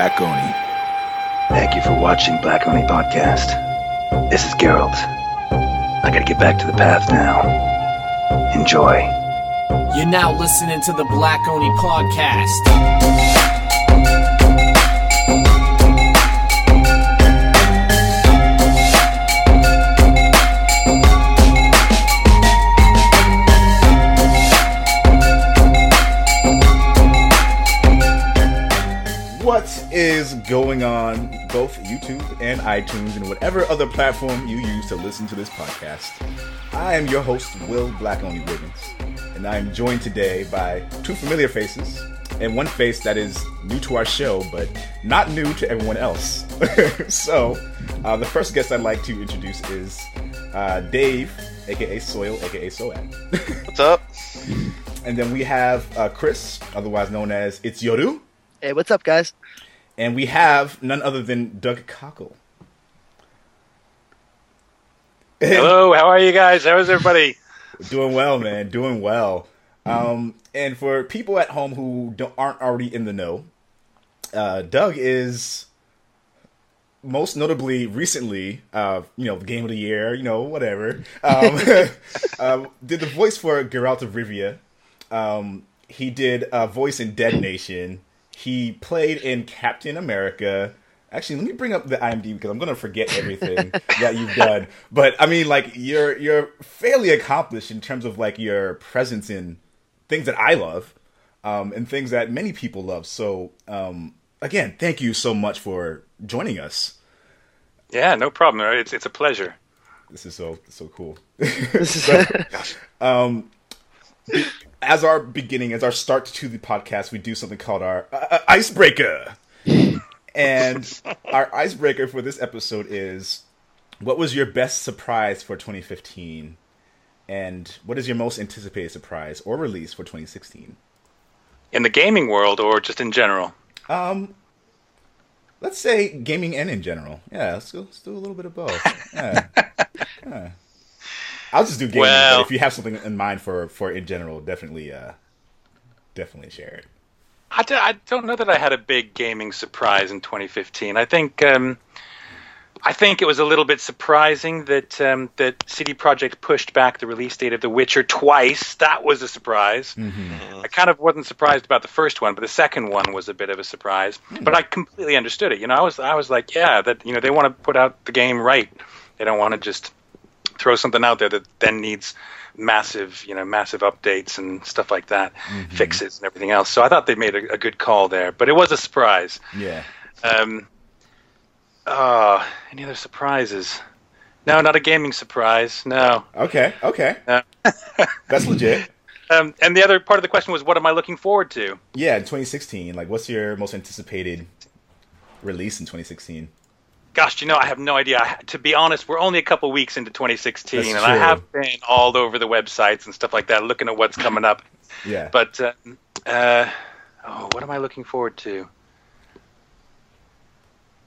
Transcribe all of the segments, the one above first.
Black Oni. Thank you for watching Black Oni Podcast. This is Geralt. I gotta get back to the path now. Enjoy. You're now listening to the Black Oni Podcast. Going on both YouTube and iTunes and whatever other platform you use to listen to this podcast? I am your host, Will Black Oni Wiggins, and I am joined today by two familiar faces and one face that is new to our show, but not new to everyone else. so, uh, the first guest I'd like to introduce is uh, Dave, aka Soil, aka Soad. What's up? and then we have uh, Chris, otherwise known as It's Yoru. Hey, what's up, guys? And we have none other than Doug Cockle. Hello, how are you guys? How is everybody? Doing well, man. Doing well. Um, and for people at home who don't, aren't already in the know, uh, Doug is most notably recently, uh, you know, the Game of the Year, you know, whatever. Um, uh, did the voice for Geralt of Rivia. Um, he did a voice in Dead Nation. He played in Captain America. Actually, let me bring up the IMDb because I'm gonna forget everything that you've done. But I mean, like you're you're fairly accomplished in terms of like your presence in things that I love, um, and things that many people love. So um, again, thank you so much for joining us. Yeah, no problem. It's it's a pleasure. This is so so cool. But, um, as our beginning, as our start to the podcast, we do something called our uh, uh, icebreaker. and our icebreaker for this episode is what was your best surprise for 2015? And what is your most anticipated surprise or release for 2016? In the gaming world, or just in general? Um, let's say gaming and in general. Yeah, let's, go, let's do a little bit of both. Yeah. yeah. I'll just do gaming, Well- but if you have something in mind for for in general, definitely uh definitely share it. I, d- I don't know that I had a big gaming surprise in 2015. I think um, I think it was a little bit surprising that um, that CD Projekt pushed back the release date of The Witcher twice. That was a surprise. I kind of wasn't surprised about the first one, but the second one was a bit of a surprise. But I completely understood it. You know, I was I was like, yeah, that you know they want to put out the game right. They don't want to just throw something out there that then needs massive, you know, massive updates and stuff like that, fixes and everything else. So I thought they made a, a good call there, but it was a surprise. Yeah. Um, uh, any other surprises? No, not a gaming surprise. No. Okay. Okay. That's legit. Um, and the other part of the question was, what am I looking forward to? Yeah, in 2016, like what's your most anticipated release in 2016? Gosh, you know, I have no idea. To be honest, we're only a couple weeks into 2016, That's and true. I have been all over the websites and stuff like that, looking at what's coming up. Yeah. But uh, uh, oh, what am I looking forward to?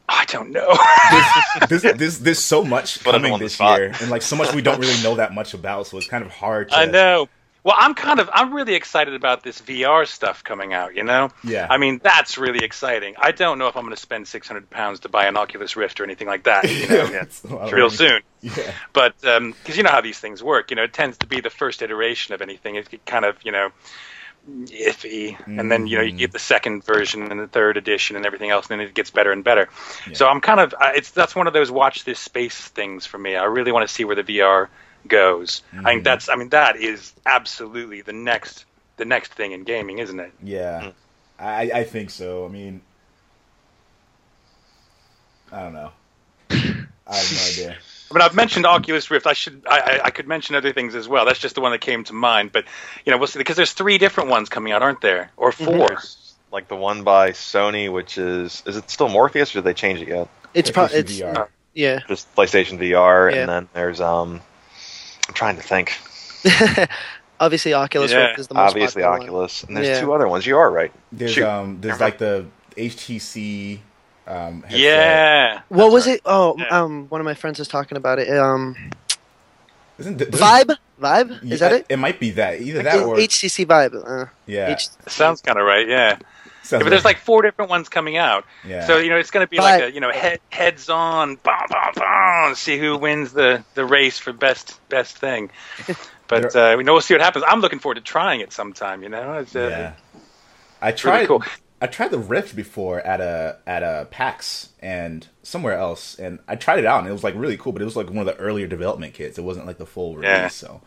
I don't know. this, this, there's so much Put coming him on the this year, and like so much we don't really know that much about, so it's kind of hard. To, I know. Well, I'm kind of I'm really excited about this VR stuff coming out. You know. Yeah. I mean, that's really exciting. I don't know if I'm going to spend 600 pounds to buy an Oculus Rift or anything like that. You know, It's of real soon. Yeah. But um, because you know how these things work, you know, it tends to be the first iteration of anything. It kind of you know iffy, and then you know you get the second version and the third edition and everything else, and then it gets better and better. So I'm kind of it's that's one of those watch this space things for me. I really want to see where the VR goes. I Mm. think that's I mean that is absolutely the next the next thing in gaming, isn't it? Yeah, I, I think so. I mean, I don't know. I have no idea. I mean, I've mentioned Oculus Rift. I should, I, I, I could mention other things as well. That's just the one that came to mind. But you know, we'll see because there's three different ones coming out, aren't there? Or 4 There's, like the one by Sony, which is is it still Morpheus or did they change it yet? It's probably it's VR. yeah. Just PlayStation VR, Yeah. and then there's um, I'm trying to think. Obviously, Oculus Yeah, Rift is the most Obviously, popular one. Oculus, and there's Yeah. two other ones. You are right. There's Shoot. um, there's Never like the HTC. Um, headset. Yeah. What That's was right. it? Oh, Yeah. um, one of my friends was talking about it. Um, Isn't th- Vive, Vive, is that it? It might be that either that or HTC Vive. Uh, yeah. H- Sounds kind of right. Yeah. Sounds but there's like four different ones coming out. Yeah. So you know it's going to be But- like a you know head heads on, bom, bom, bom, see who wins the, the race for best best thing. But uh, we know we'll see what happens. I'm looking forward to trying it sometime. You know, it's, uh, yeah. I really tried. cool. I tried the Rift before at a at a PAX and somewhere else, and I tried it out, and it was like really cool. But it was like one of the earlier development kits. It wasn't like the full release. Yeah. So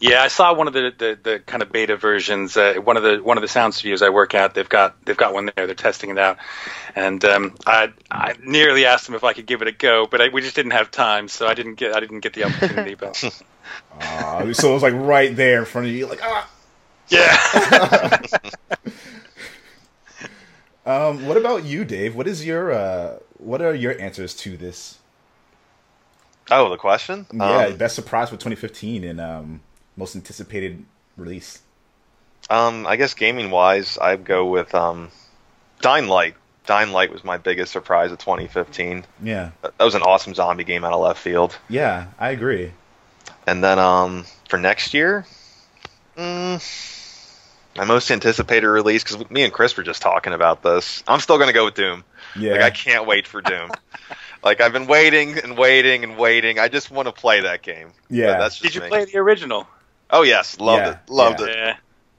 Yeah, I saw one of the, the, the kind of beta versions. Uh, one of the one of the sound studios I work at, they've got they've got one there. They're testing it out, and um, I I nearly asked them if I could give it a go, but I, we just didn't have time, so I didn't get I didn't get the opportunity. But uh, so it was like right there in front of you, like ah. yeah, Um, what about you, Dave? What is your uh, what are your answers to this? Oh, the question? Yeah, Um, best surprise for 2015 and um, most anticipated release. Um, I guess gaming wise, I'd go with um, Dying Light. Dying Light was my biggest surprise of 2015. Yeah, That that was an awesome zombie game out of left field. yeah, I agree. And then um, for next year, mm, my most anticipated release because me and Chris were just talking about this. I'm still gonna go with Doom. Yeah, Like I can't wait for Doom. like I've been waiting and waiting and waiting. I just want to play that game. Yeah. But that's just did you me. play the original? Oh yes, loved Yeah, it. Loved yeah. it. Yeah,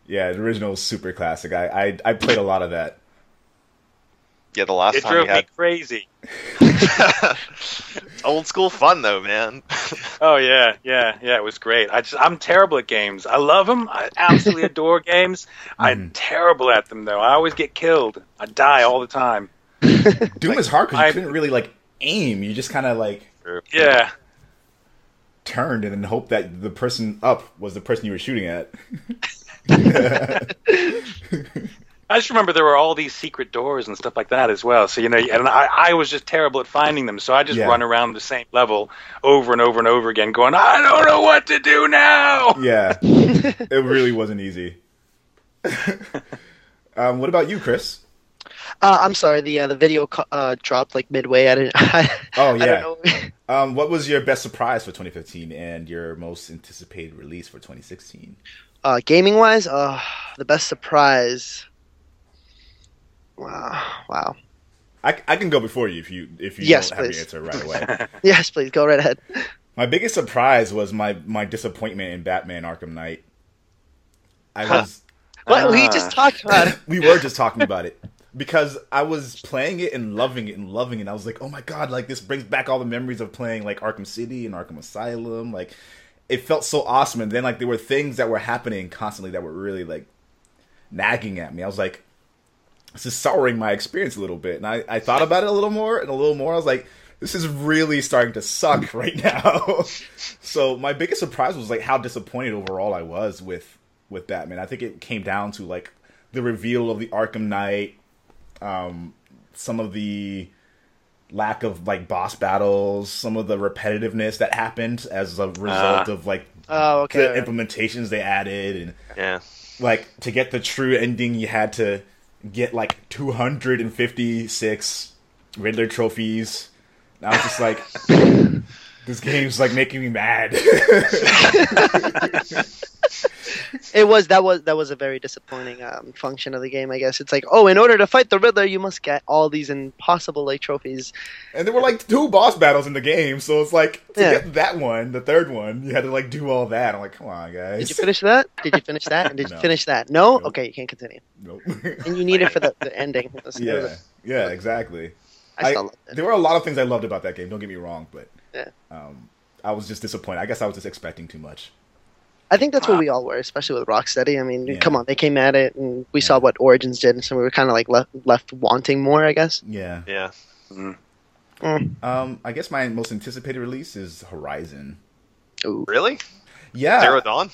yeah. The original is super classic. I, I I played a lot of that. Yeah, the last time. it time drove we had me crazy. old school fun though, man. Oh yeah, yeah, yeah. It was great. I just I'm terrible at games. I love them. I absolutely adore games. I'm mm-hmm. terrible at them though. I always get killed. I die all the time. Doom is hard because you I- couldn't really like aim. You just kind of like Yeah. Turned and then hoped that the person up was the person you were shooting at. I just remember there were all these secret doors and stuff like that as well. So you know, and I, I was just terrible at finding them. So I just Yeah. run around the same level over and over and over again, going, I don't know what to do now. yeah, it really wasn't easy. um, what about you, Chris? Uh, I'm sorry, the uh, the video co- uh, dropped like midway. I didn't. I, Oh I yeah. don't know. Um, what was your best surprise for 2015 and your most anticipated release for 2016? Uh, gaming wise, uh, the best surprise. Wow! Wow! I, I can go before you if you if you Yes, don't have please. your answer right away. Yes, please go right ahead. my biggest surprise was my my disappointment in Batman Arkham Knight. I was What we Ah. just talked about? it. we were just talking about it because I was playing it and loving it and loving it. And I was like, oh my god, like this brings back all the memories of playing like Arkham City and Arkham Asylum. Like it felt so awesome. And then like there were things that were happening constantly that were really like nagging at me. I was like, this is souring my experience a little bit. And I, I thought about it a little more and a little more. I was like, this is really starting to suck right now. so my biggest surprise was like how disappointed overall I was with with Batman. I think it came down to like the reveal of the Arkham Knight, um, some of the lack of like boss battles, some of the repetitiveness that happened as a result Ah. of like Oh, okay. the implementations they added and Yeah. like to get the true ending you had to get like 256 Riddler trophies. And I was just like this game's like making me mad. It was that was that was a very disappointing um, function of the game. I guess it's like, oh, in order to fight the Riddler, you must get all these impossible like trophies. and there were like two boss battles in the game, so it's like to Yeah. get that one, the third one, you had to like do all that. I'm like, come on, guys. Did you finish that? Did you finish that? And did No. you finish that? No. Nope. Okay, you can't continue. Nope. And you need it for the, the ending. Yeah, yeah, exactly. I still there were a lot of things I loved about that game. Don't get me wrong, but Yeah. um, I was just disappointed. I guess I was just expecting too much. I think that's what we all were, especially with Rocksteady. I mean, Yeah. come on, they came at it, and we saw what Origins did, and so we were kind of like left left wanting more. I guess. Yeah. Yeah. Mm. Um, I guess my most anticipated release is Horizon. Ooh. Really? Yeah. Zero Dawn?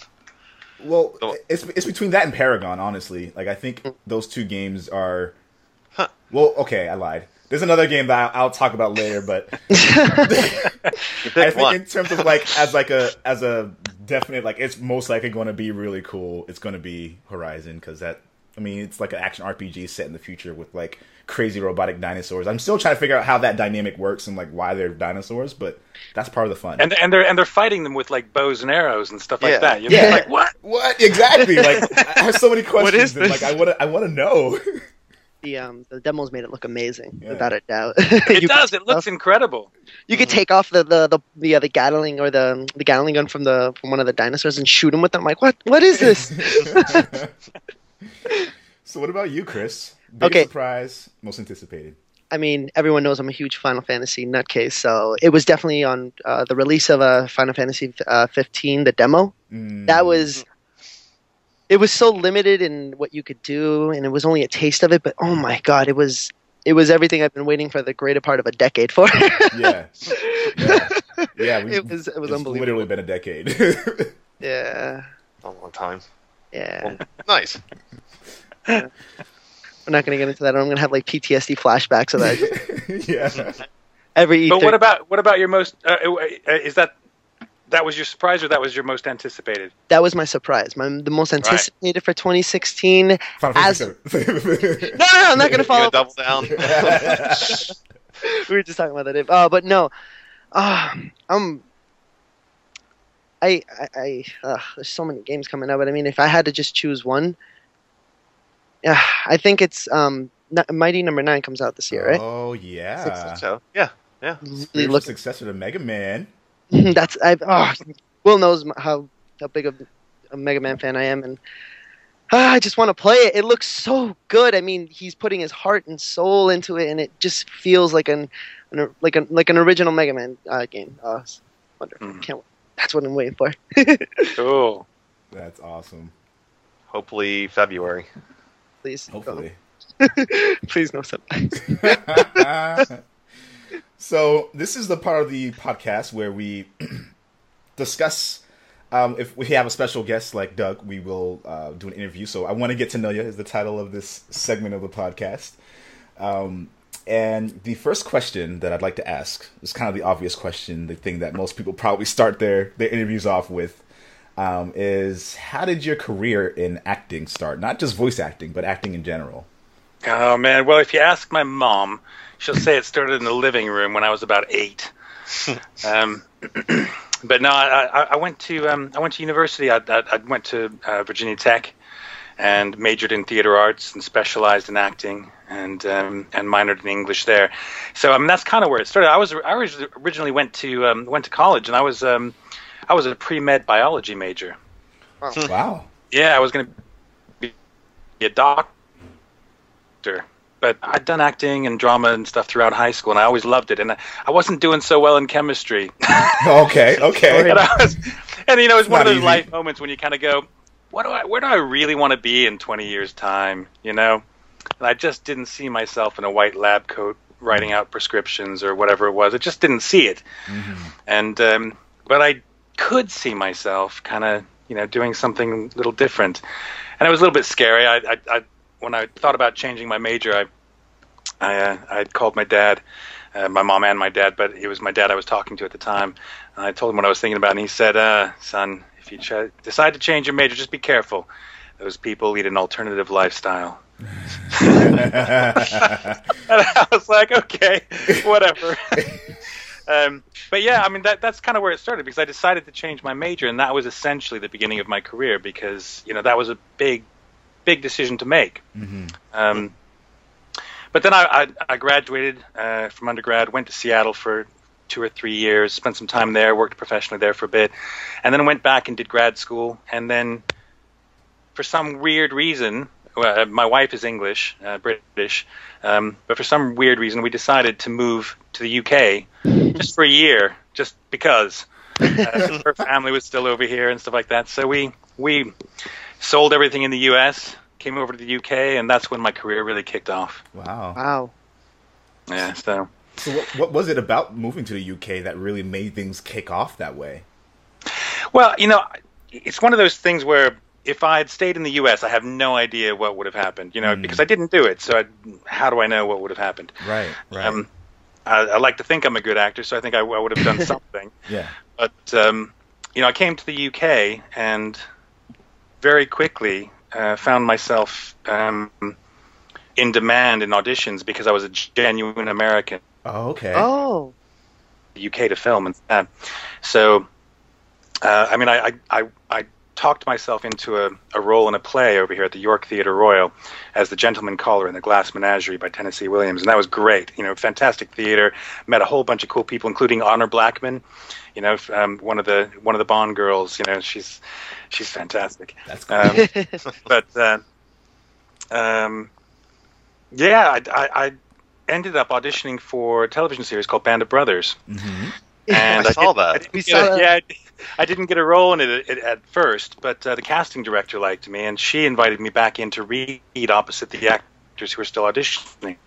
Well, Oh. it's it's between that and Paragon, honestly. Like I think those two games are. Huh. Well, okay, I lied. There's another game that I'll, I'll talk about later, but I think one. in terms of like as like a as a definite like it's most likely going to be really cool. It's going to be Horizon because that I mean it's like an action RPG set in the future with like crazy robotic dinosaurs. I'm still trying to figure out how that dynamic works and like why they're dinosaurs, but that's part of the fun. And and they're and they're fighting them with like bows and arrows and stuff like Yeah. that. You're Yeah. like, what? what exactly? Like I have so many questions. What is and. Like I want to I want to know. the um the demos made it look amazing, Yeah. without a doubt. It does. could It looks take incredible. You could take off the the the the, uh, the Gatling or the the Gatling gun from the from one of the dinosaurs and shoot him with it. I'm like, what? What is this? so what about you, Chris? Big Okay. surprise, most anticipated. I mean, everyone knows I'm a huge Final Fantasy nutcase, so it was definitely on uh, the release of uh, Final Fantasy uh, 15, the demo. Mm, That was. It was so limited in what you could do, and it was only a taste of it. But oh my god, it was it was everything I've been waiting for the greater part of a decade for. yeah, yeah, yeah. We, It was- it was it's unbelievable. Literally been a decade. yeah, A long time. yeah. Well, nice. We're not gonna get into that. I'm gonna have like PTSD flashbacks of that. yeah. Every But E3 what about what about your most? Uh, uh, is that that was your surprise or that was your most anticipated? that was my surprise. My the most anticipated for 2016. No, Final As- Fantasy no, no, I'm not gonna follow. gonna double down. we were just talking about that. Uh, but no, uh, I'm. I I, I uh, there's so many games coming out, but I mean, if I had to just choose one, yeah, I think it's um Mighty Number Nine comes out this year, right? Oh yeah. so yeah, yeah. Really Spiritual look, successor to Mega Man. that's I. Oh, Will knows how how big of a Mega Man fan I am, and ah, I just want to play it. It looks so good. I mean, he's putting his heart and soul into it, and it just feels like an, an like an like an original Mega Man uh, game. Uh, wonderful. Mhm. Can't. That's what I'm waiting for. Cool. That's awesome. Hopefully February. Please, Hopefully. please no subtitles. So this is the part of the podcast where we discuss. Um, if we have a special guest like Doug, we will uh, do an interview. So I want to get to know you is the title of this segment of the podcast. Um, and the first question that I'd like to ask is kind of the obvious question, the thing that most people probably start their their interviews off with. Um, is how did your career in acting start? Not just voice acting, but acting in general. Oh man. Well, if you ask my mom, she'll say it started in the living room when I was about eight. um, but no, I, I, I went to um, I went to university. I, I, I went to uh, Virginia Tech and majored in theater arts and specialized in acting and um, and minored in English there. So I mean that's kind of where it started. I was I originally went to um, went to college and I was um, I was a pre med biology major. Wow. Yeah, I was going to be a doctor, but I'd done acting and drama and stuff throughout high school, and I always loved it. And I, I wasn't doing so well in chemistry. Okay. Okay. and, was, and you know, it's one of those easy. life moments when you kind of go, "What do I? Where do I really want to be in 20 years' time?" You know, and I just didn't see myself in a white lab coat writing out prescriptions or whatever it was. I just didn't see it, and um, but I could see myself kind of you know doing something a little different, and it was a little bit scary. I, I, I when I thought about changing my major, I I uh, I had called my dad, uh, my mom and my dad, but it was my dad I was talking to at the time. And I told him what I was thinking about, and he said, uh, "Son, if you ch- decide to change your major, just be careful. Those people lead an alternative lifestyle." And I was like, okay, whatever. um, but yeah, I mean that that's kind of where it started because I decided to change my major, and that was essentially the beginning of my career because you know that was a big, big decision to make. Um, but then I, I, I graduated uh, from undergrad, went to Seattle for two or three years, spent some time there, worked professionally there for a bit, and then went back and did grad school, and then for some weird reason, well, uh, my wife is English, uh, British, um, but for some weird reason, we decided to move to the UK just for a year, just because uh, her family was still over here and stuff like that. So we we sold everything in the US, came over to the UK, and that's when my career really kicked off. wow. Wow. Yeah, so. So what, what was it about moving to the UK that really made things kick off that way? Well, you know, it's one of those things where if I had stayed in the U.S., I have no idea what would have happened. You know, Mm. because I didn't do it. So I, how do I know what would have happened? Right. Right. Um, I, I like to think I'm a good actor, so I think I, I would have done something. yeah. But um, you know, I came to the UK and very quickly uh, found myself um, in demand in auditions because I was a genuine American. Oh, okay. Oh. the UK to film and that. So, uh, I mean, I, I, I, I talked myself into a, a role in a play over here at the York Theatre Royal as the gentleman caller in the Glass Menagerie by Tennessee Williams, and that was great. You know, fantastic theater. Met a whole bunch of cool people, including Honor Blackman. You know, um, one of the one of the Bond girls. You know, she's she's fantastic. That's cool. Um, but uh, um, yeah, I, I, I ended up auditioning for a television series called Band of Brothers. Mhm. And I saw that. I didn't We get saw a- that. Yeah, I d- I didn't get a role in it at, at first, but uh, the casting director liked me, and she invited me back in to read opposite the actors who were still auditioning.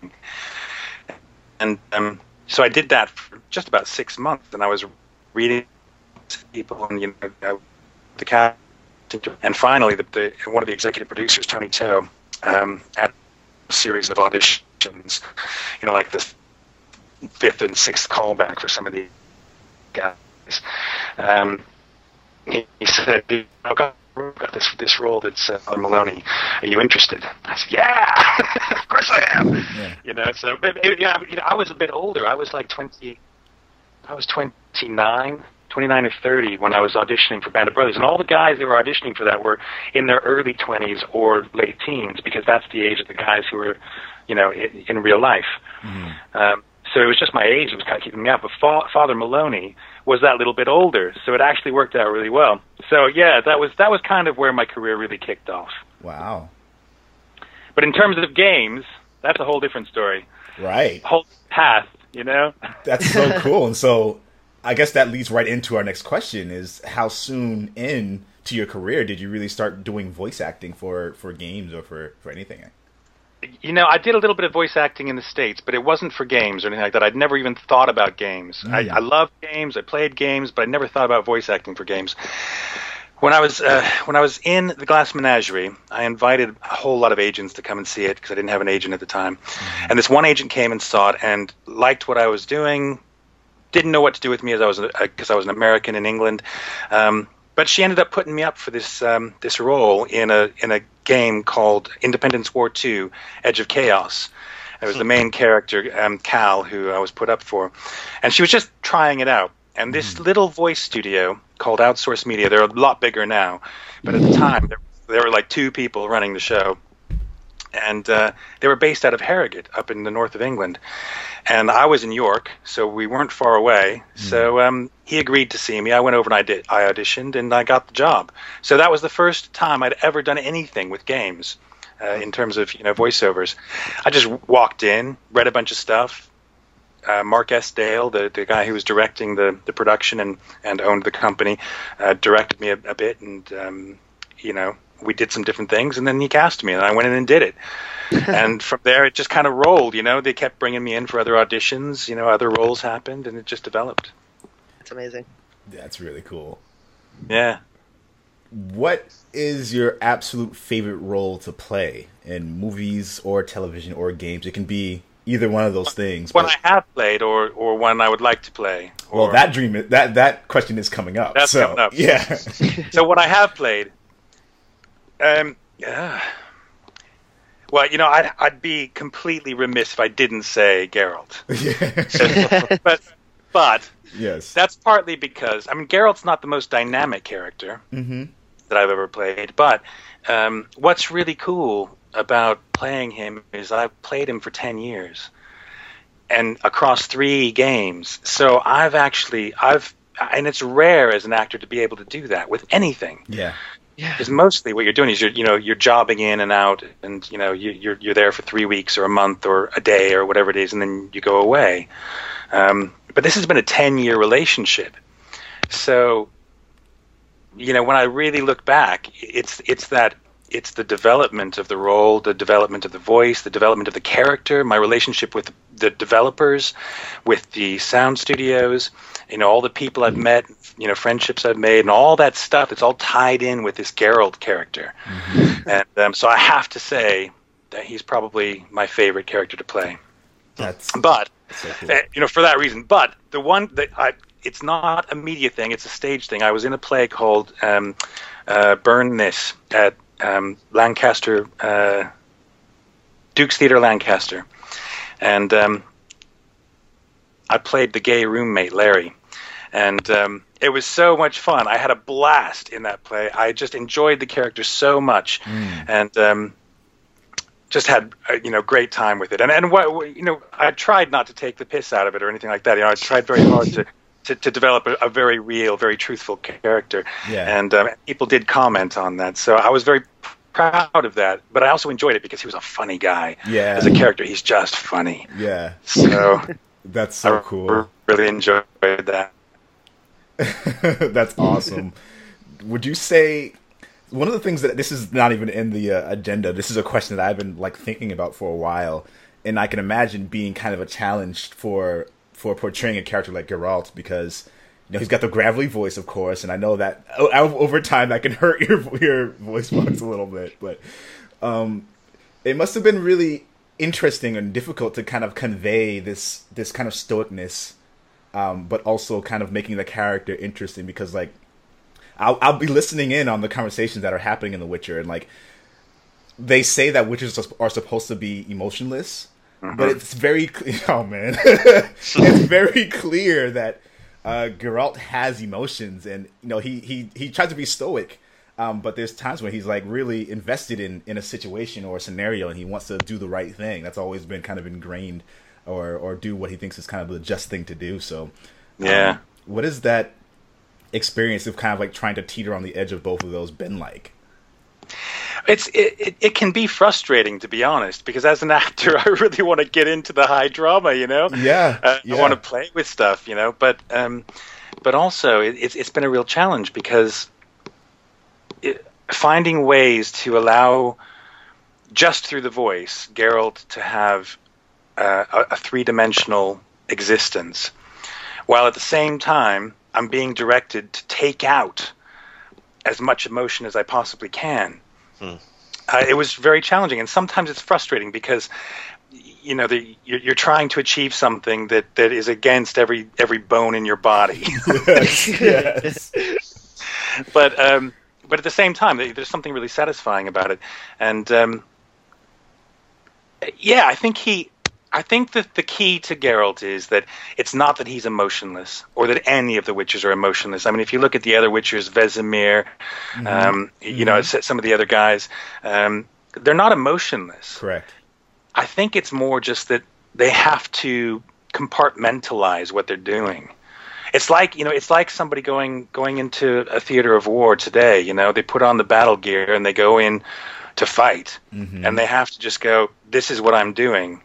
And um, so I did that for just about six months, and I was reading people, and you know, the casting, and finally, the, the one of the executive producers, Tony To, um, had a series of auditions, you know, like the fifth and sixth callback for some of the guys. Um, he, he said, I've got, got this this role that's uh, on Maloney. Are you interested?" I said, "Yeah, of course I am." Yeah. You know, so but, yeah, you know, I was a bit older. I was like twenty. I was 29, 29 or thirty when I was auditioning for Band of Brothers, and all the guys that were auditioning for that were in their early twenties or late teens because that's the age of the guys who were, you know, in, in real life. Um, so it was just my age that was kind of keeping me out. But Fa- Father Maloney was that little bit older, so it actually worked out really well. So yeah, that was that was kind of where my career really kicked off. Wow. But in terms of games, that's a whole different story. Right. Whole path, you know. That's so cool. And so I guess that leads right into our next question is how soon in to your career did you really start doing voice acting for for games or for for anything? You know, I did a little bit of voice acting in the states, but it wasn't for games or anything like that. I'd never even thought about games. I, Mm. I loved games, I played games, but I never thought about voice acting for games. When I was uh, when I was in the Glass Menagerie, I invited a whole lot of agents to come and see it because I didn't have an agent at the time. And this one agent came and saw it and liked what I was doing. Didn't know what to do with me as I was because I was an American in England. Um, but she ended up putting me up for this um, this role in a in a game called Independence War II: Edge of Chaos. It was the main character, um, Cal, who I was put up for, and she was just trying it out. And this little voice studio called Outsource Media, they're a lot bigger now, but at the time there, there were like two people running the show, and uh, they were based out of Harrogate, up in the north of England. And I was in York, so we weren't far away. So um, he agreed to see me. I went over and I did. I auditioned and I got the job. So that was the first time I'd ever done anything with games, uh, in terms of you know voiceovers. I just walked in, read a bunch of stuff. Uh, Mark Estdale, the, the guy who was directing the, the production and, and owned the company, uh, directed me a, a bit, and um, you know we did some different things, and then he cast me, and I went in and did it. and from there, it just kind of rolled. You know, they kept bringing me in for other auditions. You know, other roles happened, and it just developed. It's amazing. That's really cool. Yeah. What is your absolute favorite role to play in movies or television or games? It can be either one of those things. One but- I have played, or or one I would like to play. Or, well, that dream that that question is coming up. That's so, coming up. Yeah. so what I have played, um, yeah. Well, you know, I'd, I'd be completely remiss if I didn't say Geralt. yeah. but but yes. that's partly because I mean Geralt's not the most dynamic character hmm that I've ever played, but um, what's really cool about playing him is I've played him for ten years, and across three games. So I've actually I've and it's rare as an actor to be able to do that with anything Yeah. Yeah. because mostly what you're doing is you're you know you're jobbing in and out and you know you, you're you're there for three weeks or a month or a day or whatever it is and then you go away um, but this has been a 10 year relationship so you know when I really look back it's it's that it's the development of the role the development of the voice the development of the character my relationship with the developers with the sound studios you know all the people I've met you know friendships I've made and all that stuff it's all tied in with this Geralt character. And um, so I have to say that he's probably my favorite character to play. That's but so cool. uh, you know for that reason. But the one that I it's not a media thing it's a stage thing. I was in a play called um, uh, Burn This at um, Lancaster uh, Duke's Theatre Lancaster and um, I played the gay roommate Larry and um, It was so much fun. I had a blast in that play. I just enjoyed the character so much, and um, just had uh, you know great time with it. And and what you know, I tried not to take the piss out of it or anything like that. You know, I tried very hard to. To, to develop a, a very real, very truthful character, Yeah. and um, people did comment on that, so I was very proud of that. But I also enjoyed it because he was a funny guy. Yeah. as a character, he's just funny. Yeah, So that's so I cool. really enjoyed that. That's awesome. Would you say one of the things that this is not even in the uh, agenda? This is a question that I've been like thinking about for a while, and I can imagine being kind of a challenge for for portraying a character like Geralt because you know he's got the gravelly voice, of course, and I know that o- o- over time that can hurt your your voice box a little bit, but um, it must have been really interesting and difficult to kind of convey this this kind of stoicness um, but also kind of making the character interesting because like I'll, I'll be listening in on the conversations that are happening in The Witcher and like they say that witches are supposed to be emotionless, but it's very oh man, it's very clear that uh, Geralt has emotions and you know he he he tries to be stoic. Um, but there's times when he's like really invested in, in a situation or a scenario and he wants to do the right thing. That's always been kind of ingrained or, or do what he thinks is kind of the just thing to do. So, Yeah. um, what is that experience of kind of like trying to teeter on the edge of both of those been like? It's it, it, it can be frustrating to be honest because as an actor I really want to get into the high drama, you know. Yeah, Uh, yeah. I want to play with stuff, you know. But um, but also it, it's it's been a real challenge because it, finding ways to allow just through the voice Geralt to have uh, a, a three dimensional existence, while at the same time I'm being directed to take out as much emotion as I possibly can. Uh, it was very challenging, and sometimes it's frustrating because you know the, you're, you're trying to achieve something that, that is against every every bone in your body. yes. but um, but at the same time, there's something really satisfying about it, and um, yeah, I think he. I think that the key to Geralt is that it's not that he's emotionless or that any of the Witchers are emotionless. I mean, if you look at the other Witchers, Vesemir, um, you know, some of the other guys, um, they're not emotionless. Correct. I think it's more just that they have to compartmentalize what they're doing. It's like you know, it's like somebody going going into a theater of war today. You know, they put on the battle gear and they go in to fight, and they have to just go. This is what I'm doing.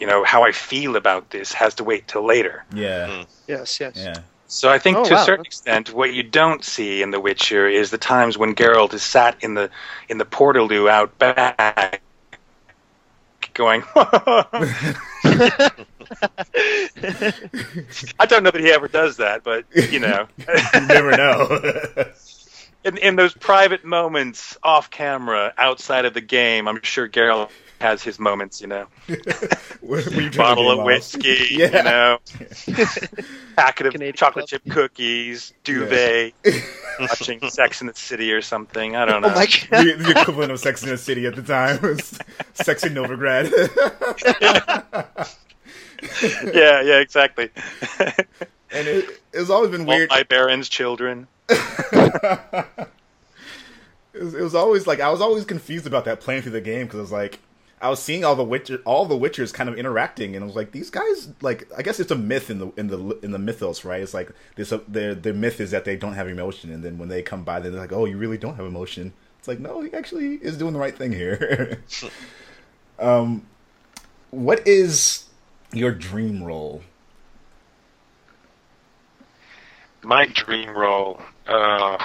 You know, how I feel about this has to wait till later. Yeah. Hmm. Yes, yes. Yeah. So I think Oh, to wow. a certain extent, what you don't see in The Witcher is the times when Geralt is sat in the in the portaloo out back, going. I don't know that he ever does that, but you know, You never know. in in those private moments off camera, outside of the game, I'm sure Geralt has his moments. You know, When you turn the bottle of whiskey, Yeah. you know, packet of Canadian chocolate Club. chip cookies, duvet, watching Sex in the City or something. I don't oh know. Oh the, the equivalent of Sex in the City at the time was Sex in Novigrad. yeah, yeah, exactly. and it, it's always been All weird. my Baron's children. it, was, it was always like I was always confused about that playing through the game because I was like I was seeing all the Witcher, all the Witchers kind of interacting, and I was like, these guys like I guess it's a myth in the in the in the mythos, right? It's like this their their myth is that they don't have emotion, and then when they come by, they're like, oh, you really don't have emotion. It's like no, he actually is doing the right thing here. um, what is your dream role? my dream role. Uh,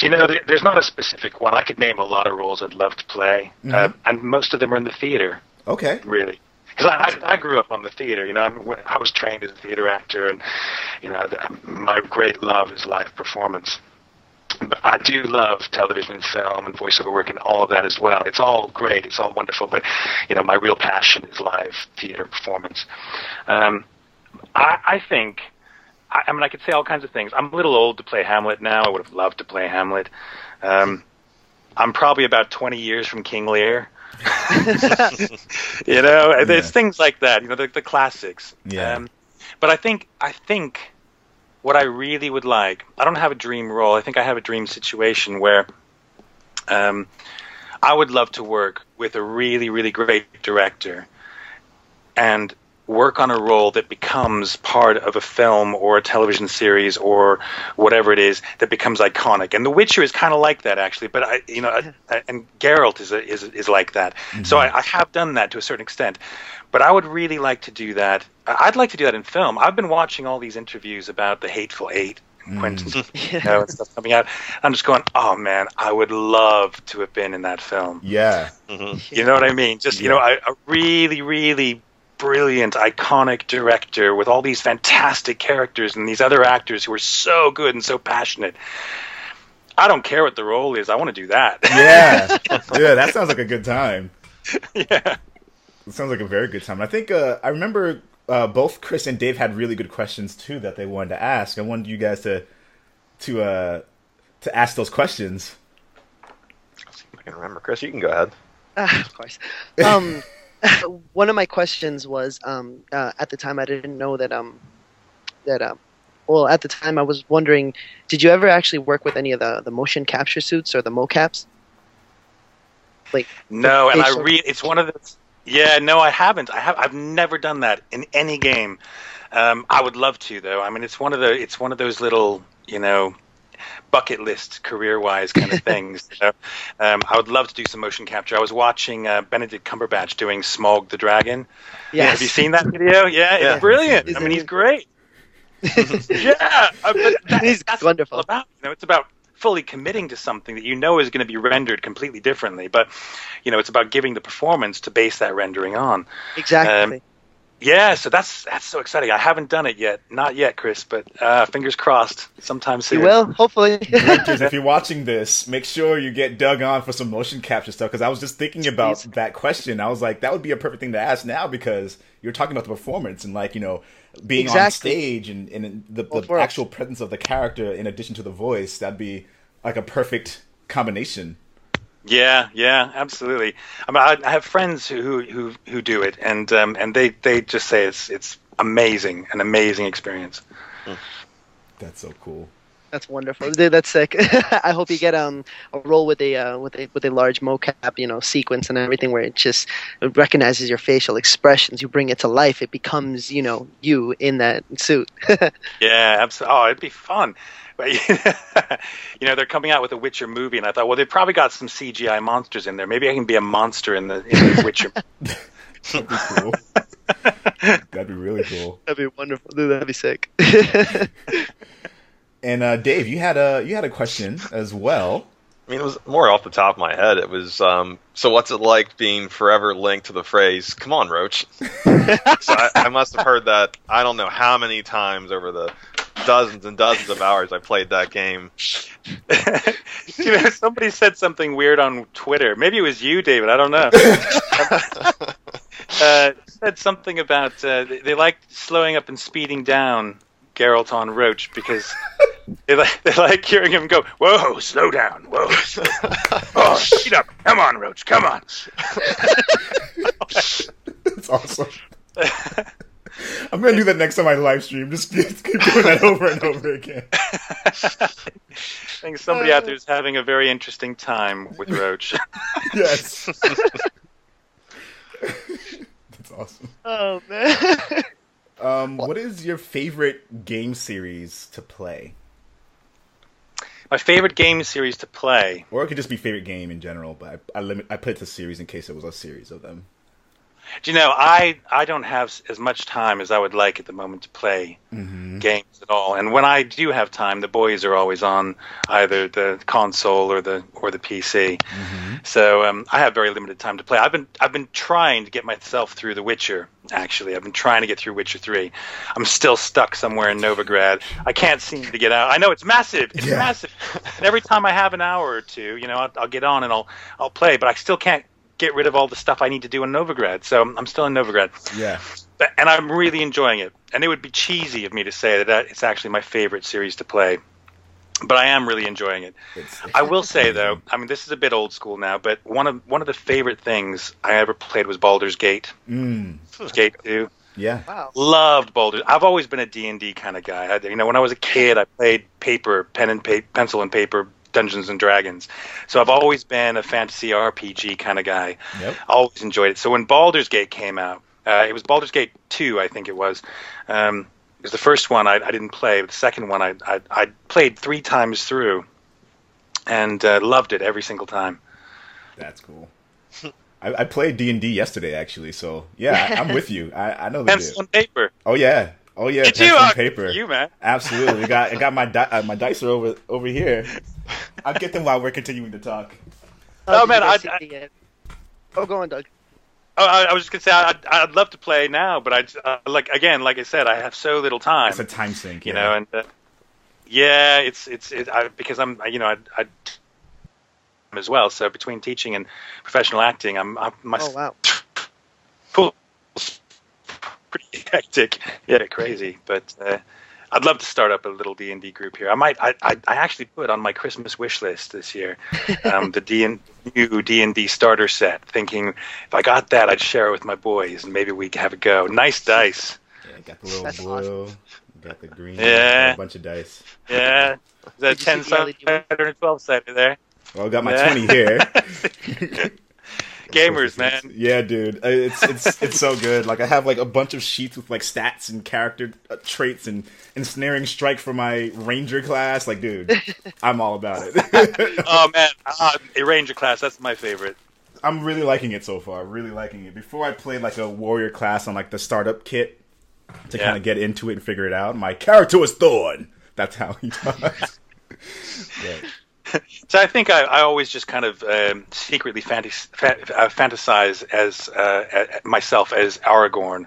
you know, there, there's not a specific one. I could name a lot of roles I'd love to play, uh, and most of them are in the theater, Okay, really. Because I, I, grew up on the theater. You know, I'm, I was trained as a theater actor, and you know, the, my great love is live performance. But I do love television, film, and voiceover work, and all of that as well. It's all great. It's all wonderful. But you know, my real passion is live theater performance. Um, I, I think. I, I mean, I could say all kinds of things. I'm a little old to play Hamlet now. I would have loved to play Hamlet. Um, I'm probably about 20 years from King Lear. you know, Yeah. things like that. You know, the, the classics. Yeah. Um, but I think I think what I really would like, I don't have a dream role. I think I have a dream situation where um, I would love to work with a really, really great director and work on a role that becomes part of a film or a television series or whatever it is that becomes iconic. And The Witcher is kind of like that, actually. But I, you know, I, and Geralt is a, is is like that. So mm-hmm. I, I have done that to a certain extent. But I would really like to do that. I- I'd like to do that in film. I've been watching all these interviews about the Hateful Eight. and mm. Quentin, you know, stuff coming out. I'm just going, oh man, I would love to have been in that film. Yeah. You know what I mean? Just you know, a, a really, really brilliant, iconic director with all these fantastic characters and these other actors who are so good and so passionate. I don't care what the role is. I want to do that. Yeah. yeah, that sounds like a good time. yeah. It sounds like a very good time. I think uh, I remember uh, both Chris and Dave had really good questions too that they wanted to ask. I wanted you guys to to uh, to ask those questions. I can remember. Chris, you can go ahead. Ah, of course. Um, one of my questions was um, uh, at the time I didn't know that um, that um, well at the time I was wondering, did you ever actually work with any of the, the motion capture suits or the mocaps? Like No, and I read it's one of those. Yeah, no, I haven't. I have. I've never done that in any game. Um, I would love to, though. I mean, it's one of the. It's one of those little, you know, bucket list career-wise kind of things. you know? um, I would love to do some motion capture. I was watching uh, Benedict Cumberbatch doing Smaug the Dragon. yes. Have you seen that video? Yeah, Yeah. it's brilliant. Is I mean, it- he's great. yeah, uh, that, He's that's wonderful. It's about. You know, it's about fully committing to something that you know is going to be rendered completely differently. But you know, it's about giving the performance to base that rendering on. Exactly. Yeah, so that's that's so exciting. I haven't done it yet, not yet, Chris, but uh, fingers crossed, sometime soon. you will hopefully. Directors, if you're watching this, make sure you get Doug on for some motion capture stuff because I was just thinking about Jeez. that question. I was like, that would be a perfect thing to ask now because you're talking about the performance and like you know being on stage and, and the, the actual presence of the character in addition to the voice. That'd be like a perfect combination. Yeah, yeah, absolutely. I mean, I, I have friends who who who do it, and um, and they they just say it's it's amazing, an amazing experience. That's so cool. That's wonderful, dude. That's sick. I hope you get um a role with a uh, with a with a large mocap, you know, sequence and everything where it just it recognizes your facial expressions. You bring it to life. It becomes you know you in that suit. Yeah, absolutely. Oh, it'd be fun. But you know, they're coming out with a Witcher movie, and I thought, well, they've probably got some CGI monsters in there. Maybe I can be a monster in the, in the Witcher. That'd be cool. That'd be really cool. That'd be wonderful, dude. That'd be sick. And uh, Dave, you had a you had a question as well. I mean, it was more off the top of my head. It was, um, so what's it like being forever linked to the phrase, come on, Roach? so I, I must have heard that, I don't know how many times over the dozens and dozens of hours I played that game. you know, somebody said something weird on Twitter. Maybe it was you, David. I don't know. uh, said something about uh, they, they like slowing up and speeding down Geralt on Roach because they like they like hearing him go, "Whoa, slow down, whoa, slow oh, speed up, come on, Roach, come on." It's awesome. I'm gonna do that next time I live stream. Just keep keep doing that over and over again. I think somebody out there is having a very interesting time with Roach. Yes. That's awesome. oh man. Um, what is your favorite game series to play? My favorite game series to play. Or it could just be favorite game in general, but I, I limit I put it to series in case it was a series of them. Do you know, I I don't have as much time as I would like at the moment to play Mm-hmm. games at all. And when I do have time, the boys are always on either the console or the or the PC. So um, I have very limited time to play. I've been I've been trying to get myself through The Witcher. Actually, I've been trying to get through Witcher Three. I'm still stuck somewhere in Novigrad. I can't seem to get out. I know it's massive. It's Yeah. massive. And every time I have an hour or two, you know, I'll, I'll get on and I'll I'll play, but I still can't get rid of all the stuff I need to do in Novigrad. So I'm still in Novigrad. Yeah. But- and I'm really enjoying it. And it would be cheesy of me to say that that it's actually my favorite series to play, but I am really enjoying it. It's, I will say though, I mean this is a bit old school now, but one of one of the favorite things I ever played was Baldur's Gate. Mm. Gate 2. Yeah. Wow. Loved Baldur's. I've always been a D and D kind of guy. I, you know, when I was a kid, I played paper, pen and pa- pencil and paper, Dungeons and Dragons. So I've always been a fantasy RPG kind of guy. Yep. Always enjoyed it. So when Baldur's Gate came out, uh, it was Baldur's Gate two, I think it was. Um, it was the first one I, I didn't play. But the second one I, I I played three times through, and uh, loved it every single time. That's cool. I, I played D and D yesterday, actually. So yeah, I, I'm with you. I, I know the Pencil and paper. Oh yeah. Oh yeah. Did pencil you? and paper. You man. Absolutely. I got I got my di- uh, my dice are over over here. I'll get them while we're continuing to talk. Oh, did man, you guys I- see the, uh, Oh, go on, Doug. Oh, I, I was just gonna say I'd, I'd love to play now, but I uh, like again, like I said, I have so little time. It's a time sink. you yeah. know, and uh, yeah, it's it's it, I, because I'm you know I, I as well. So between teaching and professional acting, I'm, I'm my Oh wow. school is pretty hectic, yeah, crazy. But uh, I'd love to start up a little D and D group here. I might. I, I I actually put on my Christmas wish list this year um, the D and new D and D starter set. Thinking if I got that, I'd share it with my boys, and maybe we could have a go. Nice dice. Yeah, got the little That's blue, got the green, Yeah. a bunch of dice. Yeah, is that Did ten see the LED one? sided and twelve sided there? Well, I got my Yeah. twenty here. Gamers, man. Yeah, dude, it's it's it's so good. Like I have like a bunch of sheets with like stats and character uh, traits and ensnaring strike for my ranger class. Like, dude, I'm all about it. Oh man, uh, a ranger class. That's my favorite. I'm really liking it so far. Really liking it. Before I played like a warrior class on like the startup kit to Yeah. kind of get into it and figure it out. My character was Thorn. That's how he does. But, So I think I, I always just kind of um, secretly fantas- fa- uh, fantasize as uh, myself as Aragorn.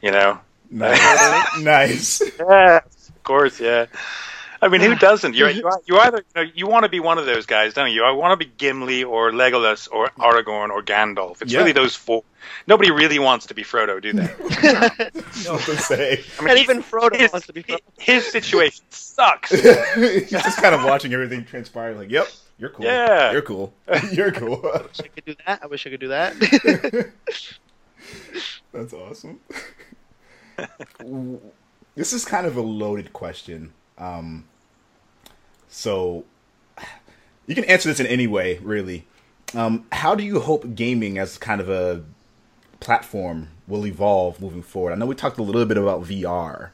You know. nice. nice. Yeah, of course. Yeah. I mean, who doesn't? You're, you either you, know, you want to be one of those guys, don't you? I want to be Gimli or Legolas or Aragorn or Gandalf. It's Yeah. really those four. Nobody really wants to be Frodo, do they? What to say? I mean, Not even Frodo his, wants to be Frodo. his situation sucks. He's just kind of watching everything transpire. Like, yep, you're cool. Yeah. you're cool. You're cool. I wish I could do that. I wish I could do that. That's awesome. this is kind of a loaded question. Um, so you can answer this in any way, really. Um, how do you hope gaming as kind of a platform will evolve moving forward? I know we talked a little bit about VR.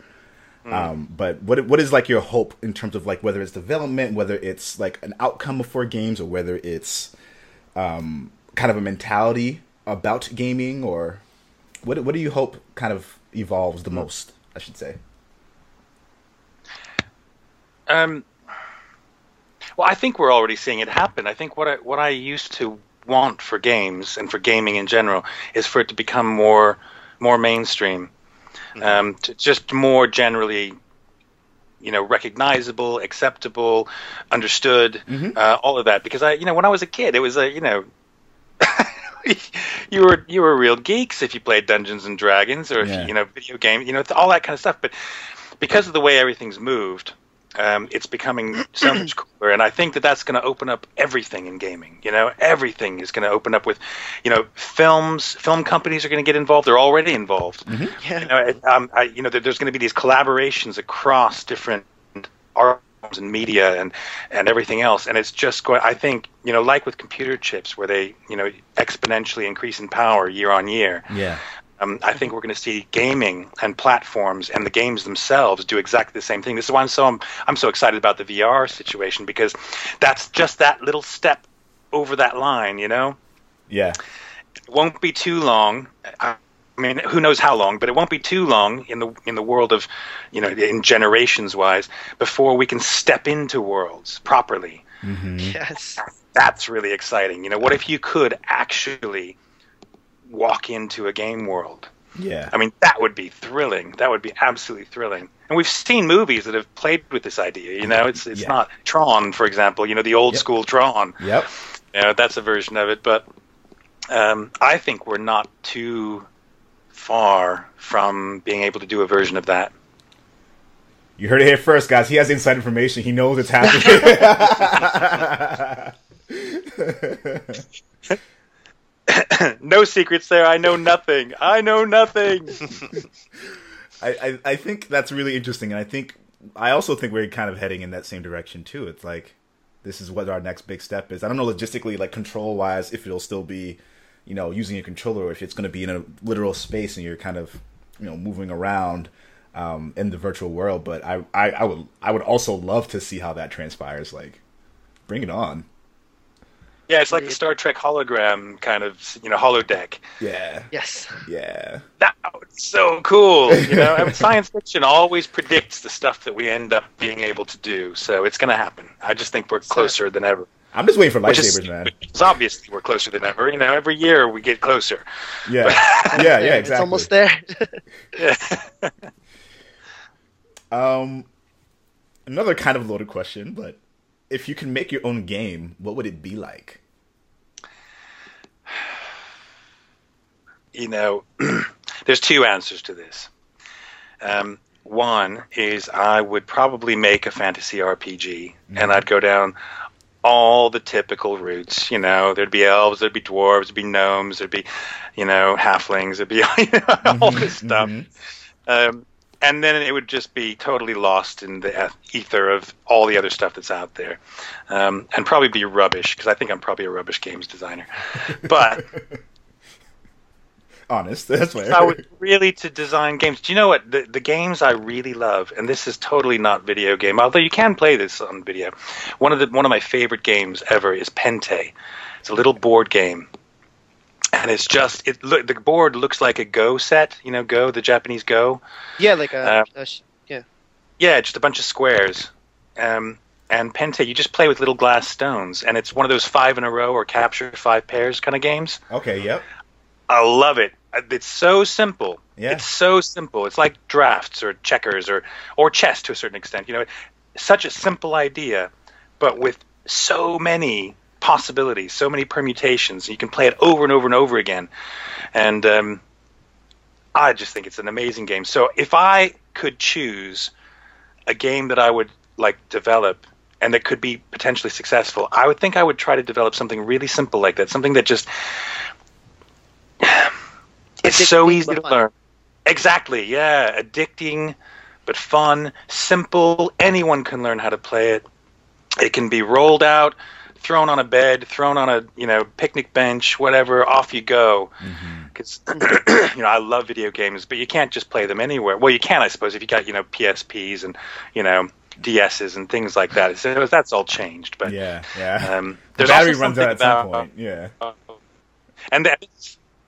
Um, but what what is like your hope in terms of like whether it's development, whether it's like an outcome for games, or whether it's um, kind of a mentality about gaming, or what what do you hope kind of evolves the most? I should say. Um, well, I think we're already seeing it happen. I think what I what I used to want for games and for gaming in general is for it to become more more mainstream, um, to just more generally, you know, recognizable, acceptable, understood, uh, all of that. Because I, you know, when I was a kid, it was a, you know. you were you were real geeks if you played Dungeons and Dragons or if Yeah. you, you know video game you know all that kind of stuff but because of the way everything's moved um, it's becoming so much cooler and i think that that's going to open up everything in gaming you know? Everything is going to open up with you know films film companies are going to get involved they're already involved. You know, um, I, you know there- there's going to be these collaborations across different art and media and and everything else and it's just going i think you know like with computer chips where they you know exponentially increase in power year on year. Yeah. Um, I think we're going to see gaming and platforms and the games themselves do exactly the same thing. This is why I'm so I'm, I'm so excited about the VR situation because that's just that little step over that line. You know, Yeah. it won't be too long. I I mean, who knows how long, but it won't be too long in the in the world of, you know, in generations wise, before we can step into worlds properly. yes. That's really exciting. You know, what if you could actually walk into a game world? Yeah. I mean, that would be thrilling. That would be absolutely thrilling. And we've seen movies that have played with this idea. You know, it's it's Yeah. not Tron, for example. You know, the old Yep. school Tron. Yep. You know, that's a version of it. But um, I think we're not too far from being able to do a version of that. You heard it here first, guys. He has inside information. He knows it's happening. no secrets there. I know nothing. I know nothing. I, I I think that's really interesting, and I think I also think we're kind of heading in that same direction too. It's like this is what our next big step is. I don't know logistically, like control wise, if it'll still be, you know, using a controller, or if it's going to be in a literal space and you're kind of, you know, moving around um, in the virtual world. But I, I, I would I would also love to see how that transpires. Like, bring it on. Yeah, it's like the Star Trek hologram kind of, you know, holodeck. Yeah. Yes. Yeah. That was so cool. You know, I mean, science fiction always predicts the stuff that we end up being able to do. So it's going to happen. I just think we're closer than ever. I'm just waiting for Which is- lightsabers, man. It's obviously we're closer than ever. You know, every year we get closer. Yeah. Yeah. Yeah. Exactly. It's almost there. Yeah. Um, another kind of loaded question, but if you can make your own game, what would it be like? you know, there's two answers to this. Um, one is I would probably make a fantasy RPG, and I'd go down all the typical routes. You know, there'd be elves, there'd be dwarves, there'd be gnomes, there'd be, you know, halflings, there'd be you know, all this stuff. Um, and then it would just be totally lost in the ether of all the other stuff that's out there, um, and probably be rubbish because I think I'm probably a rubbish games designer. But Honest, that's fair. if I would really to design games. Do you know what the the games I really love? And this is totally not video game, although you can play this on video. One of the one of my favorite games ever is Pente. It's a little board game, and it's just it. Look, the board looks like a Go set. You know, Go, the Japanese Go. yeah, like a, Uh, a sh- yeah. Yeah, just a bunch of squares. Um, and Pente, you just play with little glass stones, and it's one of those five in a row or capture five pairs kind of games. okay, yep. I love it. Uh, It's so simple. Yeah. It's so simple. It's like drafts or checkers or or chess to a certain extent. You know, such a simple idea, but with so many possibilities, so many permutations. You can play it over and over and over again, and um, I just think it's an amazing game. So if I could choose a game that I would like develop and that could be potentially successful, I would think I would try to develop something really simple like that, something that just it's so easy to fun. learn. Exactly, yeah, addicting but fun, simple. Anyone can learn how to play it. It can be rolled out, thrown on a bed, thrown on a you know picnic bench, whatever. Off you go. Because you know I love video games, but you can't just play them anywhere. Well, you can, I suppose, if you got you know PSPs and you know DSs and things like that. So that's all changed, but Yeah, yeah. um, the battery also runs out at some about- point. Yeah. and that,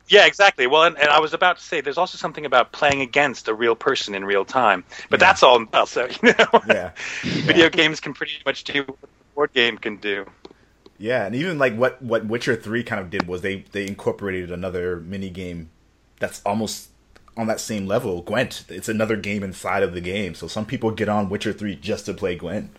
yeah, exactly. Well, and, and I was about to say, there's also something about playing against a real person in real time, but Yeah. that's all. Well, so you know, Yeah. video games can pretty much do what a board game can do. Yeah, and even like what what Witcher Three kind of did was they they incorporated another mini game that's almost on that same level. Gwent. It's another game inside of the game. So some people get on Witcher Three just to play Gwent.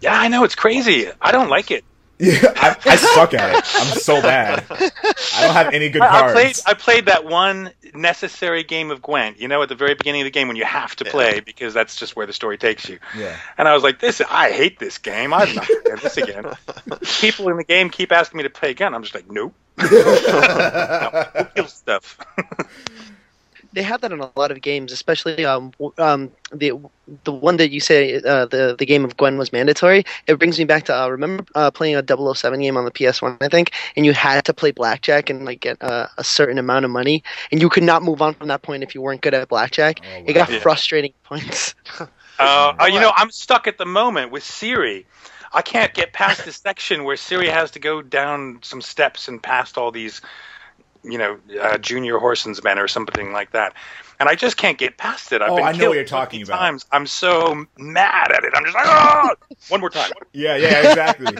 Yeah, I know it's crazy. I don't like it. Yeah, I, I suck at it. I'm so bad. I don't have any good I, I cards. played I played that one necessary game of Gwent. You know, at the very beginning of the game when you have to play because that's just where the story takes you. Yeah. And I was like, "This, I hate this game. I'm not playing this again." People in the game keep asking me to play again. I'm just like, "Nope." no, kill stuff. They have that in a lot of games, especially um, um, the the one that you say uh, the the game of Gwent was mandatory. It brings me back to uh, remember uh, playing a 007 game on the PS1, I think, and you had to play blackjack and like get uh, a certain amount of money, and you could not move on from that point if you weren't good at blackjack. Oh, It got. Yeah. frustrating points. Uh, uh, you know, I'm stuck at the moment with Ciri. I can't get past this section where Ciri has to go down some steps and past all these, you know, uh, junior horsemen or something like that. And I just can't get past it. I've Oh, been I know what you're talking about. Times. I'm so mad at it. I'm just like, oh! one more time. Yeah, yeah, exactly.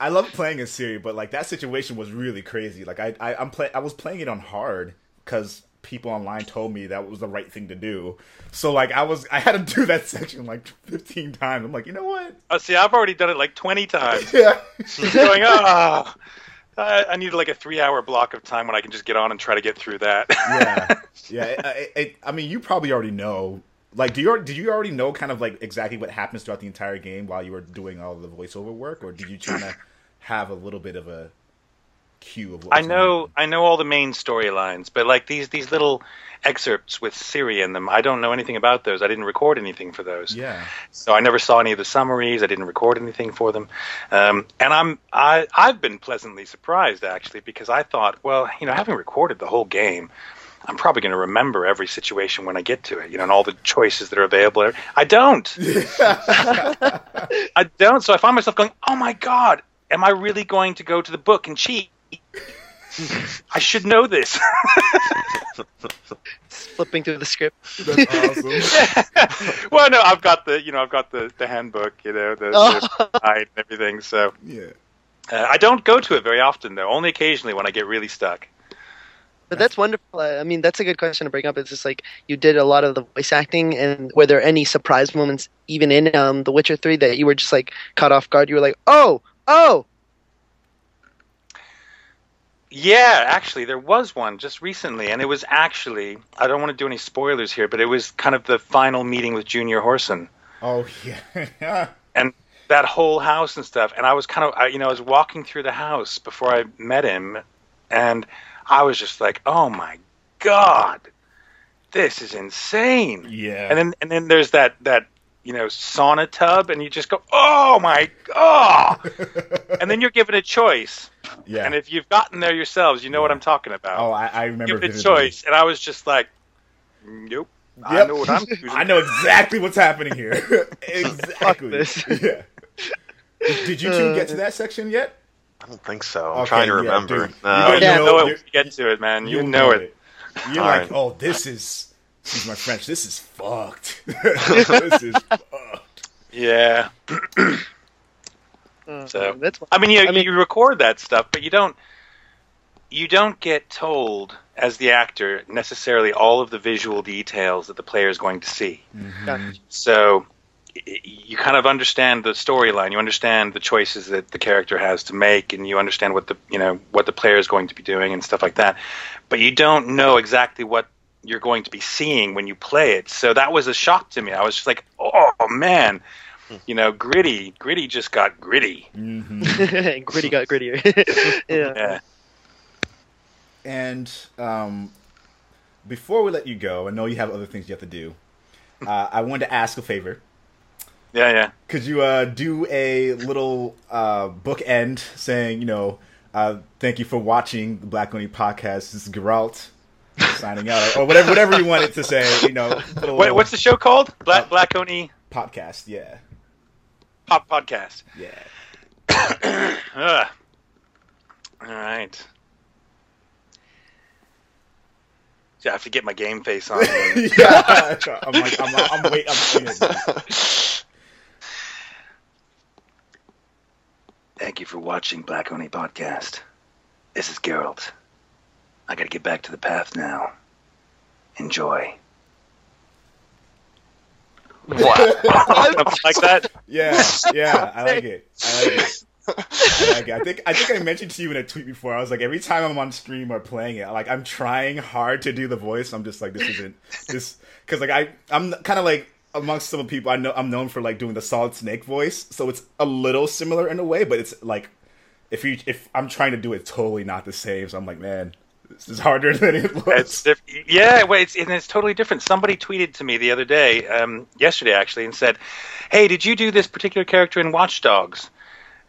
I love playing a Ciri, but like that situation was really crazy. Like I, I I'm play I was playing it on hard because people online told me that was the right thing to do. So like I was I had to do that section like 15 times. I'm like, you know what? Oh, see, I've already done it like 20 times. Yeah. going, oh, I, I need like a three-hour block of time when I can just get on and try to get through that. yeah, yeah. It, uh, it, it, I mean, you probably already know. Like, do you did you already know kind of like exactly what happens throughout the entire game while you were doing all the voiceover work, or did you try to have a little bit of a cue of what I know I know all the main storylines, but like these these little excerpts with Ciri in them, I don't know anything about those. I didn't record anything for those. Yeah. So I never saw any of the summaries. I didn't record anything for them, um, and I'm I I've been pleasantly surprised actually because I thought, well, you know, having recorded the whole game, I'm probably going to remember every situation when I get to it, you know, and all the choices that are available. I don't. I don't. So I find myself going, oh my god, am I really going to go to the book and cheat? I should know this. Flipping through the script. That's awesome. well, no, I've got the, you know, I've got the, the handbook, you know, the, the guide and everything. So yeah. uh, I don't go to it very often, though. Only occasionally when I get really stuck. But that's wonderful. I mean, that's a good question to bring up. It's just like you did a lot of the voice acting, and were there any surprise moments, even in um, The Witcher Three, that you were just like caught off guard? You were like, "Oh, oh, Yeah, actually, there was one just recently, and it was actually I don't want to do any spoilers here, but it was kind of the final meeting with Junior Whoreson Oh yeah. and that whole house and stuff. And I was kind of, I, you know, I was walking through the house before I met him, and I was just like, "Oh my god, this is insane!" yeah. And then and then there's that that you know sauna tub, and you just go, "Oh my god!" and then you're given a choice. yeah. And if you've gotten there yourselves, you know what I'm talking about. oh, I, I remember. Give it a choice, and I was just like, "Nope, I know what I'm. I know exactly what's happening here. exactly. Yeah. Did you two uh, get to that section yet? I don't think so. I'm Okay, trying to yeah, remember. dude. No. You You Yeah. know know- it you- when you get to it, man. You You'll know it. You're All like, right. oh, this is. Excuse my French. This is fucked. this is fucked. Yeah. Uh, So- that's I mean, you I mean- you record that stuff, but you don't you don't get told as the actor necessarily all of the visual details that the player is going to see. Gotcha. So you kind of understand the storyline. You understand the choices that the character has to make, and you understand what the you know what the player is going to be doing and stuff like that. But you don't know exactly what you're going to be seeing when you play it. So that was a shock to me. I was just like, oh man, you know, gritty, gritty just got gritty. hmm and gritty got grittier. yeah. Yeah. And um, before we let you go, I know you have other things you have to do. Uh, I wanted to ask a favor. Yeah, yeah. Could you uh, do a little uh, bookend saying, you know, uh, thank you for watching the Black Oni podcast. This is Geralt signing out, or whatever, whatever you wanted to say. You know, a Wait, what's the show called? Black Uh, Black Oni podcast? Yeah, Pop Podcast. yeah. Ugh. All right. Yeah, I have to get my game face on. yeah. I'm like, I'm, I'm wait, I'm waiting. Thank you for watching Black Oni Podcast. This is Geralt. I gotta get back to the path now. Enjoy. Something like that. Yeah, yeah, I like it. I like it. I like it. I think I think I mentioned to you in a tweet before. I was like, every time I'm on stream or playing it, like I'm trying hard to do the voice. I'm just like, this isn't this because like I I'm kind of like amongst some people I know I'm known for like doing the Solid Snake voice, so it's a little similar in a way, but it's like if you if I'm trying to do it, totally not the same. So I'm like, man, this is harder than it looks. Diff- yeah, well, it's and it's totally different. Somebody tweeted to me the other day, um, yesterday actually, and said, "Hey, did you do this particular character in Watch Dogs?"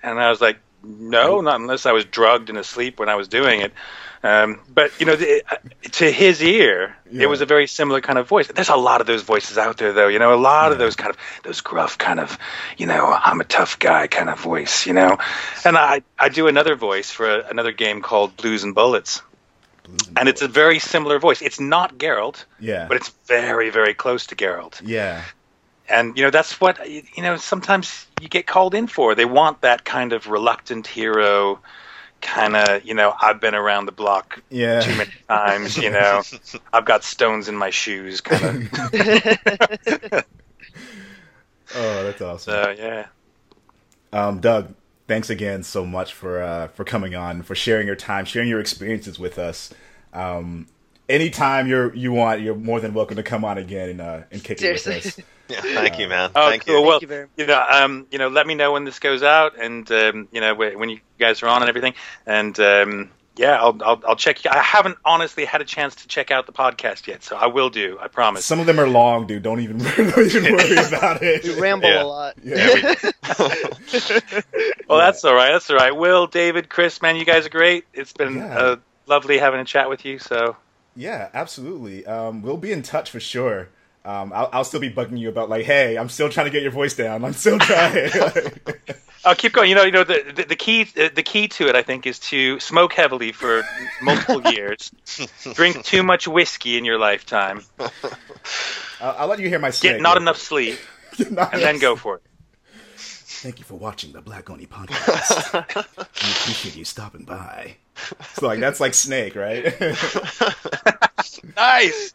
And I was like, "No, not unless I was drugged and asleep when I was doing it." Um, but you know, the, uh, to his ear, Yeah. it was a very similar kind of voice. There's a lot of those voices out there, though. You know, a lot of those kind of those gruff kind of, you know, I'm a tough guy kind of voice. You know, and I I do another voice for a, another game called Blues and Bullets and it's a very similar voice. It's not Geralt, yeah, but it's very, very close to Geralt. yeah, And you know that's what you know. Sometimes you get called in for. They want that kind of reluctant hero, kind of you know. I've been around the block yeah. too many times. You know, I've got stones in my shoes, kind of. oh, that's awesome. So yeah. Um, Doug, thanks again so much for uh, for coming on, for sharing your time, sharing your experiences with us. Um, anytime you're you want, you're more than welcome to come on again and uh, and kick it with us. Yeah, thank you, man. Oh, thank cool. you. Well, you very much. you know, um, you know, let me know when this goes out, and um, you know, when you guys are on and everything, and um, yeah, I'll, I'll I'll check. I haven't honestly had a chance to check out the podcast yet, so I will do. I promise. Some of them are long, dude. Don't even don't even worry about it. You ramble Yeah. a lot. Yeah. well, that's all right. That's all right. Will, David, Chris, man, you guys are great. It's been Yeah. uh, lovely having a chat with you. So Yeah, absolutely. Um, we'll be in touch for sure. Um, I'll, I'll still be bugging you about like, hey, I'm still trying to get your voice down. I'm still trying. I'll keep going. You know, you know the the, the key uh, the key to it, I think, is to smoke heavily for multiple years, drink too much whiskey in your lifetime, I'll, I'll let you hear my get snake. not enough sleep, Not and then go for it. Thank you for watching the Black Oni podcast. we appreciate you stopping by. So like that's like Snake, right? Nice.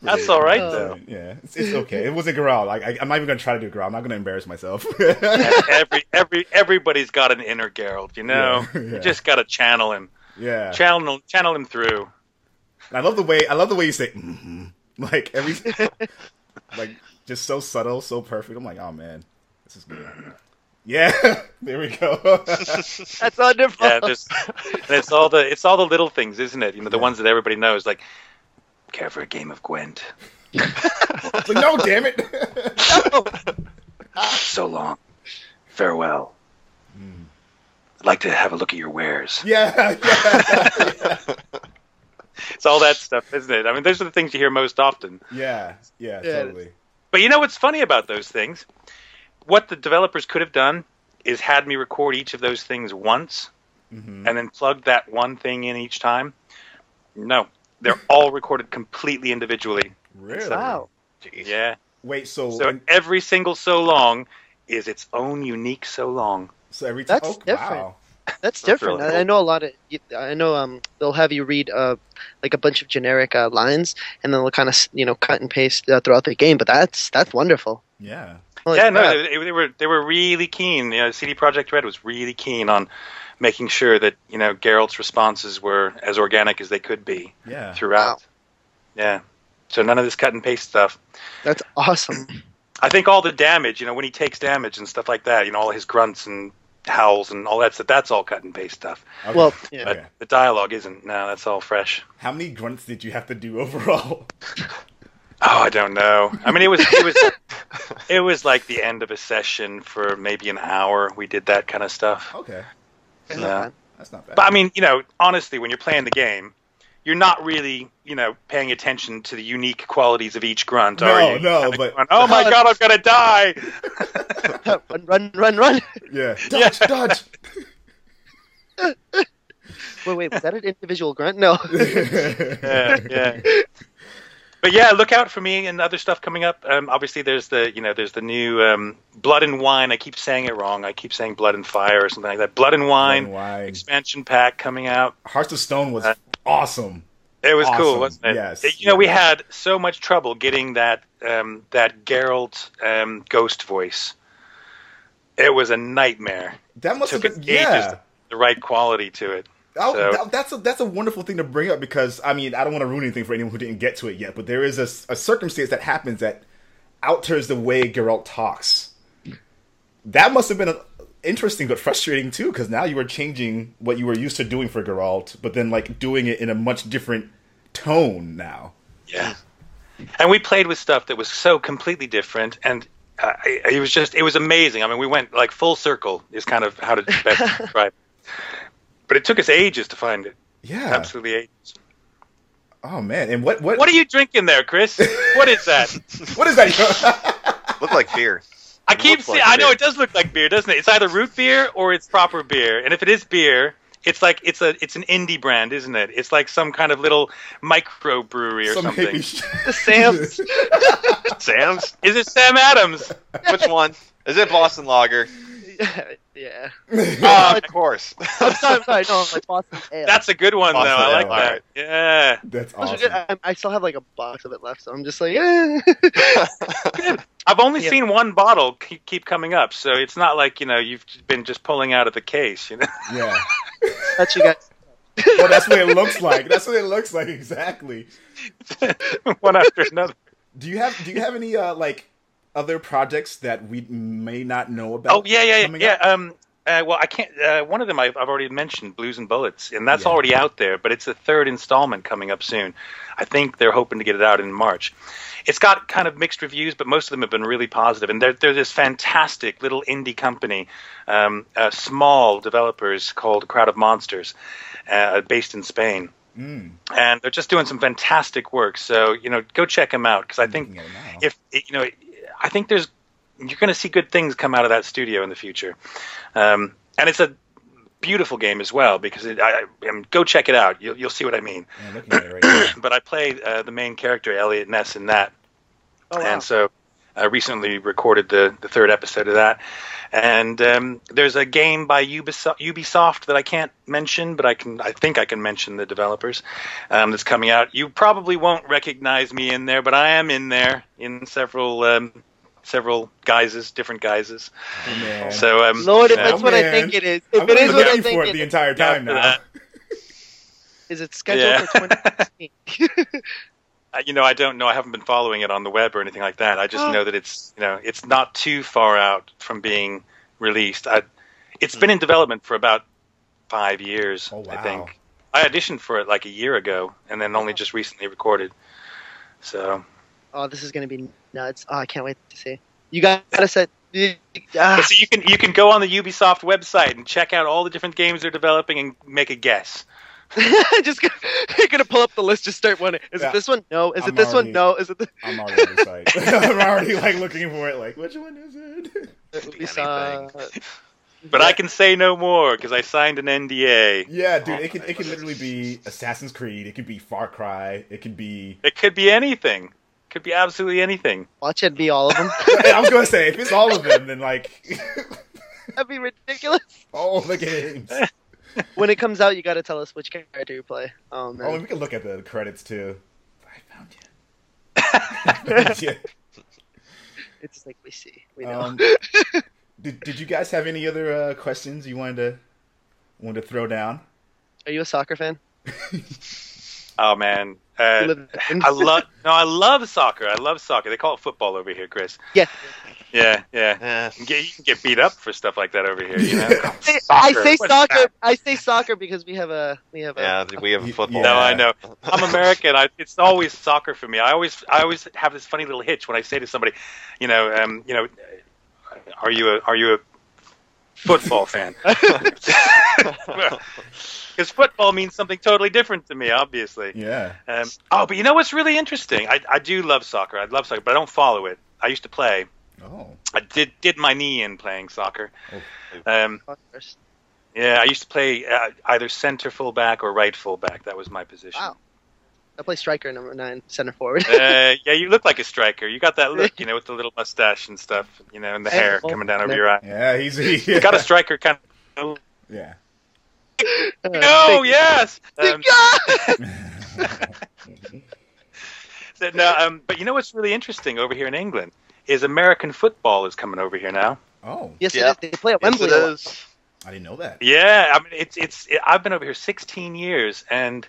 That's all right Oh. though. yeah, it's, it's okay. It wasn't Geralt. Like I, I'm not even gonna try to do a Geralt. I'm not gonna embarrass myself. Every every everybody's got an inner Geralt, you know. Yeah, yeah. You just got to channel him, yeah, channel channel him through. I love the way I love the way you say mm-hmm. like every like just so subtle, so perfect. I'm like, oh man, this is good. Yeah, there we go. That's wonderful. Yeah, just and it's all the it's all the little things, isn't it? You know, the ones that everybody knows, like care for a game of Gwent. Like, no, damn it. So long. Farewell. Hmm. I'd like to have a look at your wares. yeah, yeah, It's all that stuff, isn't it? I mean, those are the things you hear most often. yeah, yeah, Yeah. totally. But you know what's funny about those things? What the developers could have done is had me record each of those things once Mhm. and then plug that one thing in each time. No, they're all recorded completely individually. Really? Wow. Yeah. Wait, so So so, every single so long is its own unique so long. So every time. That's Oh, different. wow. That's That's different. really I, I know a lot of. I know um they'll have you read uh like a bunch of generic uh, lines, and then they'll kind of you know cut and paste uh, throughout the game. But that's that's wonderful. Yeah. Holy yeah, no, they, they were they were really keen. You know, CD Projekt Red was really keen on making sure that you know Geralt's responses were as organic as they could be Yeah. throughout. Wow. Yeah. So none of this cut and paste stuff. that's awesome. I think all the damage, you know, when he takes damage and stuff like that, you know, all his grunts and howls and all that stuff, that's all cut and paste stuff. Okay. Well, yeah. But Okay. the dialogue isn't. No, that's all fresh. How many grunts did you have to do overall? Oh, I don't know. I mean, it was it was it was like the end of a session for maybe an hour. We did that kind of stuff. Okay, Yeah. that's not bad. But I mean, you know, honestly, when you're playing the game, you're not really, you know, paying attention to the unique qualities of each grunt, No, are you? no, Kinda but- going, oh my god, I'm gonna die! run, run, run, run. yeah, dodge, dodge. Wait, wait, was that an individual grunt? No. yeah, yeah. But yeah, look out for me and other stuff coming up. Um, obviously, there's the you know there's the new um, Blood and Wine. I keep saying it wrong. I keep saying Blood and Fire or something like that. Blood and Wine Wine. expansion pack coming out. Hearts of Stone was Uh, awesome. It was cool, wasn't it? Yes, It- You know, we had so much trouble getting that um, that Geralt um, ghost voice. It was a nightmare. That must have been ages yeah. the right quality to it. Oh, So- that- that's a that's a wonderful thing to bring up because I mean I don't want to ruin anything for anyone who didn't get to it yet, but there is a, a circumstance that happens that alters the way Geralt talks. That must have been a, interesting but frustrating too because now you were changing what you were used to doing for Geralt, but then like doing it in a much different tone now. Yeah. And we played with stuff that was so completely different, and uh, it was just it was amazing. I mean, we went like full circle is kind of how to best describe. It. But it took us ages to find it. Yeah. Absolutely ages. Oh man, and what what What are you drinking there, Chris? What is that? what is that? Look like beer. I It keep looks seeing. like I know it does look like beer, doesn't it? It's either root beer or it's proper beer. And if it is beer, it's like it's a it's an indie brand, isn't it? It's like some kind of little micro brewery or Some something. hippie shit. Sam's. Sam's? Is it Sam Adams? Which one? Is it Boston Lager? yeah. Oh, of course. I'm sorry, I'm sorry. No, like Boston Ale. That's a good one, though. I like Ale, that. Yeah. That's awesome. good. I, I still have like a box of it left, so I'm just like, eh. I've only Yeah. seen one bottle keep, keep coming up, so it's not like you know you've been just pulling out of the case. You know. Yeah. that's you guys. Well, that's what it looks like. That's what it looks like exactly. one after another. Do you have Do you have any uh, like other projects that we may not know about? Oh yeah, yeah, yeah. yeah. Um, Uh, well, I can't. Uh, one of them I've, I've already mentioned, Blues and Bullets, and that's Yeah. already out there. But it's the third installment coming up soon. I think they're hoping to get it out in March. It's got kind of mixed reviews, but most of them have been really positive. And they're they're this fantastic little indie company, um, uh, small developers called Crowd of Monsters, uh, based in Spain. Mm. And they're just doing some fantastic work. So you know, go check them out because I think Looking at it now. if you know, I think there's you're going to see good things come out of that studio in the future, um, and it's a beautiful game as well because it, I, I um, go check it out. You'll you'll see what I mean. I'm looking at it right. But I play uh, the main character Eliot Ness in that, Oh, wow. and so I recently recorded the the third episode of that. And um, there's a game by Ubisoft, Ubisoft that I can't mention, but I can. I think I can mention the developers um, that's coming out. You probably won't recognize me in there, but I am in there in several um, several guises, different guises. Oh, man. So um, Lord, if that's what I think it is, if I'm it gonna is what I looking think for it it the entire time after now. that. is it scheduled Yeah. for 2016? Uh, you know, I don't know. I haven't been following it on the web or anything like that. I just Oh. know that it's you know it's not too far out from being released. I, it's been in development for about five years. Oh, I think I auditioned for it like a year ago, and then only just recently recorded. So, oh, this is gonna be nuts. Oh, I can't wait to see. You gotta set. Ah, so you can you can go on the Ubisoft website and check out all the different games they're developing and make a guess. just gonna, you're gonna pull up the list. Just start one. Is Yeah. it this one? No. Is I'm it this already- one? No. Is it the? I'm already on the site. I'm already like looking for it. Like, which one is it? We saw. But I can say no more because I signed an NDA. Yeah, dude, it could it could literally be Assassin's Creed. It could be Far Cry. It could be. It could be anything. Could be absolutely anything. Watch it be all of them. I was gonna say if it's all of them, then like That'd be ridiculous. all the games. When it comes out, you gotta tell us which character you play. Oh man. Oh, we can look at the credits too. I found you. It's like we see. We know. Um, did Did you guys have any other uh, questions you wanted to wanted to throw down? Are you a soccer fan? Oh man, uh, I love no, I love soccer. I love soccer. They call it football over here, Chris. Yeah. Yeah, yeah. Eh, You can get, you can get beat up for stuff like that over here. You know. Yeah. I- I say What's soccer. that? I say soccer because we have a we have a. yeah, we have a football. No, Yeah. I know. I'm American. I, it's always soccer for me. I always, I always have this funny little hitch when I say to somebody, you know, um, you know, are you a, are you a football fan? Because football means something totally different to me, obviously. Yeah. Um, oh, but you know what's really interesting? I, I do love soccer. I love soccer, but I don't follow it. I used to play. Oh. I did did my knee in playing soccer. Oh. Um, yeah, I used to play uh, either center fullback or right fullback. That was my position. Wow. I play striker number nine, center forward. uh, yeah, you look like a striker. You got that look, you know, with the little mustache and stuff, you know, and the hair coming down over your eye. Yeah, he's he, You got a striker kind of. Yeah. No, yes. Um, Yeah! so, no, um, but you know what's really interesting over here in England is American football is coming over here now. Oh, yes, Yeah. it is. They play at Wembley. it a I didn't know that. Yeah, I mean, it's it's. It, I've been over here 16 years, and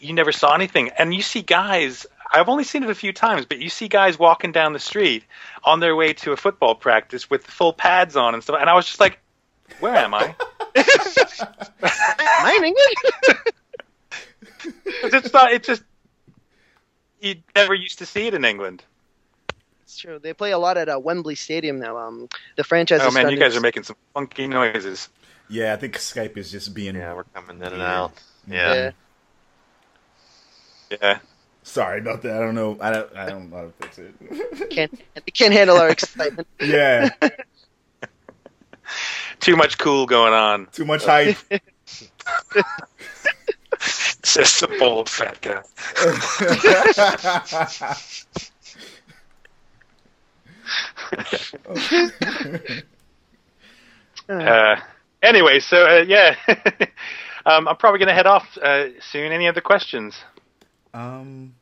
you never saw anything. And you see guys. I've only seen it a few times, but you see guys walking down the street on their way to a football practice with full pads on and stuff. And I was just like, "Where am I?" Am I in England? It's not. It's just you never used to see it in England. it's true. They play a lot at uh, Wembley Stadium now. Um, the franchise. Oh has man, you guys are making some funky noises. Yeah, I think Skype is just being. Yeah, we're coming in and out. Yeah. Yeah. Yeah. Sorry about that. I don't know. I don't. I don't know how to fix it. Can't they can't handle our excitement. yeah, Too much cool going on. too much hype. Just a bold fat guy. Uh, anyway, so uh, yeah, um, I'm probably going to head off uh, soon. Any other questions? um,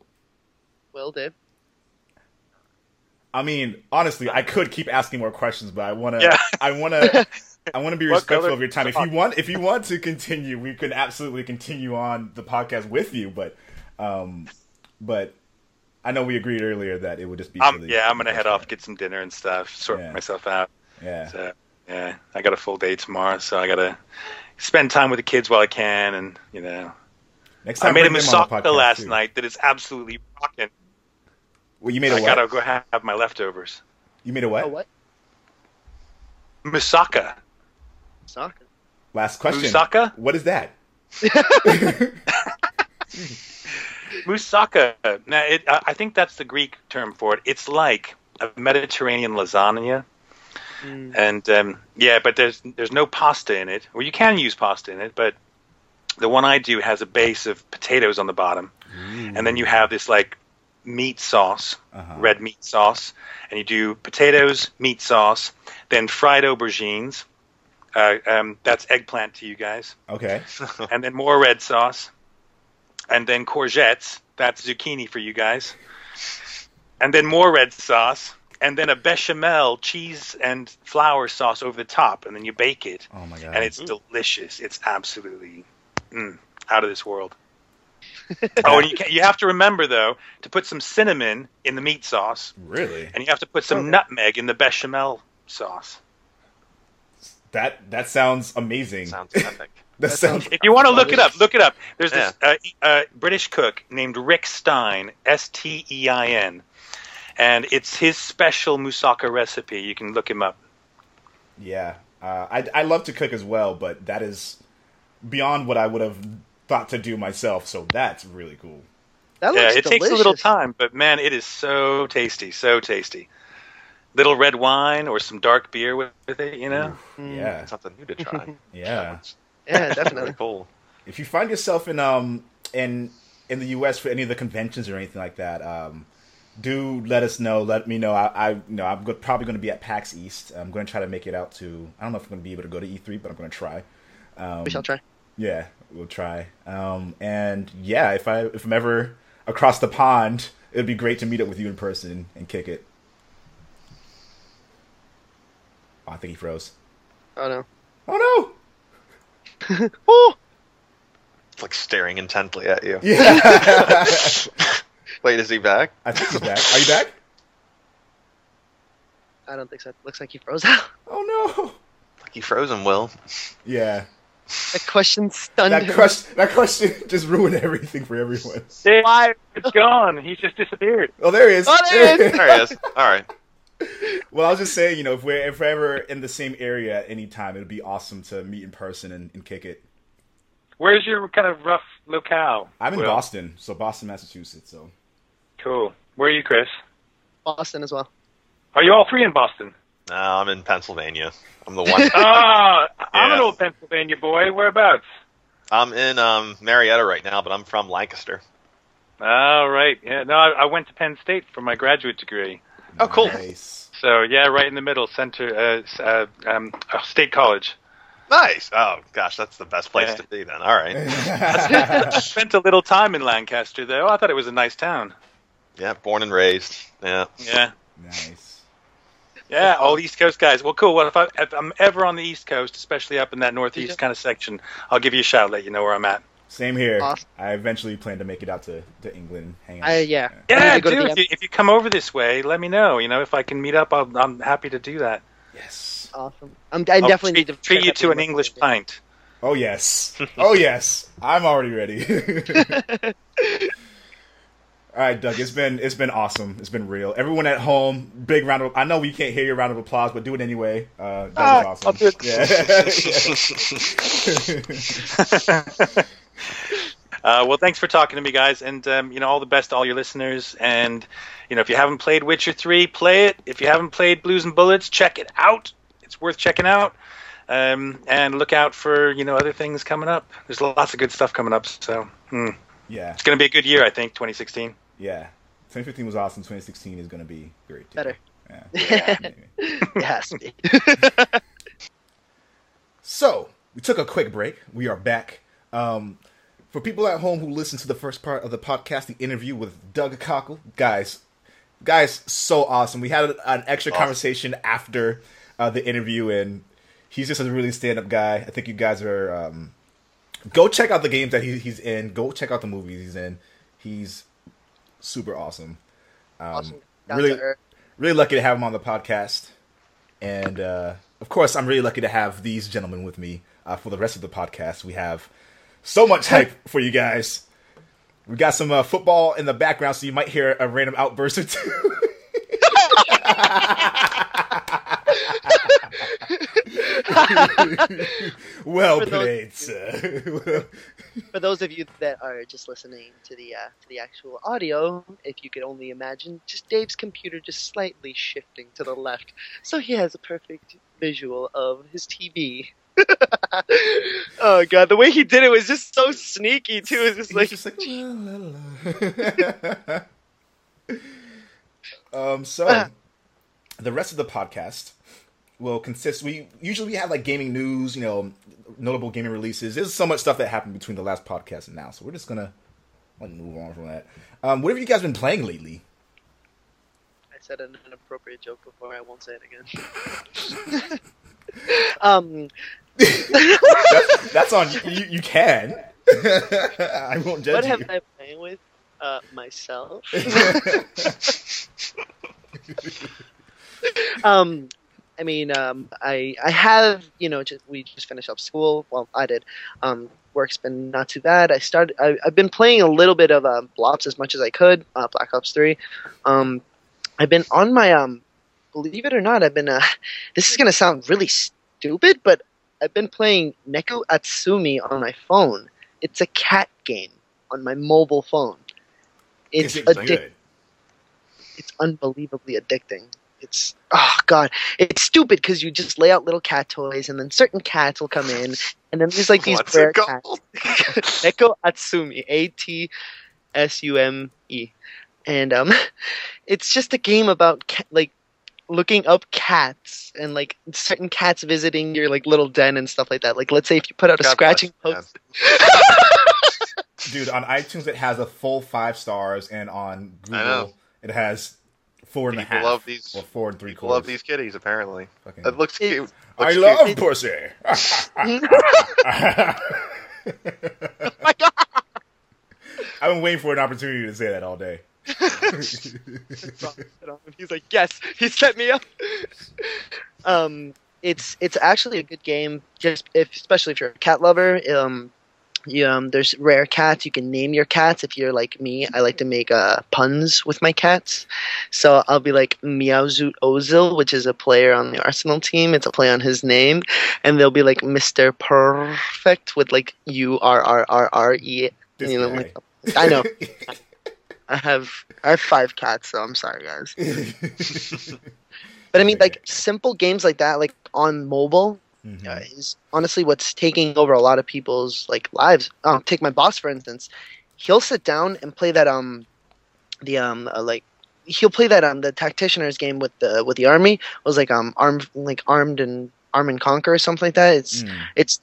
Well, Dave. I mean, honestly, I could keep asking more questions, but I want to. Yeah. I want to. I want to be respectful of your time. If you want, if you want to continue, we could absolutely continue on the podcast with you. But, um, but I know we agreed earlier that it would just be. Um, the- yeah, I'm going to head off, get some dinner and stuff, sort Yeah. myself out. Yeah. So, Yeah, I got a full day tomorrow, so I gotta spend time with the kids while I can, and you know, Next time I made a bring them on the moussaka podcast, last too. night that is absolutely rocking. Well, you made a I what? I gotta go have my leftovers. You made a what? Oh, what? Moussaka. Soccer. Last question. Moussaka? What is that? Moussaka. Now, it, I I think that's the Greek term for it. It's like a Mediterranean lasagna, Mm. and um, yeah, but there's there's no pasta in it. Well, you can use pasta in it, but the one I do has a base of potatoes on the bottom, and then you have this like meat sauce, Uh-huh. red meat sauce, and you do potatoes, meat sauce, then fried aubergines. Uh, um, that's eggplant to you guys Okay. and then more red sauce, and then courgettes. That's zucchini for you guys, and then more red sauce, and then a bechamel cheese and flour sauce over the top, and then you bake it, Oh my god. and it's delicious. It's absolutely mm, out of this world. oh, and you can, you have to remember though to put some cinnamon in the meat sauce, really and you have to put some nutmeg in the bechamel sauce. That that sounds amazing. Sounds epic. that sounds. If you want to look it up, look it up. There's Yeah. this uh, uh, British cook named Rick Stein, S T E I N, and it's his special moussaka recipe. You can look him up. Yeah, uh, I I love to cook as well, but that is beyond what I would have thought to do myself. So that's really cool. That yeah, looks it delicious. takes a little time, but man, it is so tasty, so tasty. Little red wine or some dark beer with, with it, you know. Mm. Yeah, Something new to try. yeah. Yeah, Really definitely. cool. If you find yourself in um in in the U.S. for any of the conventions or anything like that, um, do let us know. Let me know. I, I you know I'm go- probably going to be at PAX East. I'm going to try to make it out to. I don't know if I'm going to be able to go to E3, but I'm going to try. Um, we shall try. Yeah, we'll try. Um, and yeah, if I if I'm ever across the pond, it'd be great to meet up with you in person and kick it. Oh, I think he froze. Oh no. Oh no! Oh, It's like staring intently at you. Yeah, Wait, is he back? I think he's back. Are you back? I don't think so. Looks like he froze out. Oh no! Like he froze him, Will. Yeah, That question stunned that him. question that question just ruined everything for everyone. Why? It's gone. He just disappeared. Oh, there he is. Oh, there he is. There he is. All right. Well, I was just saying, you know, if we're if we're ever in the same area at any time, it'd be awesome to meet in person and, and kick it. Where's your kind of rough locale? I'm in Will? Boston, so Boston, Massachusetts. So Cool. Where are you, Chris? Boston as well. Are you all three in Boston? No, I'm in Pennsylvania. I'm the one. Ah, I'm an old Pennsylvania boy. Whereabouts? I'm in um, Marietta right now, but I'm from Lancaster. All right. Yeah. No, I, I went to Penn State for my graduate degree. Oh, cool. Nice. So yeah, right in the middle, center, uh, uh, um, oh, State College. Nice. Oh gosh, that's the best place Yeah. to be then. All right. I spent a little time in Lancaster, though. I thought it was a nice town. Yeah, born and raised. Yeah. Yeah. nice. Yeah, all East Coast guys. Well, cool. Well, if, I, if I'm ever on the East Coast, especially up in that Northeast Yeah. kind of section, I'll give you a shout, let you know where I'm at. Same here. Awesome. I eventually plan to make it out to, to England. Hang out. I, yeah. I Yeah, need to go to do. the If you, if you come over this way, let me know. You know, if I can meet up, I'll, I'm happy to do that. Yes. Awesome. I'm, I I'll definitely treat, need to treat you to an English English language. pint. Oh yes. Oh yes. I'm already ready. All right, Doug. It's been it's been awesome. It's been real. Everyone at home, big round of. I know we can't hear your round of applause, but do it anyway. Uh, that Ah, was I'll awesome. do it. Yeah. Uh, well, thanks for talking to me, guys, and um, you know all the best to all your listeners. And you know, if you haven't played Witcher Three, play it. If you haven't played Blues and Bullets, check it out. It's worth checking out. Um, and look out for you know other things coming up. There's lots of good stuff coming up, so hmm. yeah. it's going to be a good year, I think. 2016. Yeah. 2015 was awesome. 2016 is going to be great. Too. Better. Yeah. it has to be. So we took a quick break. We are back. Um, for people at home who listened to the first part of the podcast, the interview with Doug Cockle, guys, guys, so awesome. We had an extra Awesome. conversation after uh, the interview, and he's just a really stand-up guy. I think you guys are. Um, go check out the games that he, he's in. Go check out the movies he's in. He's super awesome. Um, awesome. Really, really lucky to have him on the podcast. And uh, of course, I'm really lucky to have these gentlemen with me uh, for the rest of the podcast. We have so much hype for you guys. We got some uh, football in the background, so you might hear a random outburst or two. well For those- played, sir. For those of you that are just listening to the uh, to the actual audio, if you could only imagine, just Dave's computer just slightly shifting to the left, so he has a perfect visual of his TV. oh god, the way he did it was just so sneaky too. It's just like just like, "La, la, la." um, so the rest of the podcast will consist. We usually we have like gaming news, you know, notable gaming releases. There's so much stuff that happened between the last podcast and now, so we're just gonna like move on from that. Um, what have you guys been playing lately? I said an inappropriate joke before. I won't say it again. um, That's, that's on you. You, you can. I won't judge what you. have I been playing with? Uh, myself. um, I mean, um, I I have you know just we just finished up school. Well, I did. Um, work's been not too bad. I started. I, I've been playing a little bit of um, Blops as much as I could. Uh, Black Ops Three. Um, I've been on my um. Believe it or not, I've been. Uh, this is gonna sound really stupid, but I've been playing Neko Atsume on my phone. It's a cat game on my mobile phone. It's addicting it's unbelievably addicting. It's oh god, it's stupid because you just lay out little cat toys, and then certain cats will come in, and then there's like these What's rare cats. Neko Atsume, A T S U M E, and um, it's just a game about like looking up cats and like certain cats visiting your like little den and stuff like that. Like let's say if you put out a God scratching post, Dude, on iTunes it has a full five stars, and on Google it has four and a half. love these- or four and three People quarters. love these kitties, apparently. Fucking- It looks It- cute. I Looks love cute. pussy. I've been waiting for an opportunity to say that all day. He's like, yes, he set me up. um, it's it's actually a good game, just if especially if you're a cat lover. Um, you, um, there's rare cats. You can name your cats. If you're like me, I like to make uh, puns with my cats. So I'll be like Meowzoot Ozil, which is a player on the Arsenal team. It's a play on his name, and they'll be like Mister Perfect with like U R R R R E. You know, like, I know. I have I have five cats, so I'm sorry, guys. But I mean, like simple games like that, like on mobile, Mhm. uh, is honestly what's taking over a lot of people's like lives. Um, take my boss for instance. He'll sit down and play that um, the um uh, like he'll play that um the tacticianers game with the with the army It was like um armed like armed and arm and conquer or something like that. It's Mm. it's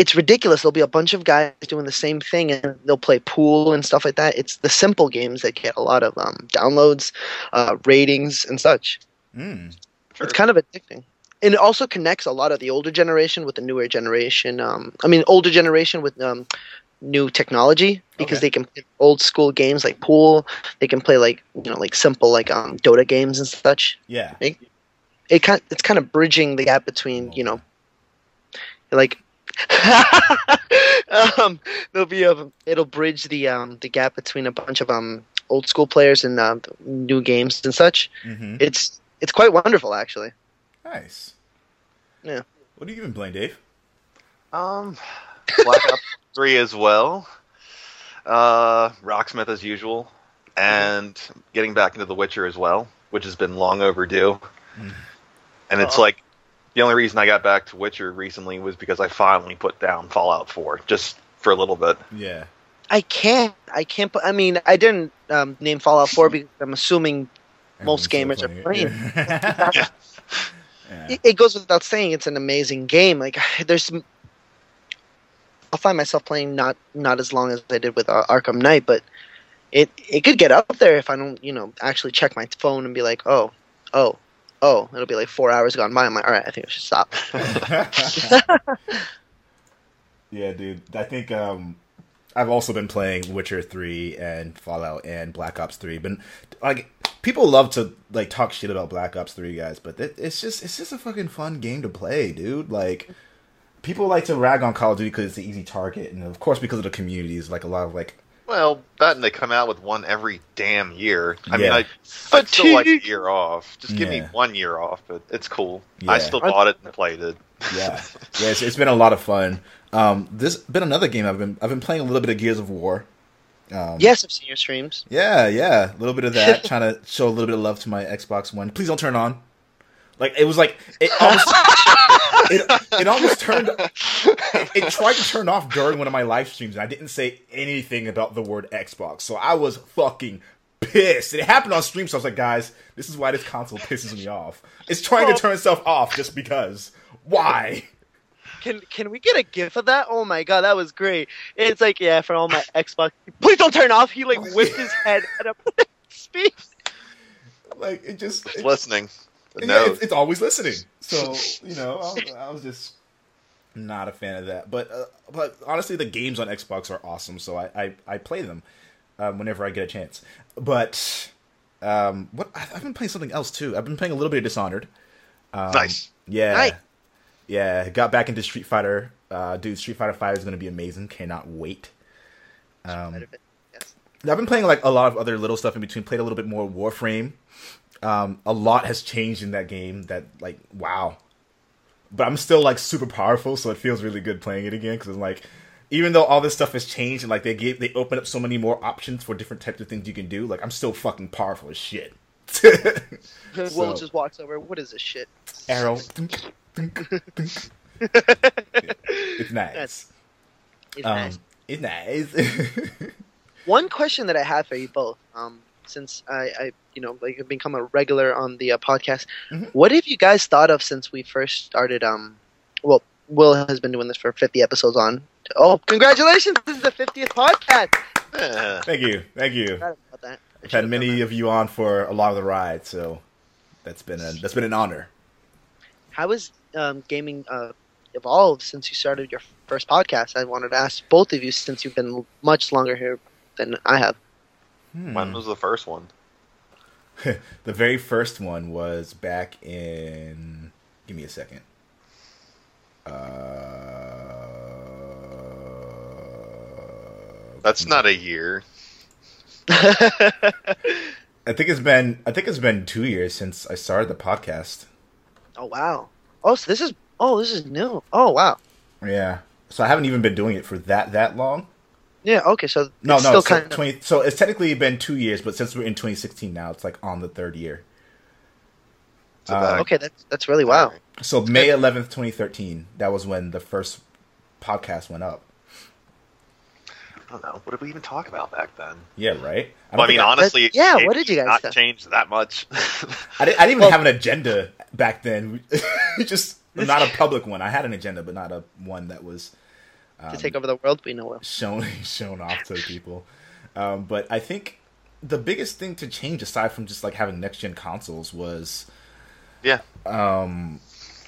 it's ridiculous. There'll be a bunch of guys doing the same thing, and they'll play pool and stuff like that. It's the simple games that get a lot of um, downloads, uh, ratings, and such. Mm. It's kind of addicting, and it also connects a lot of the older generation with the newer generation. Um, I mean, older generation with um, new technology because Okay. they can play old school games like pool. They can play like you know like simple like um, Dota games and such. Yeah. It kind it's kind of bridging the gap between you know like um, there'll be a it'll bridge the um the gap between a bunch of um old school players and um, new games and such. hmm It's it's quite wonderful actually. Nice. Yeah. What have you been playing, Dave? Um, Black Ops 3 as well. Uh, Rocksmith as usual. And getting back into The Witcher as well, which has been long overdue. Mm. And it's Oh. like, the only reason I got back to Witcher recently was because I finally put down Fallout 4, just for a little bit. Yeah. I can't I can't. I mean, I didn't um, name Fallout Four because I'm assuming Most Everyone's gamers are playing it. Yeah. Yeah. it, it goes without saying it's an amazing game. Like there's, I'll find myself playing not not as long as I did with uh, Arkham Knight, but it it could get up there if I don't you know actually check my phone and be like, oh, oh, oh, it'll be like four hours gone by. I'm like, all right, I think I should stop. yeah, dude. I think um, I've also been playing Witcher Three and Fallout and Black Ops Three. But like, people love to like talk shit about Black Ops Three guys, but it, it's just it's just a fucking fun game to play, dude. Like people like to rag on Call of Duty because it's an easy target, and of course because of the communities, like a lot of like Well, that and they come out with one every damn year. I mean, I I'd still like a year off. Just give me one year off, but it's cool. Yeah. I still bought it and played it. yeah, yeah. It's, it's been a lot of fun. Um, this been another game I've been I've been playing a little bit of Gears of War. Um, Yes, I've seen your streams. Yeah, yeah, a little bit of that. trying to show a little bit of love to my Xbox One. Please don't turn on. Like it was like it almost it, it almost turned it, it tried to turn off during one of my live streams and I didn't say anything about the word Xbox. So I was fucking pissed. It happened on stream, so I was like, guys, this is why this console pisses me off. It's trying to turn itself off just because. Why? Can can we get a gif of that? Oh my god, that was great. It's like yeah, for all my Xbox. Please don't turn off. He like whipped his head at a speed. Like it just Just it- listening. But Yeah, no, it's, it's always listening. So you know, I was, I was just not a fan of that. But uh, but honestly, the games on Xbox are awesome, so I I, I play them um, whenever I get a chance. But um, what I- I've been playing something else too. I've been playing a little bit of Dishonored. Um, nice. Yeah. Nice. Yeah, got back into Street Fighter. Uh, dude, Street Fighter Five is going to be amazing. Cannot wait. Um, Yes. I've been playing like a lot of other little stuff in between. Played a little bit more Warframe. Um, a lot has changed in that game. That like wow, but I'm still like super powerful, so it feels really good playing it again. Because like, even though all this stuff has changed and like they gave they open up so many more options for different types of things you can do, like I'm still fucking powerful as shit. Will So- just walks over. What is this shit? Arrow. Dunk. it's nice. That's- It's Um, nice. It's nice. One question that I have for you both, um, since I, I, you know, like have become a regular on the uh, podcast, Mhm. what have you guys thought of since we first started? Um, well, Will has been doing this for 50 episodes on. Oh, congratulations! This is the 50th podcast. Eh, thank you, thank you. Forgot about that. I I've had many of you on for a lot of the ride, so that's been a, that's been an honor. How has um, gaming uh, evolved since you started your first podcast? I wanted to ask both of you since you've been much longer here than I have. Hmm. When was the first one? The very first one was back in. Give me a second. Uh, That's not a year. I think it's been. I think it's been two years since I started the podcast. oh wow! Oh, so this is oh this is new. Oh wow! Yeah, so I haven't even been doing it for that that long. Yeah. Okay. So No, it's no, still so kind of twenty. So it's technically been two years, but since we're in 2016 now, it's like on the third year. So Uh, okay. That's that's really wow. So May 11th, 2013. That was when the first podcast went up. I don't know. What did we even talk about back then? Yeah, right. I, Well, I mean, think honestly, But- yeah, what did you guys Not say? changed that much. I, didn't, I didn't even have an agenda back then. We- Just not a public one. I had an agenda, but not a one that was to take over the world, we know Will. shown shown off to people. Um, but I think the biggest thing to change, aside from just like having next gen consoles, was yeah. um,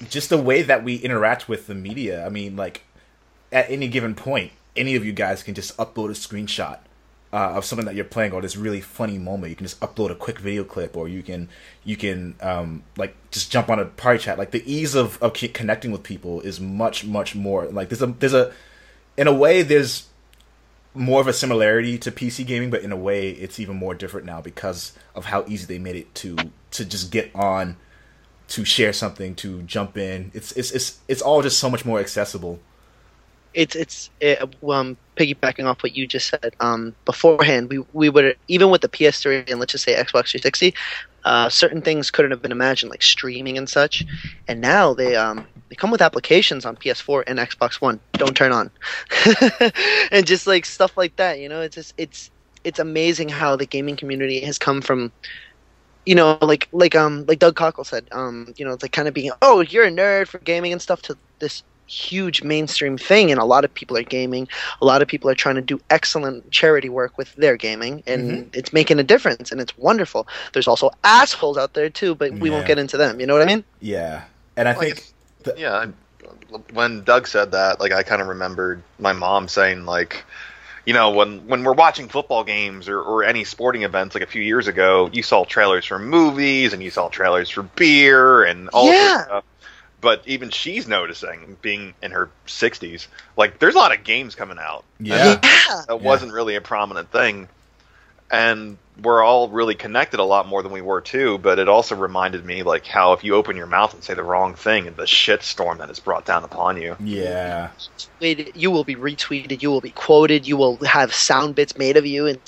just the way that we interact with the media. I mean, like at any given point, any of you guys can just upload a screenshot uh, of something that you're playing or this really funny moment. You can just upload a quick video clip, or you can you can um, like just jump on a party chat. Like the ease of of ke- connecting with people is much much more. Like there's a there's a in a way there's more of a similarity to PC gaming, but in a way it's even more different now because of how easy they made it to to just get on to share something, to jump in. It's it's it's it's all just so much more accessible. It's it's it, um piggybacking off what you just said. Um, beforehand, we we would even with the PS3 and let's just say Xbox 360, uh, certain things couldn't have been imagined like streaming and such, and now they um they come with applications on PS4 and Xbox One. Don't turn on, and just like stuff like that. You know, it's just it's it's amazing how the gaming community has come from you know, like like um like Doug Cockle said, um, you know, it's like kind of being, oh, you're a nerd for gaming and stuff, to this huge mainstream thing, and a lot of people are gaming. A lot of people are trying to do excellent charity work with their gaming, and it's making a difference, and it's wonderful. There's also assholes out there too, but we won't get into them. You know what I mean? Yeah, and I Like think it's- the- yeah. I, when Doug said that, like I kind of remembered my mom saying, like, you know, when when we're watching football games or, or any sporting events, like a few years ago, you saw trailers for movies and you saw trailers for beer and all Yeah. this stuff. But even she's noticing, being in her 60s, like there's a lot of games coming out. Yeah. Yeah. That wasn't really a prominent thing. And we're all really connected a lot more than we were too, but it also reminded me like how if you open your mouth and say the wrong thing and the shitstorm that is brought down upon you. Yeah. you will be retweeted, you will be quoted, you will have sound bits made of you, and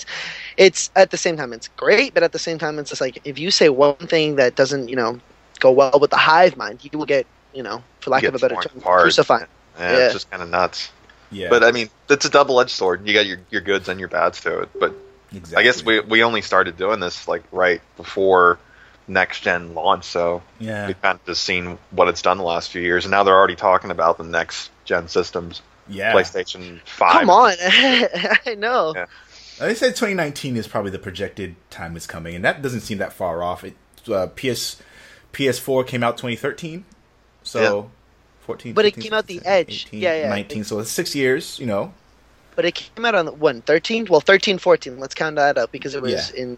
it's at the same time it's great, but at the same time it's just like if you say one thing that doesn't you know go well with the hive mind, you will get you know for lack of a better term apart. crucified. Yeah, Yeah. It's just kind of nuts. Yeah. But I mean, it's a double edged sword. You got your, your goods and your bads to it. But exactly. I guess we we only started doing this like right before next gen launch, so Yeah. we've kind of just seen what it's done the last few years, and now they're already talking about the next gen systems, Yeah. PlayStation Five. Come on, I know. Yeah. They said 2019 is probably the projected time is coming, and that doesn't seem that far off. It, uh, PS PS4 came out 2013, so 14. But it 15, came out the 16, Edge. 18, Yeah, yeah. 19. So it's six years. You know. But it came out on when 13, well 13, 14. Let's count that up because it was Yeah. in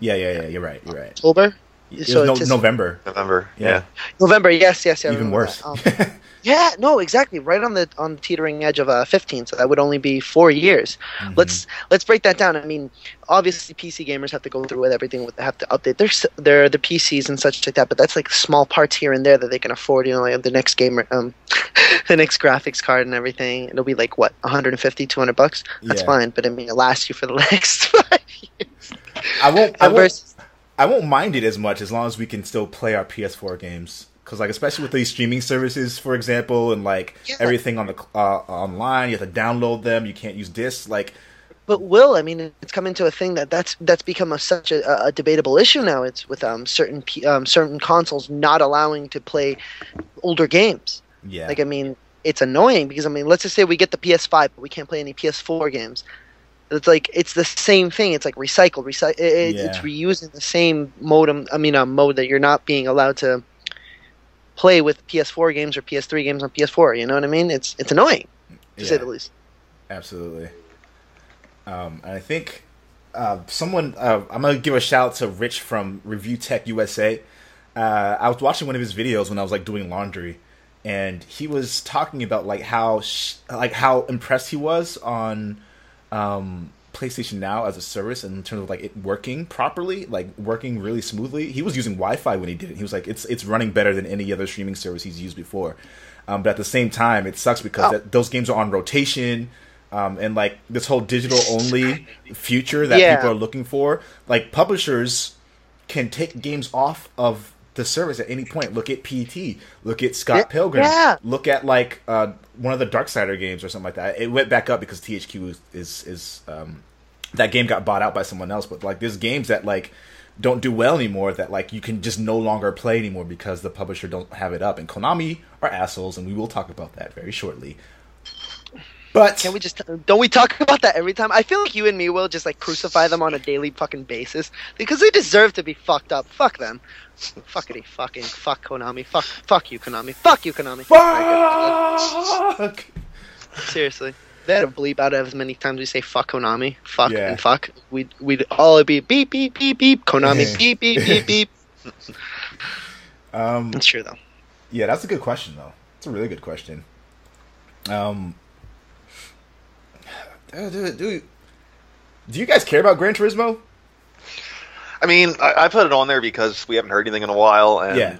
Yeah, yeah, yeah. You're right. You're right. October, So no, it's November. November. Yeah. Yeah. November. Yes, yes, yeah. Even worse. Um, Yeah, no, exactly. Right on the on the teetering edge of uh, 15, so that would only be four years. Mm-hmm. Let's let's break that down. I mean, obviously, PC gamers have to go through with everything. With they have to update their s- their the PCs and such like that. But that's like small parts here and there that they can afford. You know, like the next gamer, um, the next graphics card and everything. It'll be like what 150, 200 bucks. That's Yeah. fine. But I mean, it lasts you for the next five years. I won't. I Uh, won't. I won't mind it as much as long as we can still play our PS4 games. Because like especially with these streaming services, for example, and like Yeah. everything on the uh, online, you have to download them. You can't use discs. Like But will I mean it's come into a thing that that's that's become a, such a, a debatable issue now. It's with um, certain um, certain consoles not allowing to play older games. yeah, Like I mean, it's annoying because I mean, let's just say we get the PS5, but we can't play any PS4 games. It's like it's the same thing. It's like recycled, recycle. It, Yeah. It's reusing the same modem. I mean, a mode that you're not being allowed to play with PS4 games or PS3 games on PS4. You know what I mean? It's it's annoying to say the least. Absolutely. Um, and I think uh, someone uh, I'm gonna give a shout out to Rich from Review Tech USA. Uh, I was watching one of his videos when I was like doing laundry, and he was talking about like how sh- like how impressed he was on um, PlayStation Now as a service in terms of like it working properly, like working really smoothly. He was using Wi-Fi when he did it. He was like, it's it's running better than any other streaming service he's used before. Um, but at the same time, it sucks because Oh. that, those games are on rotation. Um, and like this whole digital only future that Yeah. people are looking for, like publishers can take games off of the service at any point. Look at PT. Look at Scott Yeah, Pilgrim. yeah. Look at like uh, one of the Dark Darksider games or something like that. It went back up because THQ is is, is um, that game got bought out by someone else. But like there's games that like don't do well anymore that like you can just no longer play anymore because the publisher don't have it up. And Konami are assholes, and we will talk about that very shortly. But Can we just don't we talk about that every time? I feel like you and me will just like crucify them on a daily fucking basis because they deserve to be fucked up. Fuck them. Fuckity fucking fuck Konami. Fuck fuck you Konami. Fuck you Konami. Fuck. Seriously. They had to bleep out as many times we say fuck Konami, fuck Yeah. and fuck. We'd we'd all be beep beep beep beep Konami beep beep beep beep. Um, That's true though. Yeah, that's a good question though. It's a really good question. Um, do, do, do, do you guys care about Gran Turismo? I mean, I, I put it on there because we haven't heard anything in a while, and Yeah.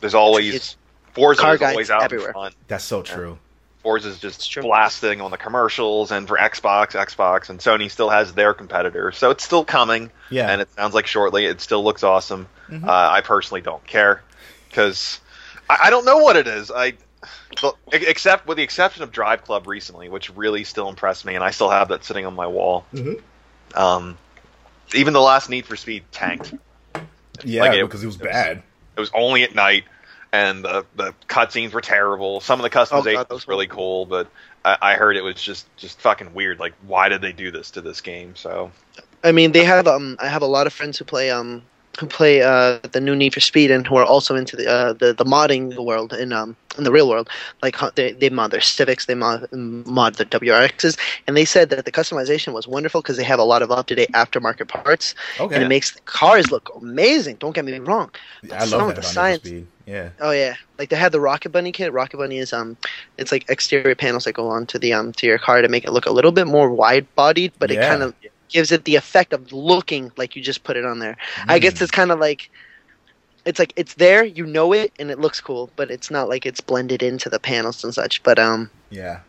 there's always It's- Forza car is always out everywhere. front. That's so true. Forza's just true. blasting on the commercials, and for Xbox, Xbox, and Sony still has their competitor, so it's still coming. Yeah. and it sounds like shortly. It still looks awesome. Mhm. Uh, I personally don't care because I, I don't know what it is. I but, e- except with the exception of Drive Club recently, which really still impressed me, and I still have that sitting on my wall. Mhm. Um, even the last Need for Speed tanked. Yeah, Like, it- because it was it was- bad. It was only at night, and the the cutscenes were terrible. Some of the customization Oh, God, was really cool, but I, I heard it was just just fucking weird. Like, why did they do this to this game? So I mean, they have um. I have a lot of friends who play um, who play uh, the new Need for Speed and who are also into the uh, the, the modding world in um in the real world. Like they they mod their Civics, they mod mod the WRXs, and they said that the customization was wonderful because they have a lot of up to date aftermarket parts, Okay. and it makes the cars look amazing. Don't get me wrong. I love that science- Need for Speed. Yeah. Oh yeah, like they had the Rocket Bunny kit. Rocket Bunny is um, it's like exterior panels that go onto the um to your car to make it look a little bit more wide bodied, but it kind of gives it the effect of looking like you just put it on there. I guess Mm. it's kind of like, it's like it's there, you know it, and it looks cool, but it's not like it's blended into the panels and such. But um, Yeah.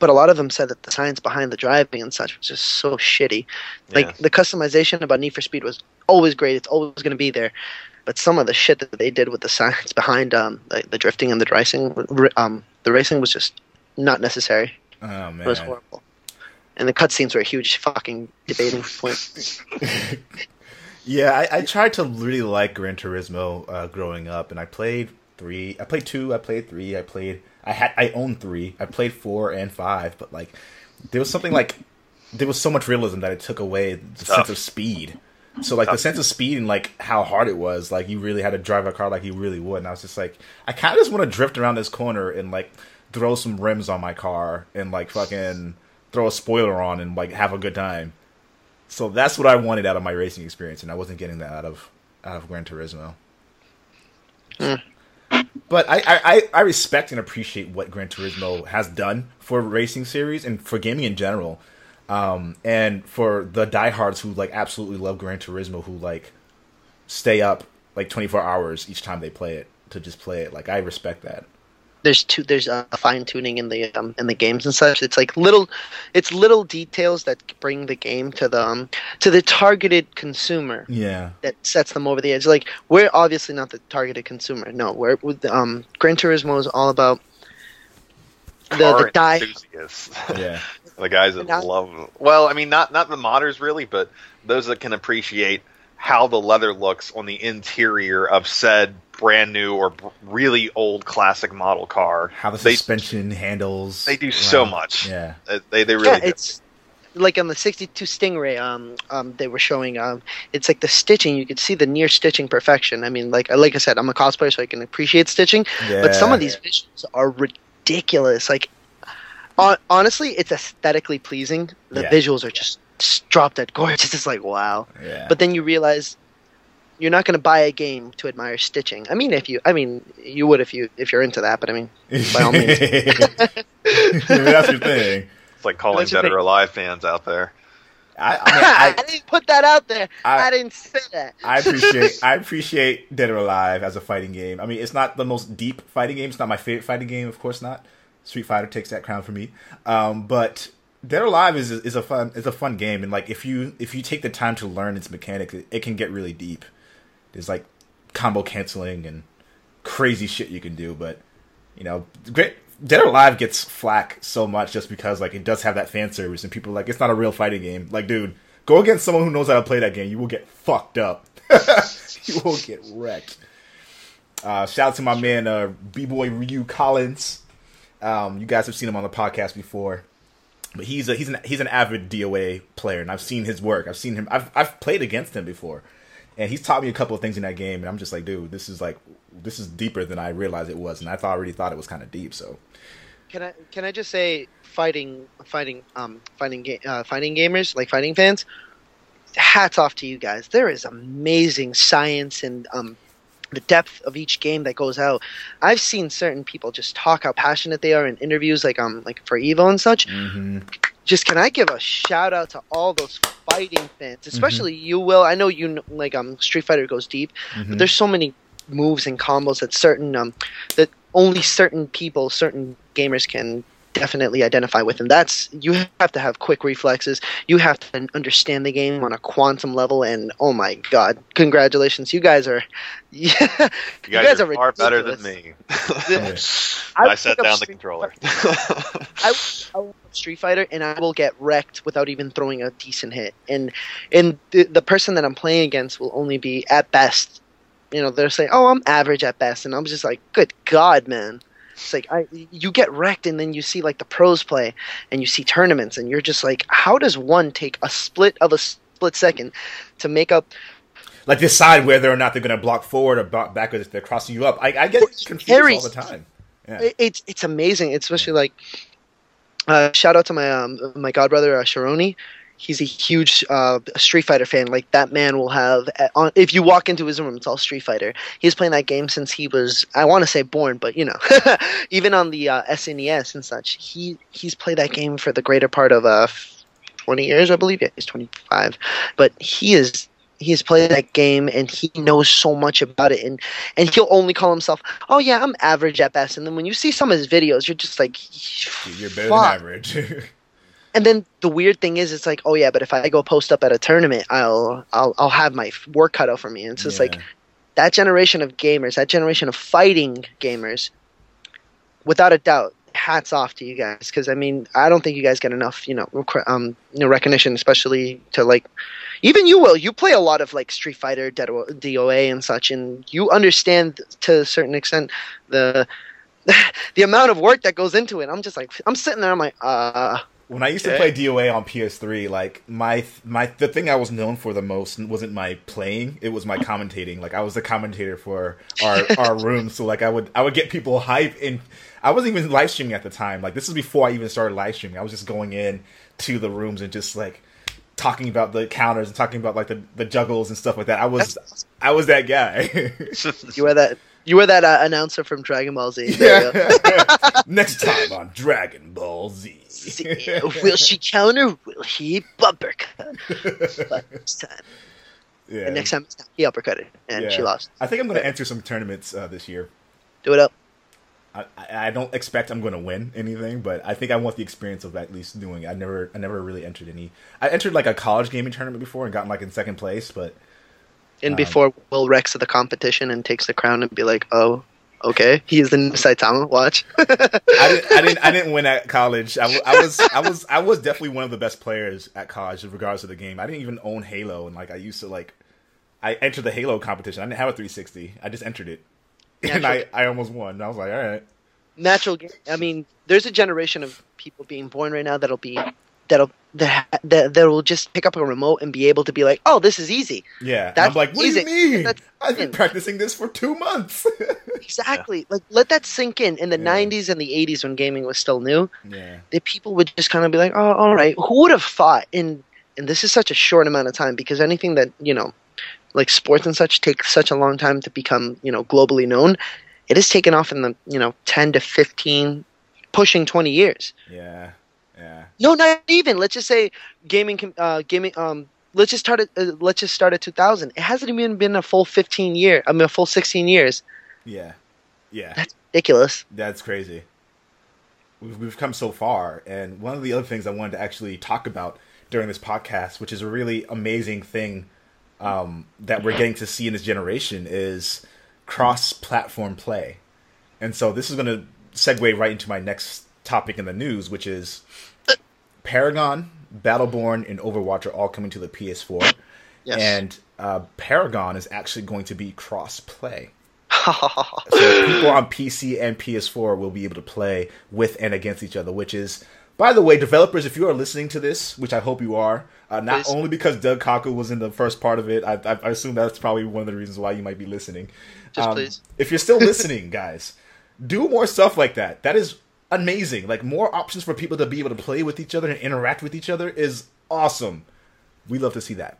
but a lot of them said that the science behind the driving and such was just so shitty. Like Yeah. the customization about Need for Speed was always great. It's always going to be there. But some of the shit that they did with the science behind um, the, the drifting and the racing, um, the racing was just not necessary. Oh man. It was horrible. And the cutscenes were a huge fucking debating point. Yeah, I, I tried to really like Gran Turismo uh, growing up, and I played three. I played two. I played three. I played. I had. I owned three. I played four and five, but like, there was something like there was so much realism that it took away the sense of speed. So like the sense of speed and like how hard it was, like you really had to drive a car like you really would. And I was just like, I kind of just want to drift around this corner and like throw some rims on my car and like fucking throw a spoiler on and like have a good time. So that's what I wanted out of my racing experience, and I wasn't getting that out of out of Gran Turismo. But I, I, I- I respect and appreciate what Gran Turismo has done for racing series and for gaming in general. Um, and for the diehards who like absolutely love Gran Turismo, who like stay up like 24 hours each time they play it to just play it. Like I respect that. There's two there's a fine tuning in the um, in the games and such. It's like little it's little details that bring the game to the um, to the targeted consumer. Yeah. that sets them over the edge. Like we're obviously not the targeted consumer. No, we're with um, Gran Turismo is all about the Car the die. enthusiasts. Yeah. the guys that Not- love. Well, I mean, not not the modders really, but those that can appreciate how the leather looks on the interior of said brand new or really old classic model car. How the They- suspension handles. They do so around- much. Yeah. Uh, They they really yeah, do. it's like on the 62 Stingray. Um, um, they were showing. Um, it's like the stitching. You could see the near stitching perfection. I mean, like like I said, I'm a cosplayer, so I can appreciate stitching. Yeah. But some of these visuals are ridiculous. Like, hon- honestly, it's aesthetically pleasing. The Yeah. visuals are just just drop dead gorgeous. It's like wow. Yeah. But then you realize you're not going to buy a game to admire stitching. I mean, if you, I mean, you would if you if you're into that. But I mean, by all means. that's your thing. It's like calling What's Dead or? Alive fans out there. I, I, mean, I, I, didn't put that out there. I- I, didn't say that. I appreciate I appreciate Dead or Alive as a fighting game. I mean, it's not the most deep fighting game. It's not my favorite fighting game, of course not. Street Fighter takes that crown for me. Um, but Dead or Alive is is a fun is a fun game, and like if you if you take the time to learn its mechanics, it, it can get really deep. There's like combo canceling and crazy shit you can do, but you know, great. Dead or Alive gets flack so much just because like it does have that fan service, and people like it's not a real fighting game. Like, dude, go against someone who knows how to play that game. You will get fucked up. you will get wrecked. Uh, shout out to my man uh, B Boy Ryu Collins. Um, you guys have seen him on the podcast before, but he's a, he's an he's an avid DOA player, and I've seen his work. I've seen him. I've I've played against him before, and he's taught me a couple of things in that game, and I'm just like, dude, this is like this is deeper than I realized it was, and I thought already thought it was kind of deep. So Can I can I just say fighting fighting um fighting ga- uh, fighting gamers like fighting fans? Hats off to you guys. There is amazing science and um the depth of each game that goes out. I've seen certain people just talk how passionate they are in interviews, like um like for Evo and such. mm-hmm. Just can I give a shout out to all those fighting fans, especially you, Will. I know you like um Street Fighter goes deep, but there's so many moves and combos that certain um that only certain people, certain gamers can definitely identify with and that's you have to have quick reflexes you have to understand the game on a quantum level and oh my god congratulations you guys are yeah You guys, are, far better than me. I I, set down the controller. I I Street Fighter and I will get wrecked without even throwing a decent hit. And and the, the person that I'm playing against will only be at best. You know, they're saying, "Oh, I'm average at best," and I'm just like, "Good God, man!" It's like I you get wrecked, and then you see like the pros play, and you see tournaments, and you're just like, "How does one take a split of a split second to make up like decide whether or not they're going to block forward or block backwards if they're crossing you up. I, I get confused all the time. Yeah. It- it's it's amazing. It's especially like uh, shout out to my um my godbrother uh, Sharoni. He's a huge uh, Street Fighter fan. Like that man will have uh, on, if you walk into his room, it's all Street Fighter. He's playing that game since he was I want to say born, but you know, even on the uh, SNES and such, he he's played that game for the greater part of uh, twenty years, I believe. Yeah, he's twenty five, but he is he has played that game and he knows so much about it and and he'll only call himself oh yeah i'm average at best and then when you see some of his videos you're just like Dude, you're better fuck. than average. and then the weird thing is it's like oh yeah but if i go post up at a tournament i'll i'll, I'll have my work cut out for me. And it's just like that generation of gamers that generation of fighting gamers without a doubt hats off to you guys. Because i mean i don't think you guys get enough you know um you know recognition especially to like even you will you play a lot of like street fighter doa and such and you understand to a certain extent the the amount of work that goes into it. I'm just like i'm sitting there i'm like uh When I used to play DOA on PS3, like my my the thing I was known for the most wasn't my playing; it was my commentating. Like I was the commentator for our our room, so like I would I would get people hype, and I wasn't even live streaming at the time. Like this is before I even started live streaming. I was just going in to the rooms and just like talking about the counters and talking about like the the juggles and stuff like that. I was I was that guy. you were that you were that uh, announcer from dragon ball z There you go. yeah. Next time on Dragon Ball Z. will she counter? Will he uppercut? First time. Yeah. And next time he uppercutted and she lost. I think I'm going to enter some tournaments uh, this year. Do it up. I, I I don't expect I'm going to win anything, but I think I want the experience of at least doing. it. I never I never really entered any. I entered like a college gaming tournament before and gotten like in second place, but And Um, before Will wrecks the competition and takes the crown and be like, oh, okay, he is the new Saitama. Watch. I didn't I didn't I didn't win at college. I, I was I was I was definitely one of the best players at college in regards to the game. I didn't even own Halo, and like I used to like I entered the Halo competition. I didn't have a 360. I just entered it, and I I almost won. And I was like, all right. Natural. ga- I mean, there's a generation of people being born right now that'll be that'll that that, that will just pick up a remote and be able to be like, oh, this is easy. Yeah, That's I'm like, what easy. do you mean? I've been practicing this for two months. Exactly. Like let that sink in. In the Yeah. 90s and the 80s when gaming was still new, yeah, that people would just kind of be like, "Oh, all right." Who would have thought? In and this is such a short amount of time because anything that you know, like sports and such, takes such a long time to become you know globally known. It has taken off in the you know ten to fifteen, pushing twenty years. yeah, yeah. No, not even. Let's just say gaming. Uh, gaming. Um, let's just start at. Uh, let's just start at two thousand. It hasn't even been a full fifteen year. I mean, a full sixteen years. Yeah, yeah, That's ridiculous. that's crazy. We've, we've come so far, and one of the other things I wanted to actually talk about during this podcast, which is a really amazing thing um, that we're getting to see in this generation, is cross-platform play. And so this is going to segue right into my next topic in the news, which is Paragon, Battleborn, and Overwatch are all coming to the PS4, Yes. and uh, Paragon is actually going to be cross-play. So people on PC and PS4 will be able to play with and against each other, which is, by the way, developers, if you are listening to this, which I hope you are, uh, not Please. only because Doug Cockle was in the first part of it, I, I, I assume that's probably one of the reasons why you might be listening. Just Um, please. If you're still listening, guys, do more stuff like that. That is amazing. Like more options for people to be able to play with each other and interact with each other is awesome. We love to see that.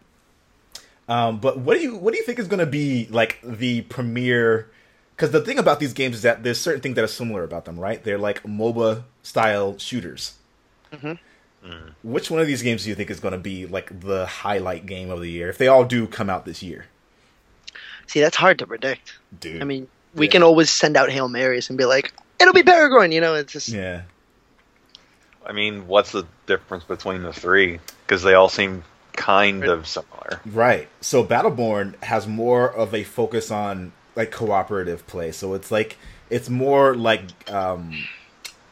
Um, but what do you what do you think is going to be like the premier? Because the thing about these games is that there's certain things that are similar about them, right? They're like MOBA style shooters. Which one of these games do you think is going to be like the highlight game of the year if they all do come out this year? See, that's hard to predict. Dude, I mean, we Yeah. can always send out hail marys and be like, "It'll be Paragon," you know. It's just yeah, I mean, what's the difference between the three? Because they all seem kind of similar. Right. So Battleborn has more of a focus on like cooperative play. So it's like it's more like um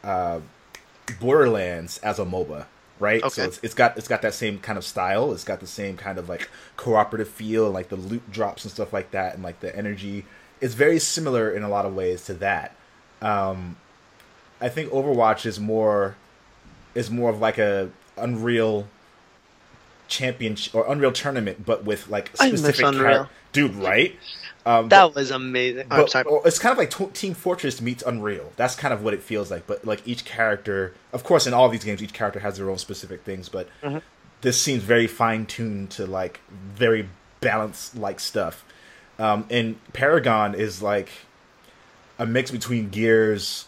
uh Borderlands as a MOBA, right? So Okay. it's it's got it's got that same kind of style. It's got the same kind of like cooperative feel, like the loot drops and stuff like that and like the energy. It's very similar in a lot of ways to that. Um I think Overwatch is more is more of like a Unreal Championship or Unreal Tournament, but with like I miss specific Unreal. char- dude, right? Um, That was amazing. I'm but- sorry. or it's kind of like t- Team Fortress meets Unreal. That's kind of what it feels like. But like each character, of course, in all these games, each character has their own specific things. But Mm-hmm. this seems very fine tuned to like very balanced like stuff. Um, and Paragon is like a mix between Gears,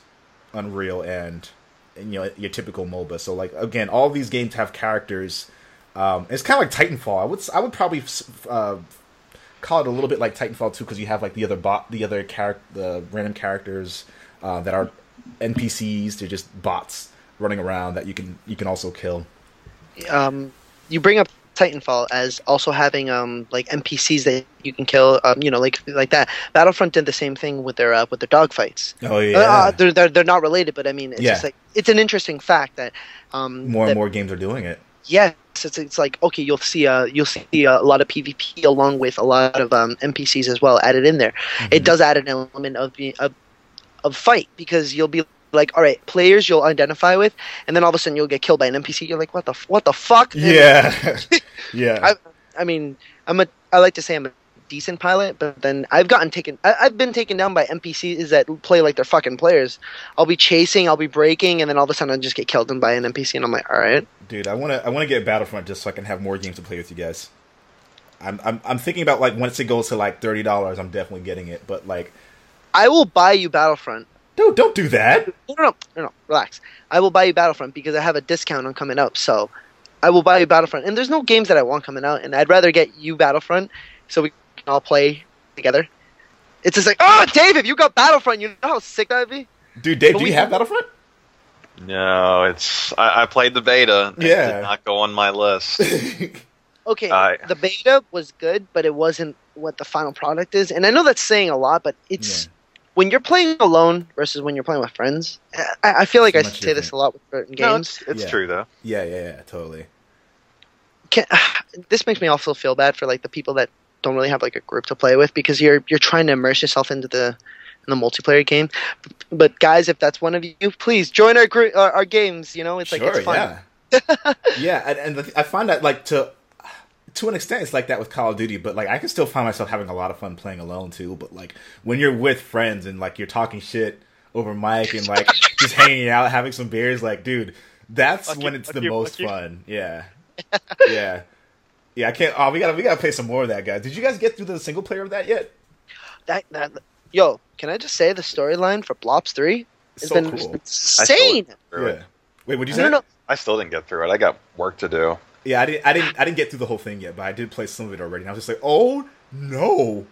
Unreal, and, and you know your typical MOBA. So like again, all these games have characters. Um, it's kind of like Titanfall. I would I would probably uh, call it a little bit like Titanfall 2 because you have like the other bot, the other character, the random characters uh, that are NPCs. They're just bots running around that you can you can also kill. um, you bring up Titanfall as also having um like NPCs that you can kill. Um, you know, like like that. Battlefront did the same thing with their uh, with their dogfights. Oh Uh, they're, they're they're not related, but I mean, it's Yeah. just like it's an interesting fact that um more that- and more games are doing it. Yes, it's, it's like okay, you'll see uh you'll see a lot of PvP along with a lot of um, NPCs as well added in there. Mm-hmm. It does add an element of being of, of fight because you'll be like, all right, players you'll identify with, and then all of a sudden you'll get killed by an NPC. You're like, what the f- what the fuck? Yeah, yeah. I, I mean, I'm a I like to say I'm a decent pilot, but then I've gotten taken. I, I've been taken down by NPCs that play like they're fucking players. I'll be chasing, I'll be breaking, and then all of a sudden I just get killed by an NPC, and I'm like, all right. Dude, I want to I want to get Battlefront just so I can have more games to play with you guys. I'm I'm I'm thinking about like once it goes to like thirty dollars, I'm definitely getting it. But like, I will buy you Battlefront. dude, don't do that. No, no, no, no, relax. I will buy you Battlefront because I have a discount on coming up. So I will buy you Battlefront. And there's no games that I want coming out, and I'd rather get you Battlefront so we can all play together. It's just like, oh, Dave, if you got Battlefront, you know how sick that'd be. Dude, Dave, But do we- you have Battlefront? No, it's I, I played the beta. It Yeah. did not go on my list. Okay, I- the beta was good, but it wasn't what the final product is. And I know that's saying a lot, but it's Yeah. when you're playing alone versus when you're playing with friends. I, I feel like I It's much say this a lot with certain no, games. it's, it's Yeah. true though. yeah, yeah, yeah, totally. Can, this makes me also feel bad for like the people that don't really have like a group to play with because you're you're trying to immerse yourself into the in the multiplayer game. But guys, if that's one of you, please join our group our, our games. You know, it's like sure, it's fun. yeah, yeah, and, and the, I find that like to to an extent, it's like that with Call of Duty, but like I can still find myself having a lot of fun playing alone too. But like when you're with friends and like you're talking shit over mic and like just hanging out, having some beers, like dude, that's Fuck you, when it's fuck the you, most fuck you. fun. Yeah, yeah, yeah. I can't. Oh, we gotta we gotta play some more of that, guys. Did you guys get through the single player of that yet? That, that yo, can I just say the storyline for Blops Three has So been cool. insane. Yeah. Wait, what'd you say? don't know. I still didn't get through it. I got work to do. Yeah, I didn't. I didn't. I didn't get through the whole thing yet, but I did play some of it already. And I was just like, oh no.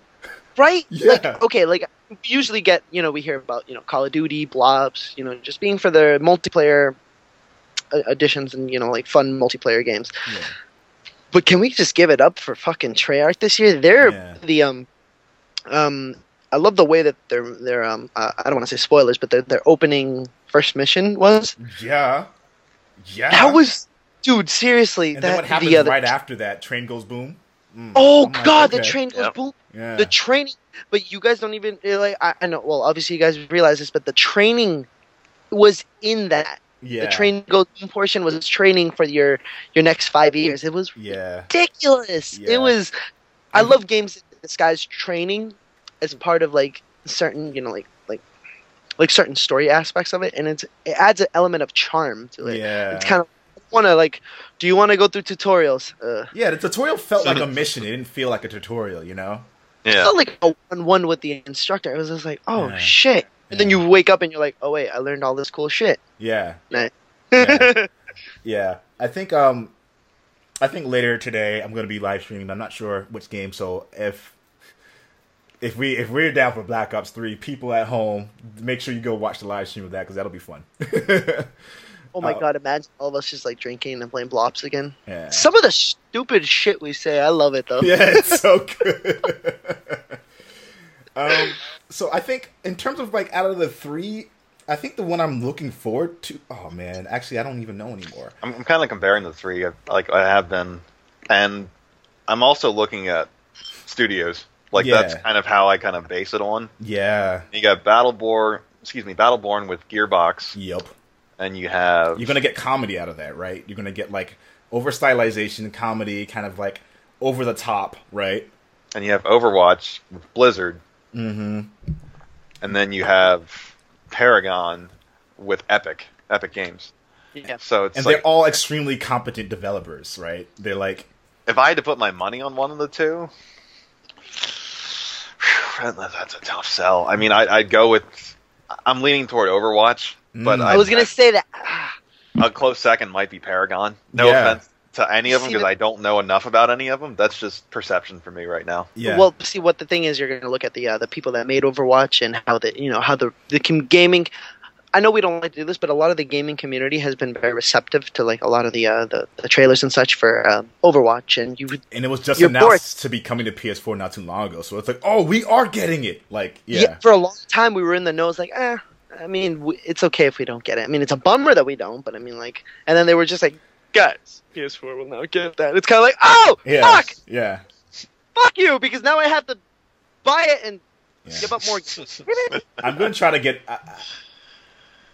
right? Yeah. Like, okay, like usually get, you know, we hear about, you know, Call of Duty, Blops, you know, just being for the multiplayer additions and, you know, like fun multiplayer games. Yeah. But can we just give it up for fucking Treyarch this year? They're Yeah. the um um I love the way that their their um uh, I don't want to say spoilers, but their their opening first mission was. Yeah. Yeah. That was dude, seriously, And that then what happens the other right after that? Train goes boom. Mm. Oh I'm like, god, the train goes Yep. boom. Yeah. the training but you guys don't even like I, I know well obviously you guys realize this but the training was in that yeah. the train go portion was training for your your next five years it was Yeah. ridiculous Yeah. it was i love games that disguise training as part of like certain you know like like like certain story aspects of it and it's it adds an element of charm to it Yeah. it's kind of want to like do you want to go through tutorials uh Yeah, the tutorial felt like a mission. It didn't feel like a tutorial, you know? It Yeah. felt like a one-one with the instructor. It was just like, oh Yeah. shit, and then you wake up and you're like, oh wait, I learned all this cool shit. Yeah. Nah. Yeah. Yeah. I think um I think later today I'm gonna be live streaming. I'm not sure which game, so if if we if we're down for Black Ops Three, people at home, make sure you go watch the live stream of that because that'll be fun. oh my Uh, god, imagine all of us just like drinking and playing Blops again. yeah. Some of the stupid shit we say, I love it though. yeah, it's so good. Um, so I think in terms of like out of the three, I think the one I'm looking forward to. Oh man, actually, I don't even know anymore. I'm, I'm kind of comparing the three, like I have been, and I'm also looking at studios. Like Yeah. that's kind of how I kind of base it on. Yeah. You got Battleborn, excuse me, Battleborn with Gearbox, Yep. and you have You're gonna get comedy out of that, right? You're gonna get like over stylization, comedy, kind of like over the top, right? And you have Overwatch with Blizzard. Mm-hmm. And then you have Paragon with Epic, Epic Games. Yeah. So it's And like they're all extremely competent developers, right? They're like, if I had to put my money on one of the two, that's a tough sell. I mean, I, I'd go with. I'm leaning toward Overwatch, but Mm. I was gonna say that. a close second might be Paragon. No Yeah. offense to any of them because the- I don't know enough about any of them. That's just perception for me right now. yeah, Well, see what the thing is, you're going to look at the uh, the people that made Overwatch and how the you know how the the gaming. I know we don't like to do this, but a lot of the gaming community has been very receptive to like a lot of the uh, the, the trailers and such for uh, Overwatch, and you and it was just You're announced to be coming to PS4 not too long ago, so it's like, oh, we are getting it. Like, yeah, for a long time we were in the nose like, eh. I mean, it's okay if we don't get it. I mean, it's a bummer that we don't, but I mean, like, and then they were just like, guys, PS4 will now get that. It's kind of like, oh, yeah, fuck, yeah, fuck you, because now I have to buy it and yeah. give up more. I'm gonna try to get. Uh,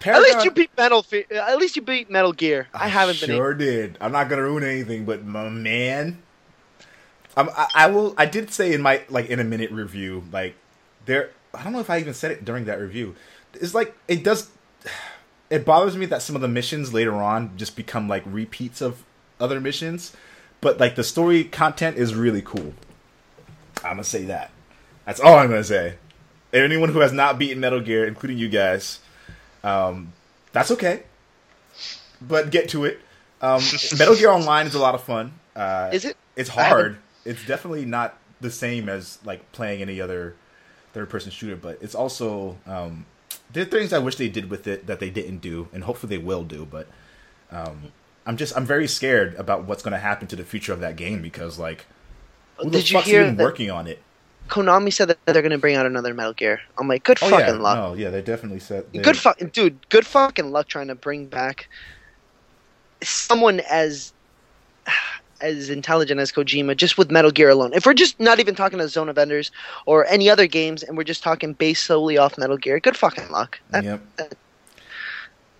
uh, At least you beat Metal. Fe- At least you beat Metal Gear. I haven't been. Sure did. I'm not gonna ruin anything, but my man, I'm, I, I will. I did say in my like in a minute review, like there. I don't know if I even said it during that review. It's like it does. It bothers me that some of the missions later on just become like repeats of other missions, but like the story content is really cool. I'm gonna say that. That's all I'm gonna say. Anyone who has not beaten Metal Gear, including you guys, um, that's okay. But get to it. Um, Metal Gear Online is a lot of fun. Uh, Is it? It's hard. It's definitely not the same as like playing any other third-person shooter, but it's also um, there are things I wish they did with it that they didn't do, and hopefully they will do. But um, I'm just I'm very scared about what's going to happen to the future of that game because like who the Did you fuck's hear even that working on it? Konami said that they're going to bring out another Metal Gear? I'm like, good Oh fucking yeah, luck. no, yeah, they definitely said they, Good fucking dude. Good fucking luck trying to bring back someone as as intelligent as Kojima just with Metal Gear alone. If we're just not even talking to Zone of Enders or any other games, and we're just talking based solely off Metal Gear, good fucking luck. That- Yep. that-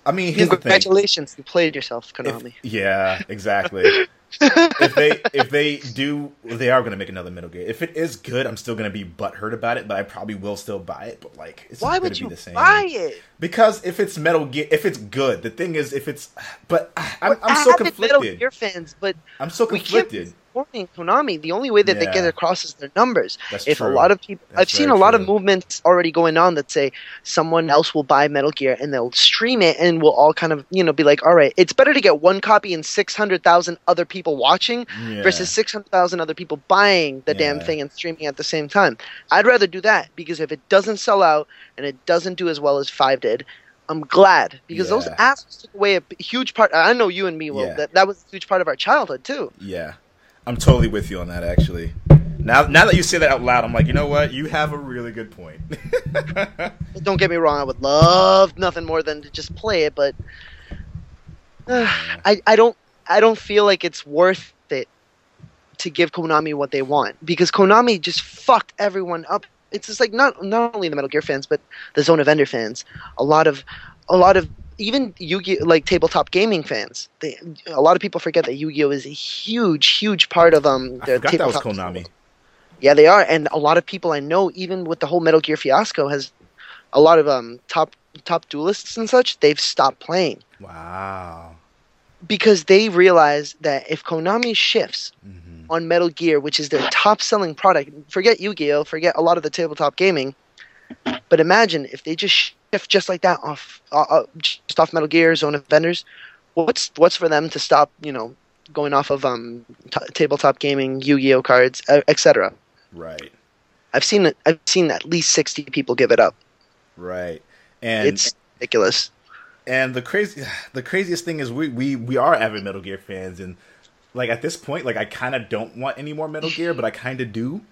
I mean, here's the thing. congratulations, you played yourself, If- Konami. yeah, exactly. if they if they do, they are going to make another Metal Gear. If it is good, I'm still going to be butthurt about it, but I probably will still buy it. But like, it's Why would you be the same. buy it? Because if it's Metal Gear, if it's good, the thing is, if it's, but I'm, I'm so avid Metal conflicted. Gear fans, but I'm so conflicted. Konami. The only way that they get across is their numbers. That's if a lot of people, That's I've seen a lot of movements already going on that say someone else will buy Metal Gear and they'll stream it, and we'll all kind of you know be like, all right, it's better to get one copy and six hundred thousand other people watching Yeah. versus six hundred thousand other people buying the damn thing and streaming at the same time. I'd rather do that because if it doesn't sell out and it doesn't do as well as Five did. I'm glad because those assholes took away a huge part. I know you and me will. Yeah. That that was a huge part of our childhood too. Yeah, I'm totally with you on that. Actually, now now that you say that out loud, I'm like, you know what? You have a really good point. Don't get me wrong, I would love nothing more than to just play it, but uh, I I don't I don't feel like it's worth it to give Konami what they want because Konami just fucked everyone up. It's just like not not only the Metal Gear fans, but the Zone of Ender fans. A lot of a lot of even Yu-Gi-Oh, like tabletop gaming fans. They, a lot of people forget that Yu-Gi-Oh is a huge, huge part of um I their forgot that was Konami. yeah, they are, and a lot of people I know, even with the whole Metal Gear fiasco, has a lot of um top top duelists and such. They've stopped playing Wow. because they realize that if Konami shifts Mm-hmm. on Metal Gear, which is their top selling product, forget Yu-Gi-Oh, forget a lot of the tabletop gaming, but imagine if they just just like that off uh, uh, just off Metal Gear, Zone of Enders. What's what's for them to stop? You know, going off of um t- tabletop gaming, Yu-Gi-Oh cards, uh, etc. Right. I've seen it. I've seen at least sixty people give it up. Right. And it's ridiculous. and the crazy the craziest thing is we we we are avid Metal Gear fans and like at this point like I kind of don't want any more Metal Gear but I kind of do.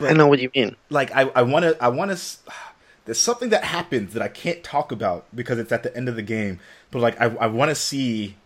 I know what you mean. Like I I want to I want to there's something that happens that I can't talk about because it's at the end of the game but like I I want to see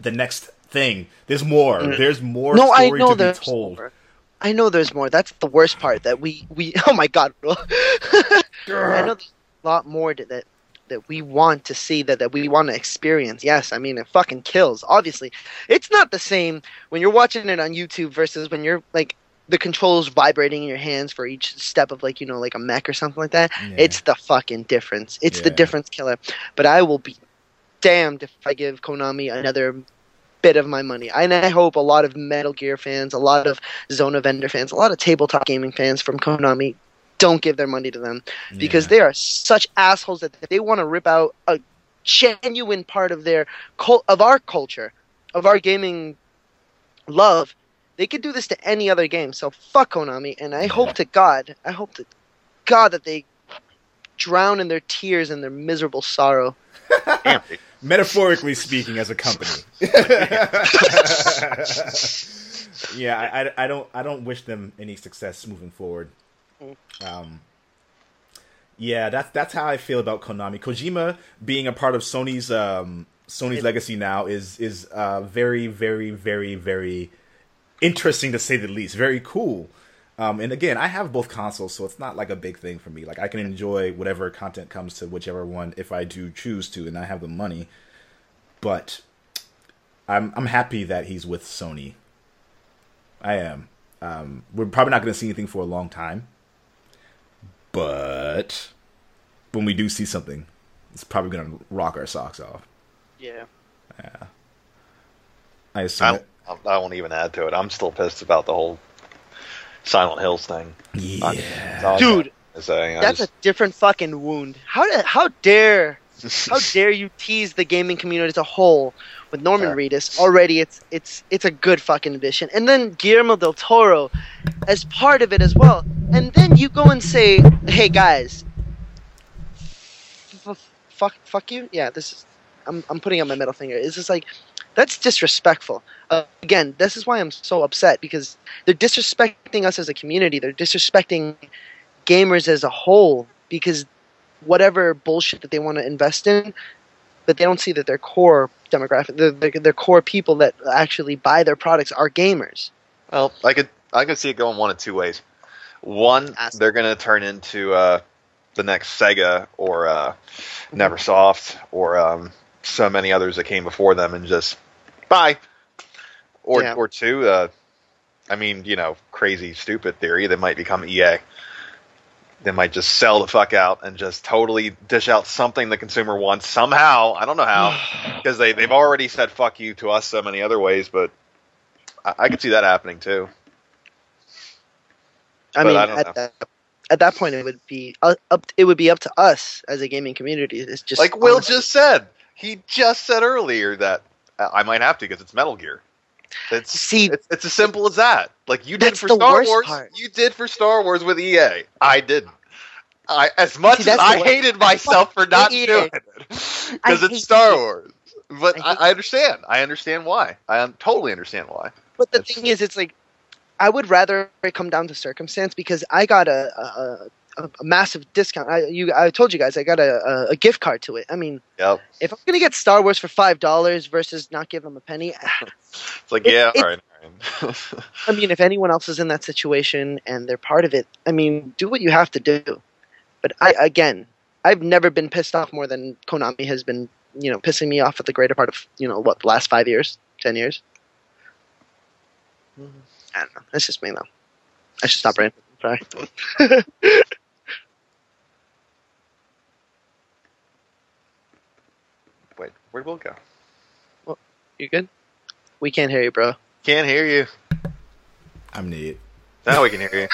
the next thing. There's more. There's more Mm. no, I know to be there's told. more. I know there's more. That's the worst part. That we we. Oh my god. I know there's a lot more to that. that we want to see that that we want to experience. Yes, I mean it fucking kills. Obviously, it's not the same when you're watching it on YouTube versus when you're like the controls vibrating in your hands for each step of like you know like a mech or something like that. Yeah. It's the fucking difference. It's the difference killer. But I will be damned if I give Konami another bit of my money. And I hope a lot of Metal Gear fans, a lot of Zone of Ender fans, a lot of tabletop gaming fans from Konami don't give their money to them because Yeah. they are such assholes that they want to rip out a genuine part of their cult of our culture, of our gaming love. They could do this to any other game. So fuck Konami, and I hope to God, I hope to God that they drown in their tears and their miserable sorrow. Damn, metaphorically speaking, as a company. yeah, I, I, I don't I don't wish them any success moving forward. Um, yeah, that's that's how I feel about Konami. Kojima being a part of Sony's um, Sony's legacy now is is uh, very very very very interesting to say the least. Very cool. Um, and again, I have both consoles, so it's not like a big thing for me. Like I can enjoy whatever content comes to whichever one if I do choose to, and I have the money. But I'm I'm happy that he's with Sony. I am. Um, we're probably not going to see anything for a long time, but when we do see something, it's probably going to rock our socks off. Yeah. Yeah. I assume. I, it- don't- I won't even add to it. I'm still pissed about the whole Silent Hills thing. yeah. That's all I Dude, gotta say. That's just- a different fucking wound. How did, how dare how dare you tease the gaming community as a whole with Norman Yeah. Reedus? Already, it's it's it's a good fucking addition, and then Guillermo del Toro as part of it as well. And then you go and say, "Hey guys, f- fuck fuck you." Yeah, this is I'm I'm putting up my middle finger. It's just like that's disrespectful. Uh, again, this is why I'm so upset because they're disrespecting us as a community. They're disrespecting gamers as a whole because whatever bullshit that they want to invest in, but they don't see that their core demographic, their, their, their core people that actually buy their products are gamers. Well, I could I could see it going one of two ways. One, they're going to turn into uh, the next Sega or uh, Neversoft or um, so many others that came before them and just bye. Or Yeah. or two, uh, I mean, you know, crazy stupid theory, they might become EA. They might just sell the fuck out and just totally dish out something the consumer wants somehow. I don't know how because they they've already said fuck you to us so many other ways, but I, I could see that happening too. I But mean, I at that, at that point, it would be uh, up. It would be up to us as a gaming community. It's just like Will just said, he just said earlier that I might have to because it's Metal Gear. It's, See- it's, it's as simple as that. Like you did for Star Wars, part. you did for Star Wars with EA. I didn't. I as much See, as I worst- hated myself for not doing it because it's Star EA. Wars. But I I understand. I understand why. I totally understand why. But the It's- thing is, it's like I would rather it come down to circumstance because I got a a, a, a massive discount. I you I told you guys I got a, a, gift card to it. I mean, Yep. if I'm gonna get Star Wars for five dollars versus not give them a penny, It's ah. like It- yeah, it- all right. all right. I mean, if anyone else is in that situation and they're part of it, I mean, do what you have to do. But I again, I've never been pissed off more than Konami has been, you know, pissing me off for the greater part of you know what the last five years, ten years. Mm-hmm. I don't know. That's just me though. I should stop ranting. Sorry. Wait, where'd Will go? Well, You good? We can't hear you, bro. Can't hear you. I'm neat. Now we can hear you.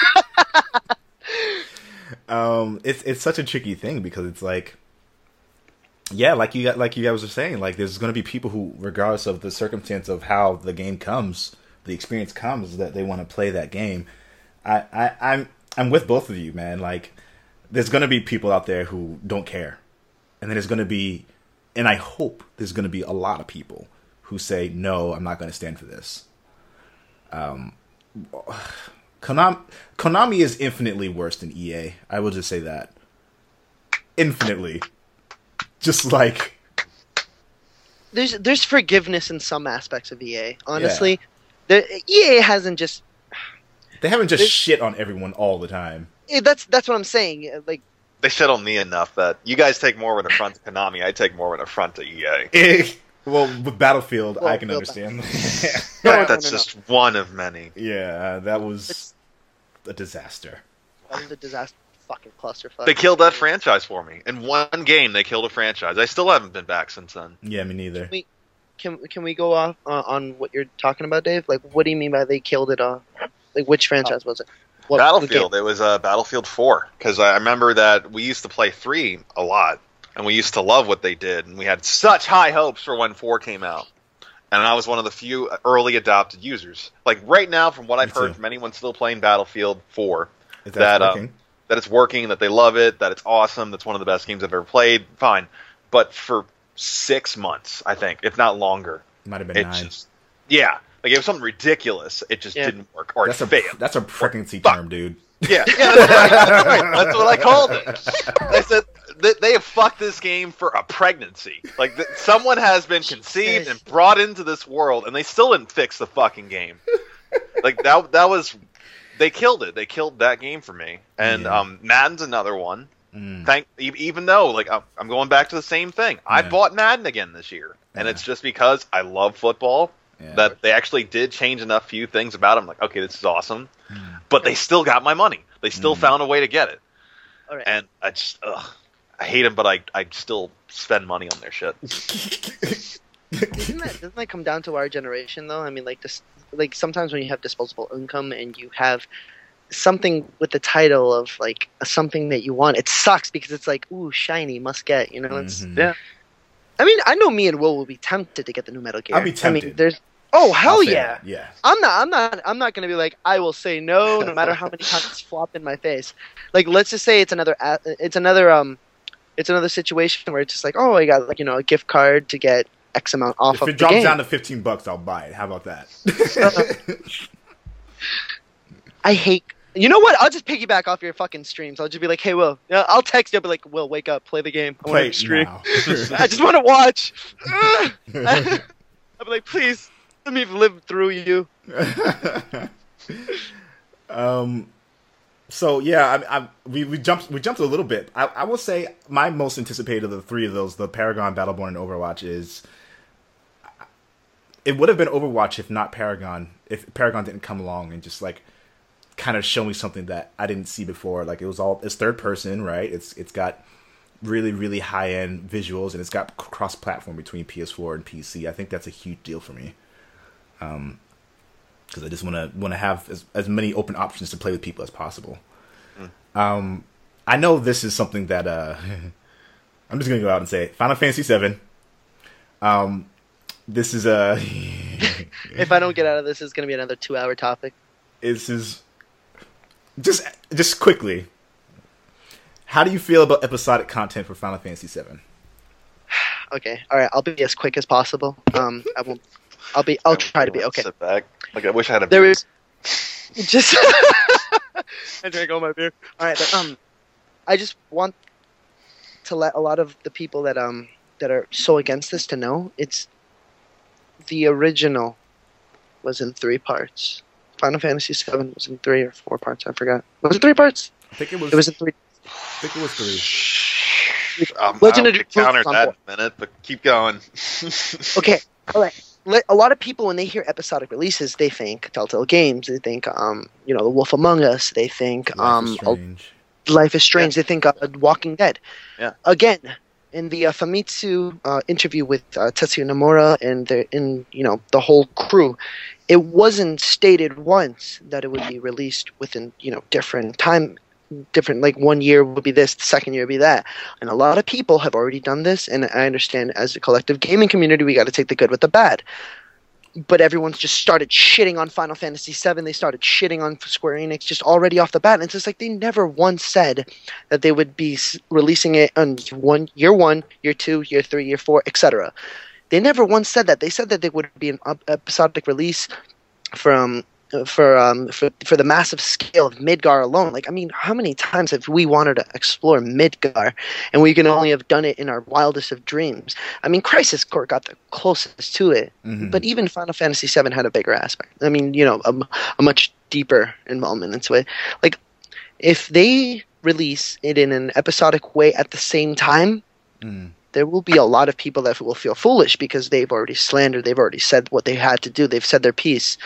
um it's it's such a tricky thing because it's like yeah like you got like you guys were saying like there's going to be people who regardless of the circumstance of how the game comes the experience comes that they want to play that game i i i'm i'm with both of you man like there's going to be people out there who don't care and then there's going to be and i hope there's going to be a lot of people who say no i'm not going to stand for this Um, Konami, Konami is infinitely worse than EA. I will just say that. Infinitely. Just like There's there's forgiveness in some aspects of EA. Honestly, the EA hasn't just they haven't just shit on everyone all the time. that's that's what I'm saying. Like they shit on me enough that you guys take more of an affront to Konami. I take more of an affront to EA. well, with Battlefield, Well, I can well, understand. No, no, That's no, no. just one of many. yeah, that was a disaster. That was a disaster. Fucking clusterfuck. They killed that franchise for me. In one game, they killed a franchise. I still haven't been back since then. Yeah, me neither. Can can we go off uh, on what you're talking about, Dave? Like, what do you mean by they killed it off? Like, which franchise was it? What, what Battlefield. It was uh, Battlefield 4 because I remember that we used to play three a lot, and we used to love what they did, and we had such high hopes for when four came out. And I was one of the few early adopted users. Like right now, from what I've Me heard too. from anyone still playing Battlefield 4, Is that, that um, that it's working, that they love it, that it's awesome, that's one of the best games I've ever played. Fine, but for six months, I think, if not longer, Might have been it nine. just yeah, like it was something ridiculous. It just Yeah. didn't work, or That's it a failed. that's a pregnancy Fuck. term, dude. Yeah, yeah, that's, right. that's what I called it. I said that they have fucked this game for a pregnancy. Like th- someone has been conceived and brought into this world, and they still didn't fix the fucking game. Like that, that was they killed it. They killed that game for me. And Yeah. um, Madden's another one. Mm. Thank e- even though like I'm I'm going back to the same thing. I bought Madden again this year, and Yeah. it's just because I love football Yeah. that they actually did change enough few things about them. Like, okay, this is awesome, but they still got my money. They still Mm. found a way to get it, All right. and I just, ugh, I hate them, but I, I still spend money on their shit. Isn't that doesn't that come down to our generation though? I mean, like this, like sometimes when you have disposable income and you have something with the title of like something that you want, it sucks because it's like, ooh, shiny, must get. You know, it's. Mhm. Yeah. I mean, I know me and Will will be tempted to get the new Metal Gear. I'll be tempted. I mean, there's. Oh hell yeah! Yeah. I'm not. I'm not. I'm not gonna be like. I will say no, no matter how many times it's flopped in my face. Like, let's just say it's another. It's another. Um, it's another situation where it's just like, oh, I got like you know a gift card to get X amount off If of it drops game. down to fifteen bucks, I'll buy it. How about that? I hate. You know what? I'll just piggyback off your fucking streams. I'll just be like, hey, Will. I'll text you. I'll be like, Will, wake up, play the game. I want Play to stream. I just want to watch. I'll be like, please, let me live through you. um. So yeah, I, I we we jumped we jumped a little bit. I, I will say my most anticipated of the three of those, the Paragon, Battleborn, and Overwatch, is it would have been Overwatch if not Paragon. If Paragon didn't come along and just like kind of show me something that I didn't see before. Like it was all it's third person, right? It's it's got really really high end visuals and it's got cross platform between PS4 and PC. I think that's a huge deal for me. Um, because I just want to want to have as, as many open options to play with people as possible. Um, I know this is something that uh, I'm just gonna go out and say it. Final Fantasy VII. Um, this is a If I don't get out of this, it's going to be another two hour topic. this is just just quickly. How do you feel about episodic content for Final Fantasy VII? Okay. All right. I'll be as quick as possible. Um, I won't. I'll be. I'll try to be. Okay. Sit back. Like I wish I had a. There beer. is just. I drank all my beer. All right. But, um, I just want to let a lot of the people that um that are so against this to know it's the original was in three parts. Final Fantasy VII was in three or four parts. I forgot. Was it three parts? I think it was. It was in three. I think it was three. Um, Legend I'll of counter on that board. in a minute, but keep going. Okay, all right. Let- A lot of people, when they hear episodic releases, they think Telltale Games. They think, um, you know, The Wolf Among Us. They think, Life um, is Strange. Life is Strange. They think uh, Walking Dead. Yeah. Again, in the uh, Famitsu uh, interview with uh, Tetsuya Nomura and the in you know the whole crew, it wasn't stated once that it would be released within you know different time, different like one year would be this, the second year would be that, and a lot of people have already done this. And I understand as a collective gaming community, we got to take the good with the bad but everyone's just started shitting on Final Fantasy VII. They started shitting on Square Enix just already off the bat. And it's just like they never once said that they would be releasing it on one year one, year two, year three, year four, etc. They never once said that. They said that they would be an episodic release from for um for for the massive scale of Midgar alone. Like I mean, how many times have we wanted to explore Midgar and we can only have done it in our wildest of dreams? I mean, Crisis Core got the closest to it, Mhm. but even Final Fantasy VII had a bigger aspect. I mean, you know, a, a much deeper involvement into it. Like, if they release it in an episodic way at the same time, Mm. There will be a lot of people that will feel foolish because they've already slandered, they've already said what they had to do, they've said their piece,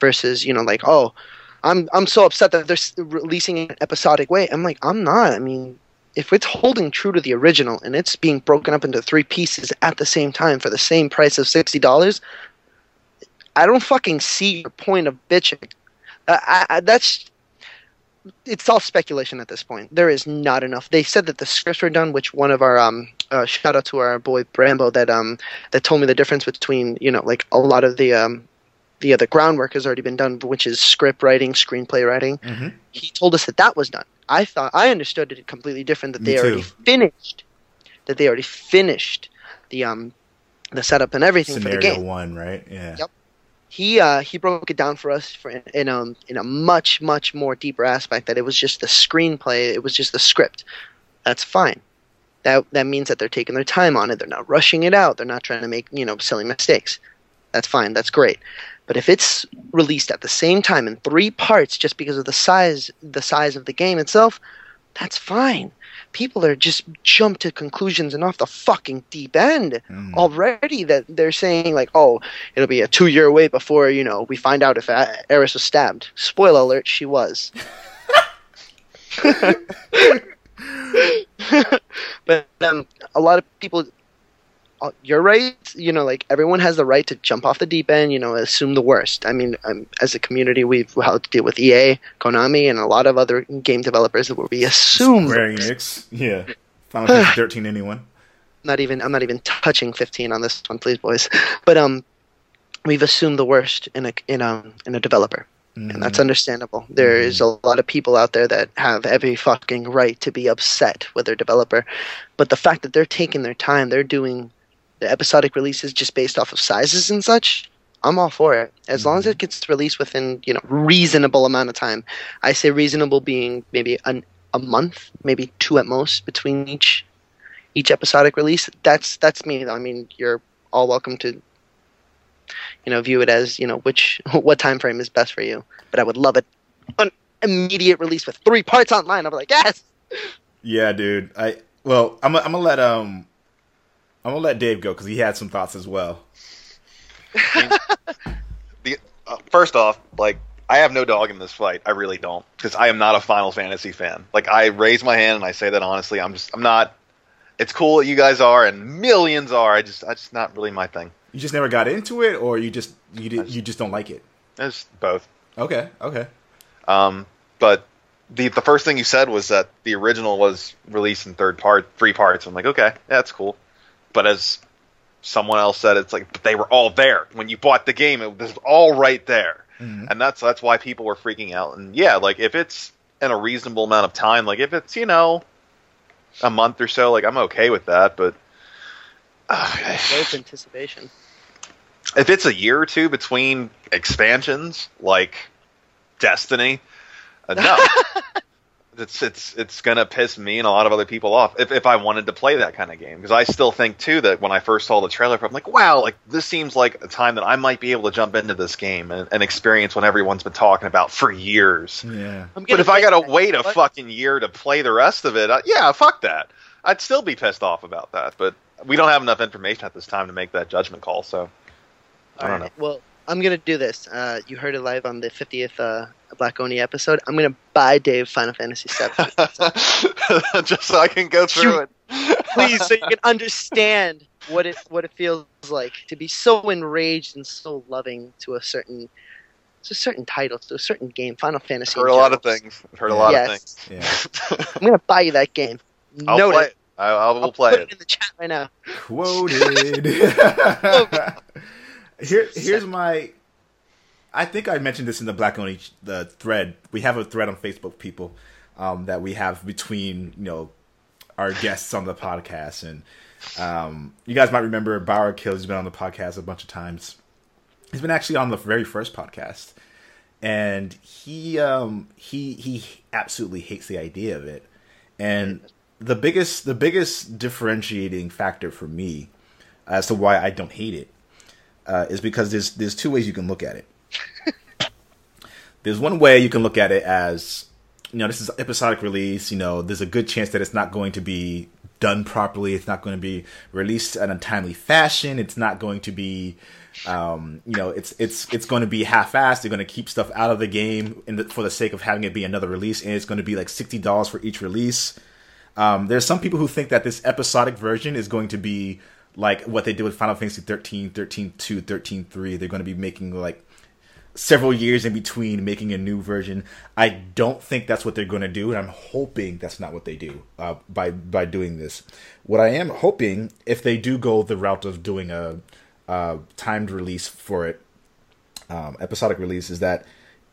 versus you know like oh, I'm I'm so upset that they're releasing an episodic way. I'm like I'm not. I mean, if it's holding true to the original and it's being broken up into three pieces at the same time for the same price of sixty dollars, I don't fucking see your point of bitching. Uh, I, I, that's it's all speculation at this point. There is not enough. They said that the scripts were done, which one of our um uh, shout out to our boy Brambo that um that told me the difference between you know like a lot of the um the other groundwork has already been done, which is script writing, screenplay writing. Mhm. He told us that that was done. I thought I understood it completely different. That Me they already finished. That they already finished the um the setup and everything for the Scenario game one, right? Yeah. Yep. he uh, he broke it down for us for in, in um in a much much more deeper aspect that it was just the screenplay it was just the script that's fine that that means that they're taking their time on it they're not rushing it out they're not trying to make you know silly mistakes that's fine that's great but if it's released at the same time in three parts just because of the size the size of the game itself that's fine people are just jump to conclusions and off the fucking deep end Mm. already that they're saying like oh it'll be a two year wait before you know we find out if Aeris was stabbed. Spoiler alert: she was. but um, a lot of people, uh, you're right. You know, like everyone has the right to jump off the deep end. You know, assume the worst. I mean, um, as a community, we've had to deal with EA, Konami, and a lot of other game developers where we assume. Square. Enix. Yeah. Final Fantasy 13 anyone? not even I'm not even touching 15 on this one, please, boys. But um, we've assumed the worst in a in a in a developer, and that's mm-hmm. understandable. There is mm-hmm. a lot of people out there that have every fucking right to be upset with their developer, but the fact that they're taking their time, they're doing the episodic releases just based off of sizes and such. I'm all for it as long as mm-hmm. it gets released within you know reasonable amount of time. I say reasonable being maybe an, a month, maybe two at most between each each episodic release. That's that's me. I mean, you're all welcome to, you know, view it as you know which what time frame is best for you. But I would love it an immediate release with three parts online. I'm like, yes. Yeah, dude. I well, I'm I'm gonna let um I'm gonna let Dave go because he had some thoughts as well. the uh, first off, like I have no dog in this fight. I really don't because I am not a Final Fantasy fan. Like I raise my hand and I say that honestly. I'm just I'm not. It's cool that you guys are and millions are. I just I just not really my thing. You just never got into it, or you just you did, you just don't like it. It's both. Okay, okay. Um, but the the first thing you said was that the original was released in third part, three parts. I'm like, okay, yeah, that's cool. But as someone else said, it's like but they were all there when you bought the game. It was all right there, and that's that's why people were freaking out. And yeah, like if it's in a reasonable amount of time, like if it's you know a month or so, like I'm okay with that. But uh, Both anticipation. if it's a year or two between expansions like Destiny, uh, no, it's it's it's gonna piss me and a lot of other people off if if I wanted to play that kind of game because I still think too that when I first saw the trailer, I'm like, wow, like this seems like a time that I might be able to jump into this game and, and experience what everyone's been talking about for years. Yeah. But if I gotta that. wait a What? fucking year to play the rest of it, uh, yeah, fuck that. I'd still be pissed off about that, but we don't have enough information at this time to make that judgment call. So I don't know. Well, I'm gonna do this. Uh, you heard it live on the 50th uh, Black Oni episode. I'm gonna buy Dave Final Fantasy VII. just so I can go through You- it. please, so you can understand what it what it feels like to be so enraged and so loving to a certain to a certain title, to a certain game. Final Fantasy. Heard a lot of general. things. Heard a lot Yes. of Yeah. things. I'm gonna buy you that game. I'll Note play it. It. I, I will I'll play put it. in the chat right now. Quoted. Here, here's my. I think I mentioned this in the Black Oni the thread. We have a thread on Facebook, people, um, that we have between you know our guests on the podcast, and um, you guys might remember Bauer Kill. He's been on the podcast a bunch of times. He's been actually on the very first podcast, and he um, he he absolutely hates the idea of it. And the biggest the biggest differentiating factor for me as to why I don't hate it uh, is because there's there's two ways you can look at it. there's one way you can look at it as you know, this is episodic release. You know, there's a good chance that it's not going to be done properly. It's not going to be released in a timely fashion. It's not going to be, um, you know, it's it's it's going to be half-assed. They're going to keep stuff out of the game in the, for the sake of having it be another release, and it's going to be like sixty dollars for each release. Um, there's some people who think that this episodic version is going to be like what they did with Final Fantasy 13, 13 2, 13 3. They're going to be making like several years in between making a new version. I don't think that's what they're going to do, and I'm hoping that's not what they do uh, by by doing this. What I am hoping, if they do go the route of doing a, timed release for it, um, episodic release, is that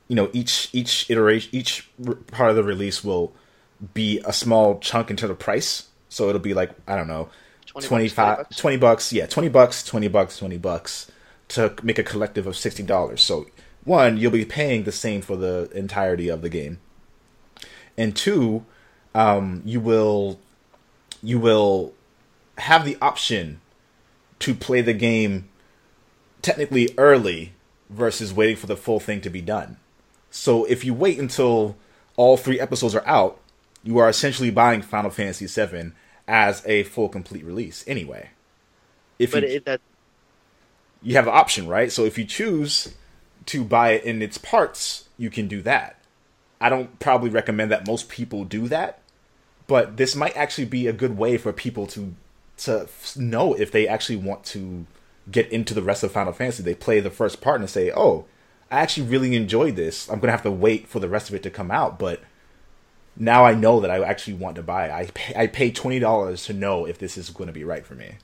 you know each each iteration, each part of the release will be a small chunk into the price. So it'll be like I don't know, 20 25 bucks, 20 bucks. Yeah 20 bucks 20 bucks 20 bucks to make a collective of $60 so one you'll be paying the same for the entirety of the game. And two um, you will you will have the option to play the game technically early versus waiting for the full thing to be done. So if you wait until all three episodes are out you are essentially buying final fantasy VII as a full complete release anyway. If But you, it, that you have an option, right? So if you choose to buy it in its parts, you can do that. I don't probably recommend that most people do that, but this might actually be a good way for people to to know if they actually want to get into the rest of Final Fantasy. They play the first part and say, "Oh, I actually really enjoyed this. I'm gonna have to wait for the rest of it to come out, but." Now I know that I actually want to buy it. I pay, I pay twenty dollars to know if this is going to be right for me,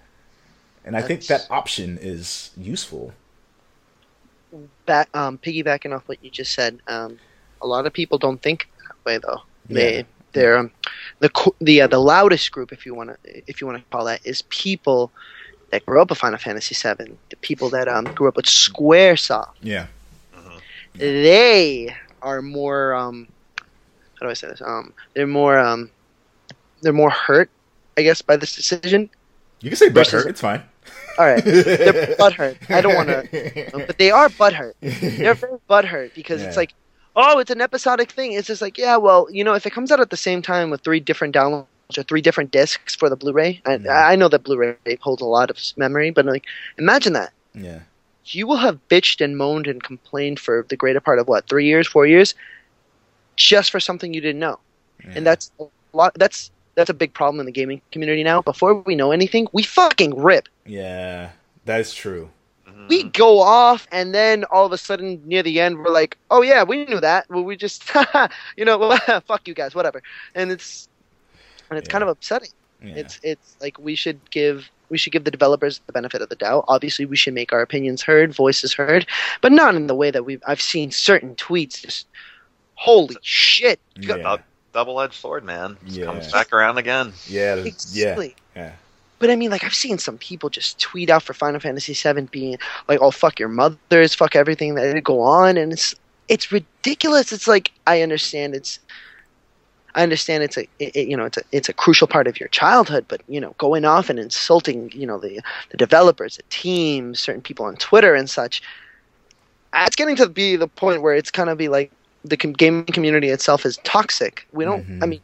and I think that option is useful. back um, piggybacking off what you just said, um, a lot of people don't think that way though. Yeah. They they're um, the the uh, the loudest group, if you want to if you want to call that, is people that grew up with Final Fantasy VII. The people that um, grew up with SquareSoft. Yeah, They are more um, how do I say this? Um, they're more um, they're more hurt, I guess, by this decision. you can say Versus- butthurt. It's fine. All right, they're butthurt. I don't want to, but they are butthurt. They're very butthurt because it's like, oh, it's an episodic thing. It's just like, yeah, well, you know, if it comes out at the same time with three different downloads or three different discs for the Blu-ray, and Yeah. I know that Blu-ray holds a lot of memory, but like, imagine that Yeah, you will have bitched and moaned and complained for the greater part of what three years, four years, just for something you didn't know, and that's a lot. That's that's a big problem in the gaming community now. Before we know anything, we fucking rip. yeah, that is true. Mm-hmm. we go off and then all of a sudden near the end we're like oh yeah we knew that well we just you know fuck you guys whatever and it's and it's Yeah. kind of upsetting Yeah. it's it's like we should give we should give the developers the benefit of the doubt obviously we should make our opinions heard voices heard but not in the way that we've i've seen certain tweets just holy shit yeah, Double edged sword, man. Just Yeah. comes back around again. yeah, there's- yeah, Exactly. yeah. But I mean, like I've seen some people just tweet out for Final Fantasy VII being like, "Oh fuck your mothers, fuck everything that they go on," and it's it's ridiculous. It's like I understand it's, I understand it's a it, it- you know it's a it's a crucial part of your childhood, but you know going off and insulting you know the the developers, the team, certain people on Twitter and such, it's getting to be the point where it's kind of be like the gaming community itself is toxic. We don't. I Mhm. mean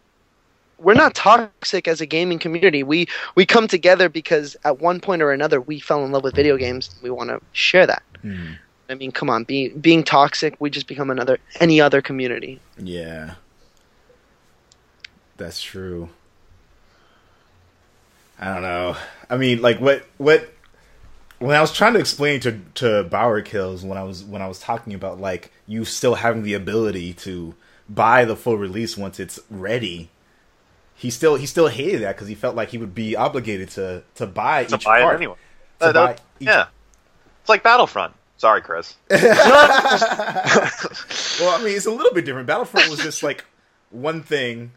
we're not toxic as a gaming community. We we come together because at one point or another we fell in love with video games. We want to share that. Hmm. I mean, come on, be, being toxic, we just become another any other community. Yeah. That's true. I don't know. I mean, like what what when I was trying to explain to to Bauer Kills when I was when I was talking about like you still having the ability to buy the full release once it's ready. He still he still hated that because he felt like he would be obligated to to buy To each buy part. it anyway. To Uh, buy each- yeah. It's like Battlefront. Sorry, Chris. Well, I mean, it's a little bit different. Battlefront was just like one thing,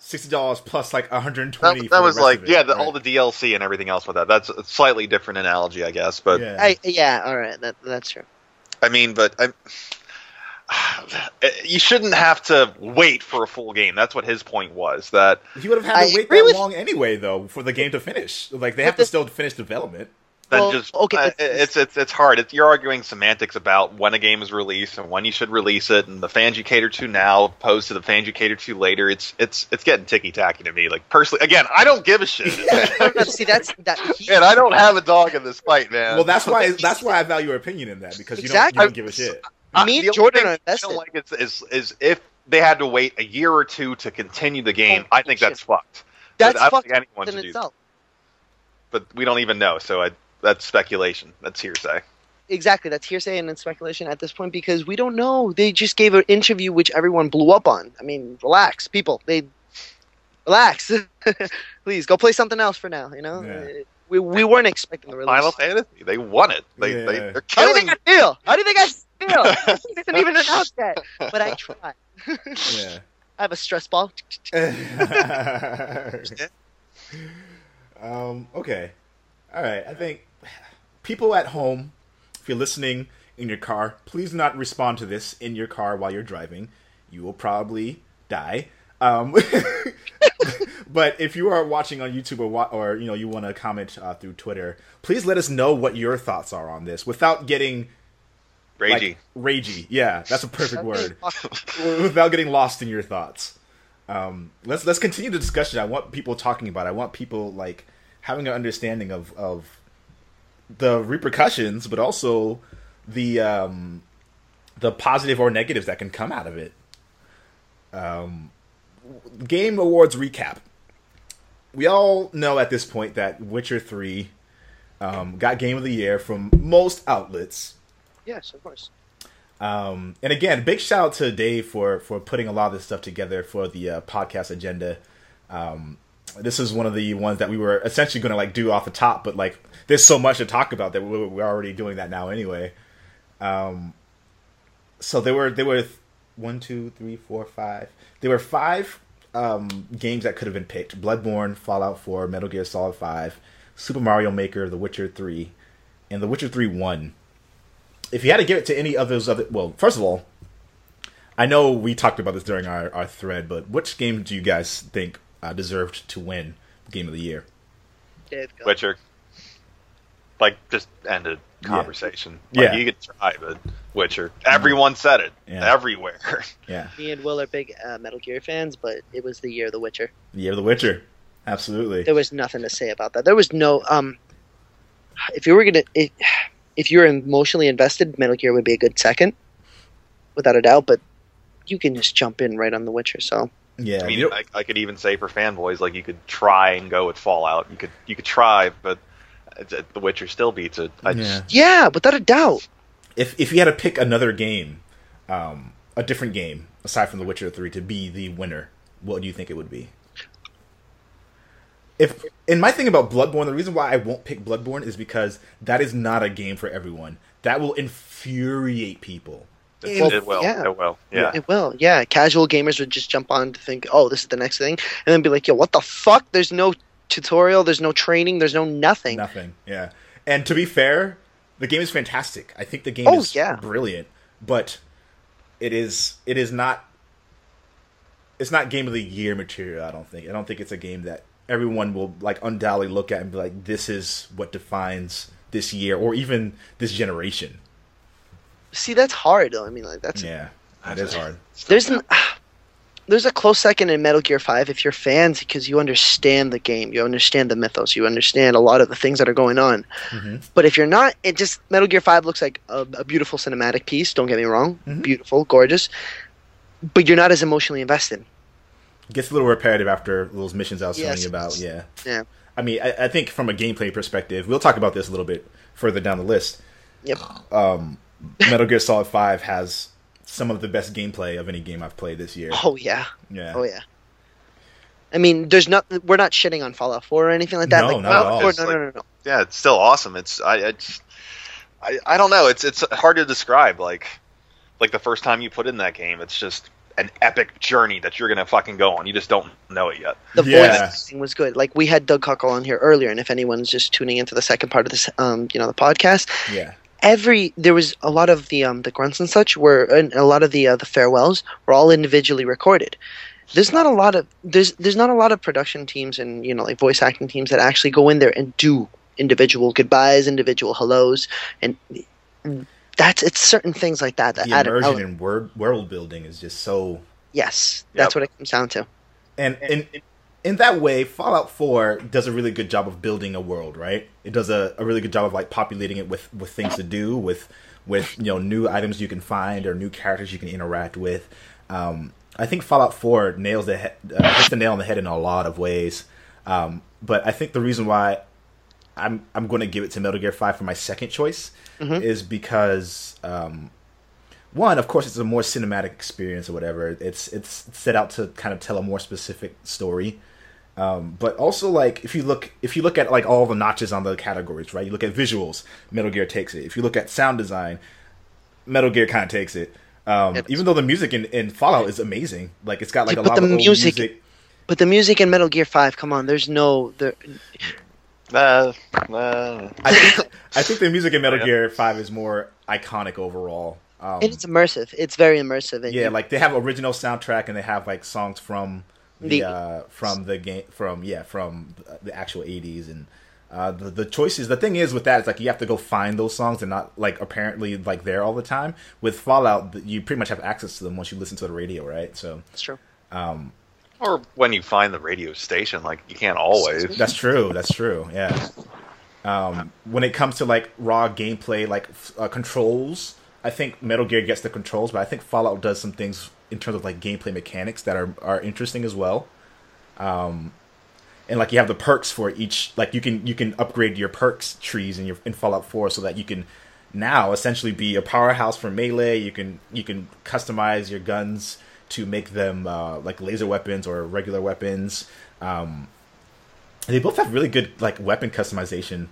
sixty dollars plus like one hundred and That, twenty. that was like, yeah, the, all the DLC and everything else with that. That's a slightly different analogy, I guess. But yeah. I, yeah, all right, that that's true. I mean, but I, you shouldn't have to wait for a full game. That's what his point was. That he would have had I to wait agree that with- long anyway, though, for the game to finish. Like they have to still finish development. Then Well, just okay, uh, it's- it's it's it's hard. It's, you're arguing semantics about when a game is released and when you should release it, and the fans you cater to now opposed to the fans you cater to later. It's it's it's getting ticky tacky to me. Like personally, again, I don't give a shit, No, no, see, that's that. He, and I don't have a dog in this fight, man. Well, that's why that's why I value your opinion in that because you Exactly. don't, you don't give a shit. Uh, Me and the only Jordan thing are I invested. don't like is, is is if they had to wait a year or two to continue the game. I think that's fucked. that's I don't fucked think anyone in should do. But we don't even know, so I, that's speculation. That's hearsay. Exactly, that's hearsay and it's speculation at this point because we don't know. They just gave an interview which everyone blew up on. I mean, relax, people. They relax. Please go play something else for now. You know, Yeah. we we weren't expecting the release. Final Fantasy, they won it. They, Yeah. they they're How do you think I feel? How do you think I feel? it isn't even announced yet, but I try. Yeah. I have a stress ball. um, okay. All right. I think people at home, if you're listening in your car, please not respond to this in your car while you're driving. You will probably die. Um, but if you are watching on YouTube or wa- or you know you want to comment uh, through Twitter, please let us know what your thoughts are on this without getting Ragey. like, ragey. Yeah, that's a perfect word. Without getting lost in your thoughts. Um, let's let's continue the discussion. I want people talking about. It. I want people like having an understanding of of the repercussions, but also the um, the positive or negatives that can come out of it. Um, Game Awards recap. We all know at this point that Witcher Three um, got Game of the Year from most outlets. Yes, of course. Um, and again, big shout out to Dave for for putting a lot of this stuff together for the uh, podcast agenda. Um, this is one of the ones that we were essentially going to like do off the top, but like there's so much to talk about that we're, we're already doing that now anyway. Um, so there were there were one, two, three, four, five. There were five um, games that could have been picked: Bloodborne, Fallout Four, Metal Gear Solid Five, Super Mario Maker, The Witcher Three, and The Witcher Three won if you had to give it to any of those other, well, first of all, I know we talked about this during our, our thread, but which game do you guys think uh, deserved to win Game of the Year? Dave. Witcher. Like just ended Yeah. conversation. Like, Yeah. you could try, but Witcher. Everyone said it. Yeah. Everywhere. Yeah, Me and Will are big uh, Metal Gear fans, but it was the year of The Witcher. the Year of the Witcher, absolutely. There was nothing to say about that. There was no um. If you were gonna, if, if you're emotionally invested, Metal Gear would be a good second, without a doubt. But you can just jump in right on The Witcher. So Yeah, I mean, I, I could even say for fanboys, like you could try and go with Fallout. You could you could try, but it's- it- The Witcher still beats it. I just, yeah. yeah, without a doubt. If if you had to pick another game, um, a different game aside from The Witcher Three to be the winner, what do you think it would be? If in my thing about Bloodborne, the reason why I won't pick Bloodborne is because that is not a game for everyone. That will infuriate people. It, Well, it will. yeah. It will. Yeah. It will. Yeah, casual gamers would just jump on to think, oh, this is the next thing, and then be like, yo, what the fuck? There's no tutorial. There's no training. There's no nothing. Nothing. Yeah. And to be fair, the game is fantastic. I think the game Oh, is yeah. brilliant, but it is it is not it's not game of the year material, I don't think. I don't think it's a game that everyone will like undoubtedly look at and be like this is what defines this year or even this generation. See, that's hard though. I mean, like that's Yeah. That is hard. there's an there's a close second in Metal Gear Five if you're fans because you understand the game, you understand the mythos, you understand a lot of the things that are going on. Mhm. But if you're not, it just Metal Gear Five looks like a, a beautiful cinematic piece. Don't get me wrong, Mhm. beautiful, gorgeous. But you're not as emotionally invested. gets a little repetitive after those missions I was telling Yes. you about. Yeah. Yeah. I mean, I, I think from a gameplay perspective, we'll talk about this a little bit further down the list. Yep. Um, Metal Gear Solid Five has some of the best gameplay of any game I've played this year. Oh yeah. Yeah. Oh yeah. I mean, there's not. We're not shitting on Fallout 4 or anything like that. No, like, not at all. 4, no, like- no, no, no. yeah, it's still awesome. It's I, I just I, I don't know. It's it's hard to describe. Like like the first time you put in that game, it's just an epic journey that you're gonna fucking go on. You just don't know it yet. The Yeah. voice acting was good. Like we had Doug Cockle on here earlier, and if anyone's just tuning into the second part of this, um, you know, the podcast, Yeah. Every there was a lot of the um the grunts and such were, and a lot of the uh, the farewells were all individually recorded. There's not a lot of there's there's not a lot of production teams and you know like voice acting teams that actually go in there and do individual goodbyes, individual hellos, and that's it's certain things like that that The add immersion in word, world building is just so Yes, that's Yep. what it comes down to. and in in that way, Fallout Four does a really good job of building a world, right? It does a, a really good job of like populating it with with things to do, with with you know new items you can find or new characters you can interact with. Um, I think Fallout Four nails the he- uh, hits the nail on the head in a lot of ways. Um, but I think the reason why I'm I'm going to give it to Metal Gear Five for my second choice is because um, one, of course, it's a more cinematic experience or whatever. It's it's set out to kind of tell a more specific story. Um, but also, like if you look if you look at like all the notches on the categories, right? You look at visuals, Metal Gear takes it. If you look at sound design, Metal Gear kind of takes it. Um, Yep. even though the music in, in Fallout is amazing, like it's got like Yeah, a but lot the of old music- music. But the music in Metal Gear Five, come on, there's no there. Uh, uh, I think, I think the music in Metal Yeah. Gear Five is more iconic overall. Um, And it's immersive. It's very immersive. And yeah, you- like they have original soundtrack and they have like songs from the, The- uh, from the game from yeah from the actual 80s and uh, the the choices. The thing is with that, it's like you have to go find those songs. They're not like apparently like there all the time. With Fallout, you pretty much have access to them once you listen to the radio, right? So it's true. or when you find the radio station, like you can't always. that's true. That's true. Yeah. Um, when it comes to like raw gameplay, like uh, controls, I think Metal Gear gets the controls, but I think Fallout does some things in terms of like gameplay mechanics that are are interesting as well. Um, and like you have the perks for each, like you can you can upgrade your perks trees in your in Fallout Four so that you can now essentially be a powerhouse for melee. You can you can customize your guns to make them uh, like laser weapons or regular weapons. Um, they both have really good like weapon customization.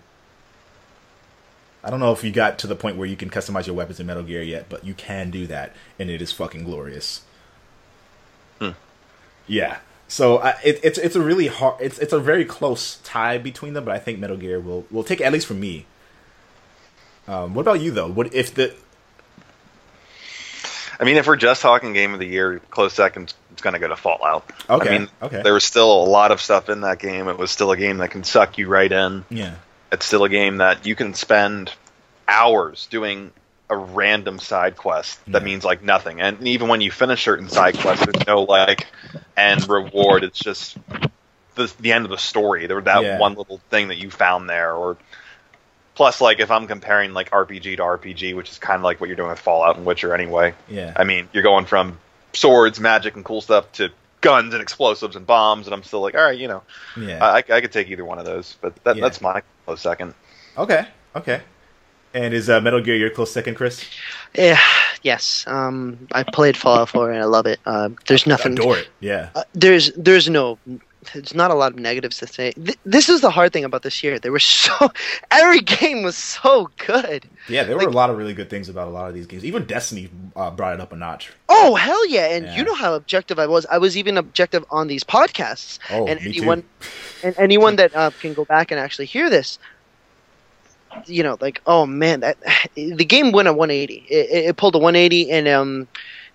I don't know if you got to the point where you can customize your weapons in Metal Gear yet, but you can do that, and it is fucking glorious. Yeah. So uh, it, it's it's a really hard it's it's a very close tie between them, but I think Metal Gear will will take at least for me. Um, what about you though? What if the I mean, if we're just talking game of the year, close second, it's going to go to Fallout. Okay, I mean, okay. there was still a lot of stuff in that game. It was still a game that can suck you right in. yeah It's still a game that you can spend hours doing a random side quest that means like nothing. And even when you finish certain side quests, there's no like end reward. It's just the the end of the story. There that Yeah. one little thing that you found there, or plus like if I'm comparing like RPG to RPG, which is kind of like what you're doing with Fallout and Witcher anyway. yeah I mean, you're going from swords, magic, and cool stuff to guns and explosives and bombs, and I'm still like, all right, you know, yeah I, I could take either one of those, but that, Yeah. that's my close second. okay okay. And is uh, Metal Gear your close second, Chris? Yeah, yes. Um, I played Fallout 4 and I love it. Uh, there's nothing. Adore it. Yeah. Uh, there's there's no there's not a lot of negatives to say. Th- this is the hard thing about this year. There were so every game was so good. Yeah, there were a lot of really good things about a lot of these games. Even Destiny uh, brought it up a notch. Oh hell yeah! And Yeah. you know how objective I was. I was even objective on these podcasts. Oh, and me too. anyone and anyone that uh, can go back and actually hear this, you know, like oh man, that the game went a 180. It, it, it pulled a 180, and um,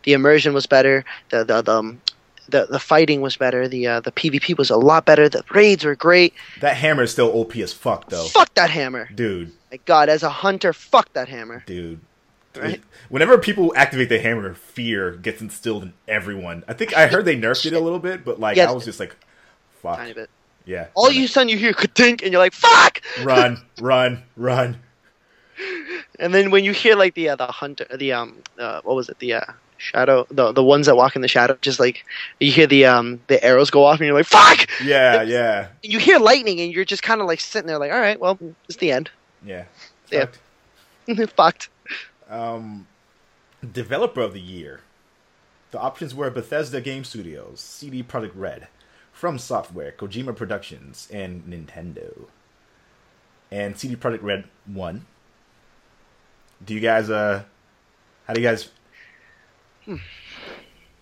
the immersion was better. The the the um, the, the fighting was better. The uh, the PvP was a lot better. The raids were great. That hammer is still OP as fuck, though. Fuck that hammer! Dude, My God, as a hunter, fuck that hammer. dude. Right. Whenever people activate the hammer, fear gets instilled in everyone. I think I heard they nerfed it a little bit, but like Yeah. I was just like, fuck. Tiny bit. Yeah. All you sudden you hear ka-tink, and you're like fuck. run, run, run. And then when you hear like the uh, the hunter, the um, uh, what was it? The uh, shadow, the the ones that walk in the shadow, just like you hear the um the arrows go off, and you're like fuck. Yeah, yeah, you hear lightning, and you're just kind of like sitting there, like all right, well, it's the end. yeah. Yeah. Fucked. Fucked. Um, developer of the year. The options were Bethesda Game Studios, CD Projekt Red, From Software, Kojima Productions, and Nintendo. And CD Projekt Red won. Do you guys uh how do you guys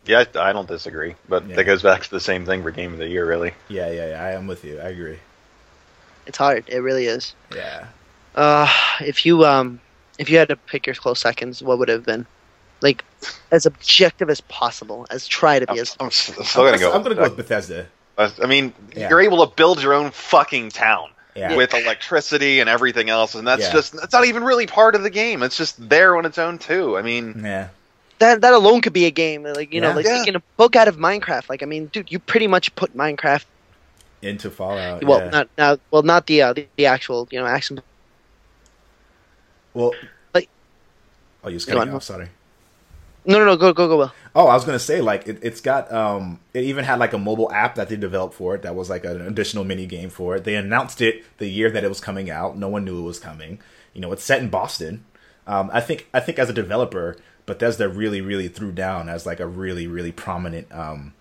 Yeah, I, I don't disagree, but Yeah. that goes back to the same thing for game of the year, really. Yeah, yeah, yeah, I am with you. I agree. It's hard. It really is. Yeah. Uh, if you um, if you had to pick your close seconds, what would it have been? Like, as objective as possible, as try to I'm, be as. I'm s- I'm still gonna go. I'm gonna go with Bethesda. I mean, Yeah. you're able to build your own fucking town. Yeah. with electricity and everything else, and that's Yeah. just that's not even really part of the game. It's just there on its own too. I mean, Yeah. That that alone could be a game. Like you know, like Yeah. taking a book out of Minecraft. Like I mean, dude, you pretty much put Minecraft. Into Fallout. Well, yeah. not now. Well, not the, uh, the the actual you know action. well, like- oh, you just Go cutting on. off. Sorry. No, no, no. Go, go, go. Oh, I was gonna say like it, it's got um it even had like a mobile app that they developed for it that was like an additional mini game for it. They announced it the year that it was coming out. No one knew it was coming. You know, it's set in Boston. Um, I think I think as a developer, Bethesda really really threw down as like a really really prominent um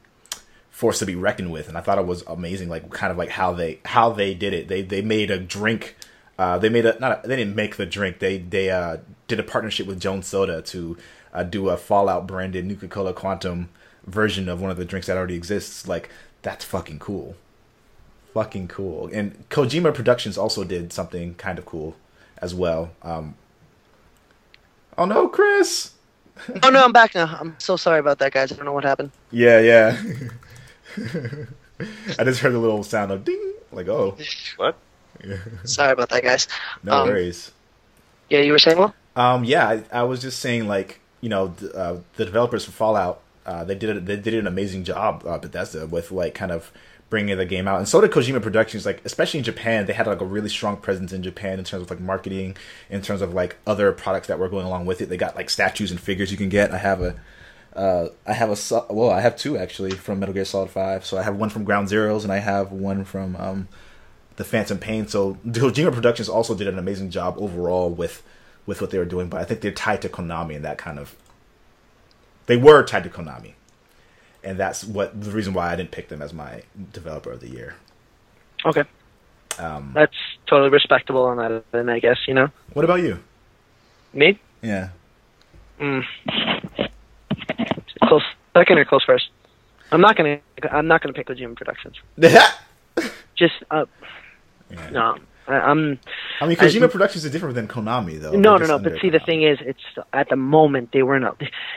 force to be reckoned with, and I thought it was amazing. Like kind of like how they how they did it. They they made a drink. Uh, they made a not a, they didn't make the drink. They they uh, did a partnership with Jones Soda to uh, do a Fallout branded Nuka Cola Quantum version of one of the drinks that already exists. Like that's fucking cool, fucking cool. And Kojima Productions also did something kind of cool as well. Um, oh no, Chris. Oh no, I'm back now. I'm so sorry about that, guys. I don't know what happened. Yeah, yeah. I just heard a little sound of ding. Like oh, what? Sorry about that, guys. no Um, worries. Yeah, you were saying well. Um, yeah, I, I was just saying, like, you know, uh, the developers for Fallout, uh, they did it, they did an amazing job, uh, Bethesda, with like kind of bringing the game out, and so did Kojima Productions. Like, especially in Japan, they had like a really strong presence in Japan in terms of like marketing, in terms of like other products that were going along with it. They got like statues and figures you can get. I have a, uh, I have a well, I have two actually from Metal Gear Solid Five. So I have one from Ground Zeroes, and I have one from um, the Phantom Pain. So Kojima Productions also did an amazing job overall with with what they were doing, but I think they're tied to Konami and that kind of they were tied to Konami. And that's what the reason why I didn't pick them as my developer of the year. Okay, Um, that's totally respectable on that. Then I guess you know what about you? me. Yeah. Mm. Close second or close first. I'm not gonna. I'm not gonna pick Kojima Productions. Just uh, no. I, I'm I mean, Kojima Productions is different than Konami, though. no, no, no. But see, the thing is, it's at the moment they weren't.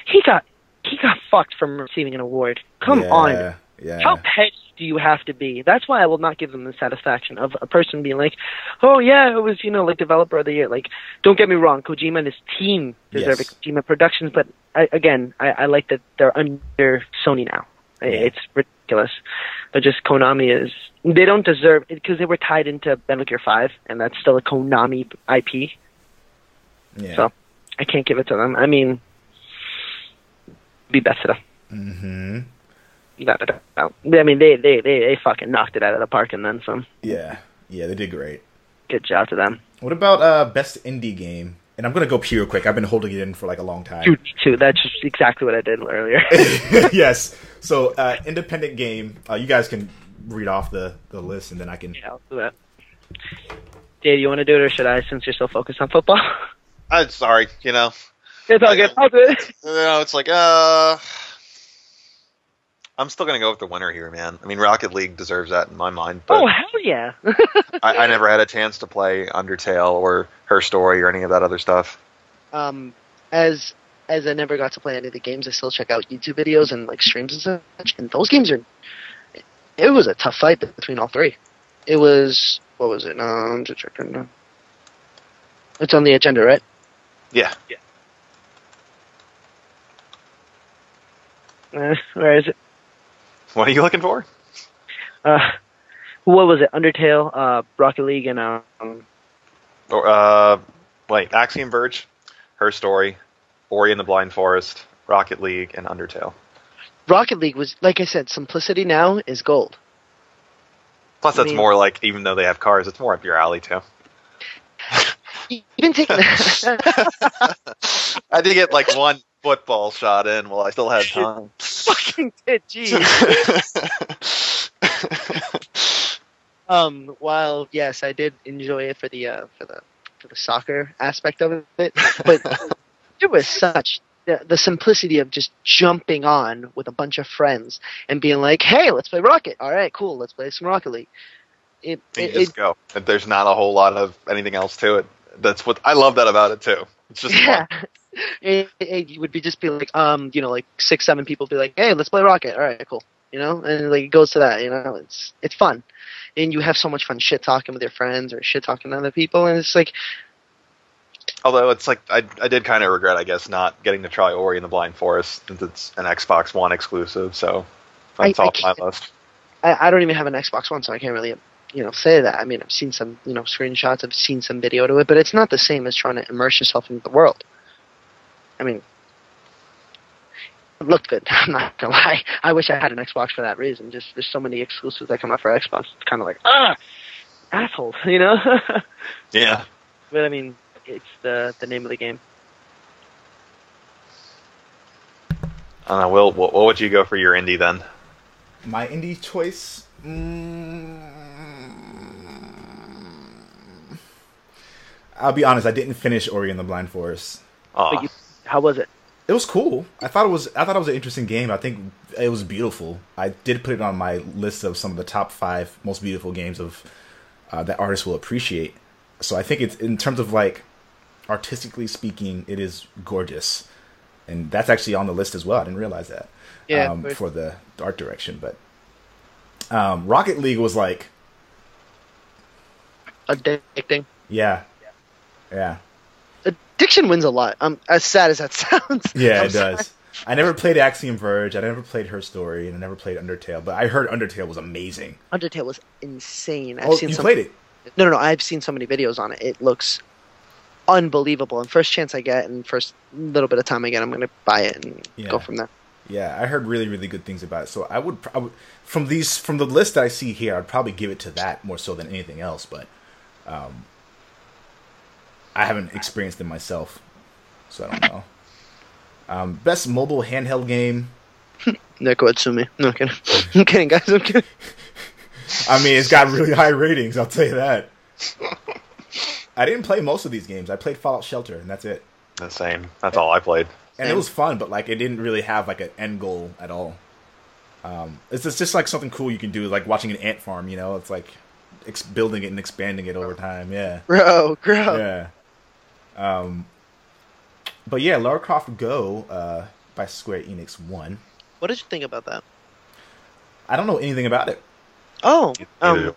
He got he got fucked from receiving an award. Come yeah, on. Yeah. How petty do you have to be? That's why I will not give them the satisfaction of a person being like, "Oh yeah, it was you know like developer of the year." Like, don't get me wrong, Kojima and his team deserve Yes. Kojima Productions, but I, again, I, I like that they're under Sony now. Yeah. It's ridiculous, but just Konami is they don't deserve it because they were tied into Metal Gear Five, and that's still a Konami IP. yeah. So I can't give it to them. I mean, be better. hmm Without a doubt. I mean, they, they, they, they fucking knocked it out of the park and then some. Yeah. Yeah, they did great. Good job to them. What about uh best indie game? And I'm gonna go pure quick. I've been holding it in for like a long time. Two, two. That's just exactly what I did earlier. yes. So uh independent game. Uh, you guys can read off the the list, and then I can. yeah, I'll do that. Dave, you want to do it or should I? Since you're so focused on football, I'm sorry, you know. it's all good. I'll do it. You know, it's like uh I'm still gonna go with the winner here, man. I mean, Rocket League deserves that in my mind, but Oh hell yeah! I, I never had a chance to play Undertale or Her Story or any of that other stuff. um, as as I never got to play any of the games, I still check out YouTube videos and like streams and such. And those games are. It was a tough fight between all three. It was what was it? Um, I'm just checking. It's on the agenda, right? Yeah, Uh, where is it? what are you looking for? Uh, what was it? Undertale, uh, Rocket League, and um, Or uh, wait, Axiom Verge, Her Story, Ori and the Blind Forest, Rocket League, and Undertale. Rocket League was like I said. Simplicity now is gold. Plus, that's mean- more like even though they have cars, it's more up your alley too. Even taking I did get like one football shot in while I still had time. fucking did, geez. Um, while yes, I did enjoy it for the uh, for the for the soccer aspect of it, but it was such the, the simplicity of just jumping on with a bunch of friends and being like, "Hey, let's play Rocket." All right, cool. Let's play some Rocket League. It, it, just it go. And There's not a whole lot of anything else to it. That's what I love that about it too. It's just yeah. fun. It, would be just be like, um, you know, like six, seven people be like, "Hey, let's play Rocket." All right, cool. you know, and like it goes to that, you know, it's it's fun, and you have so much fun shit talking with your friends or shit talking to other people, and it's like Although it's like I, I did kind of regret, I guess, not getting to try Ori in the Blind Forest since it's an Xbox One exclusive. So that's I- I off my list. I, I don't even have an Xbox One, so I can't really, you know, say that. I mean, I've seen some, you know, screenshots, I've seen some video to it, but it's not the same as trying to immerse yourself into the world. I mean, it looked good. I'm not gonna lie. I wish I had an Xbox for that reason. Just there's so many exclusives that come out for Xbox. It's kind of like ah, assholes, you know. Yeah. but I mean, it's the the name of the game. I don't Will, what, what would you go for your indie then? My indie choice. Mm, I'll be honest. I didn't finish Ori and the Blind Forest. Aw. But you, how was it? It was cool. I thought it was. I thought it was an interesting game. I think it was beautiful. I did put it on my list of some of the top five most beautiful games of uh, that artists will appreciate. So I think it's in terms of like artistically speaking, it is gorgeous, and that's actually on the list as well. I didn't realize that. Yeah, um, for the art direction, but um, Rocket League was like, Addicting. yeah, yeah, Addiction wins a lot. Um, as sad as that sounds. yeah, I'm it sorry. does. I never played Axiom Verge. I never played Her Story, and I never played Undertale. But I heard Undertale was amazing. Undertale was insane. I've Oh, seen you some, played it? No, no, no. I've seen so many videos on it. It looks unbelievable. And first chance I get, and first little bit of time I get, I'm going to buy it and Yeah. go from there. Yeah, I heard really, really good things about it. So I would, I would from these from the list that I see here, I'd probably give it to that more so than anything else. But um, I haven't experienced it myself, so I don't know. Um, best mobile handheld game. Neko Atsume. No I'm kidding. I'm kidding, guys. I'm kidding. I mean, it's got really high ratings. I'll tell you that. I didn't play most of these games. I played Fallout Shelter, and that's it. The same. That's all I played. and it was fun, but like it didn't really have like an end goal at all. Um, it's just, just like something cool you can do, like watching an ant farm. You know, it's like ex- building it and expanding it over time. Yeah, Bro, bro. yeah. Um, but yeah, Lara Croft Go uh, by Square Enix won. What did you think about that? I don't know anything about it. Oh, um.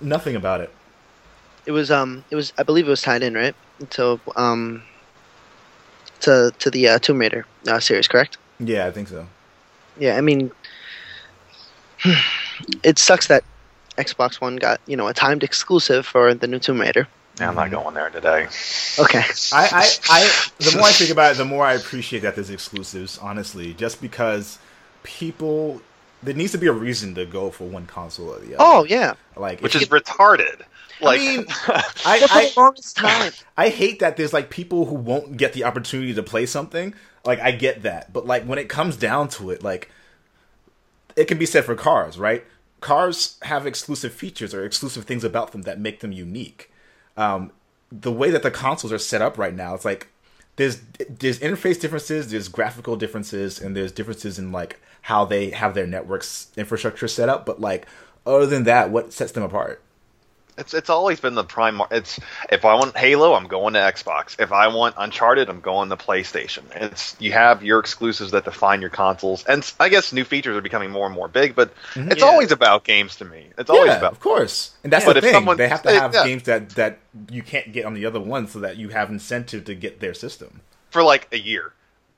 Nothing about it. it was um, it was I believe it was tied in right to um, to to the uh, Tomb Raider uh, series, correct? Yeah, I think so. Yeah, I mean, it sucks that Xbox One got you know a timed exclusive for the new Tomb Raider. Yeah, I'm not mm-hmm. going there today. Okay, I, I, I, the more I think about it, the more I appreciate that there's exclusives. Honestly, just because people, there needs to be a reason to go for one console or the other. Oh yeah, like Which is you- retarded. Like, mean, for I, the I, longest time. I hate that there's like people who won't get the opportunity to play something. Like I get that, but like when it comes down to it, like it can be said for cars, right? Cars have exclusive features or exclusive things about them that make them unique. Um, the way that the consoles are set up right now, it's like there's there's interface differences, there's graphical differences, and there's differences in like how they have their networks infrastructure set up. But like other than that, what sets them apart? It's it's always been the prime. mar- It's if I want Halo, I'm going to Xbox. If I want Uncharted, I'm going to PlayStation. It's you have your exclusives that define your consoles, and I guess new features are becoming more and more big. But mm-hmm. it's Yeah. always about games to me. It's always yeah, about of course, and that's But the if thing. someone- they have to have yeah. games that that you can't get on the other one, so that you have incentive to get their system. for like a year.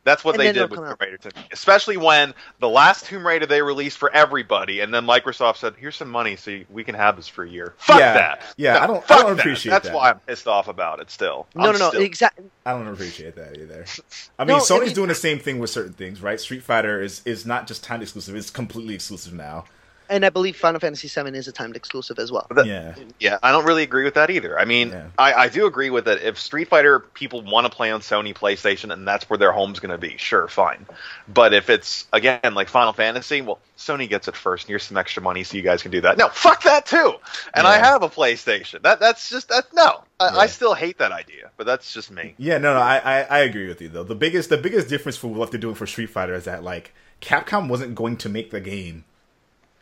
That's what And they did with come Tomb. Raider to me. Especially when the last Tomb Raider they released for everybody, and then Microsoft said, "Here's some money, so you- we can have this for a year." Fuck Yeah. that. Yeah, No, I don't- I don't that. appreciate That's that. why I'm pissed off about it. Still, No, I'm no, no. still- Exactly. I don't appreciate that either. I mean, No, I Sony's mean- doing the same thing with certain things, right? Street Fighter is is not just time exclusive; it's completely exclusive now. And I believe Final Fantasy VII is a timed exclusive as well. Yeah, Yeah, I don't really agree with that either. I mean, Yeah. I, I do agree with it. If Street Fighter people want to play on Sony PlayStation and that's where their home's going to be, sure, fine. But if it's again like Final Fantasy, well, Sony gets it first. And here's some extra money so you guys can do that. No, fuck that too. And I have a PlayStation. That that's just that. No, I, Yeah. I still hate that idea, but that's just me. yeah. No, no, I, I I agree with you though. The biggest the biggest difference for what they're doing for Street Fighter is that like Capcom wasn't going to make the game.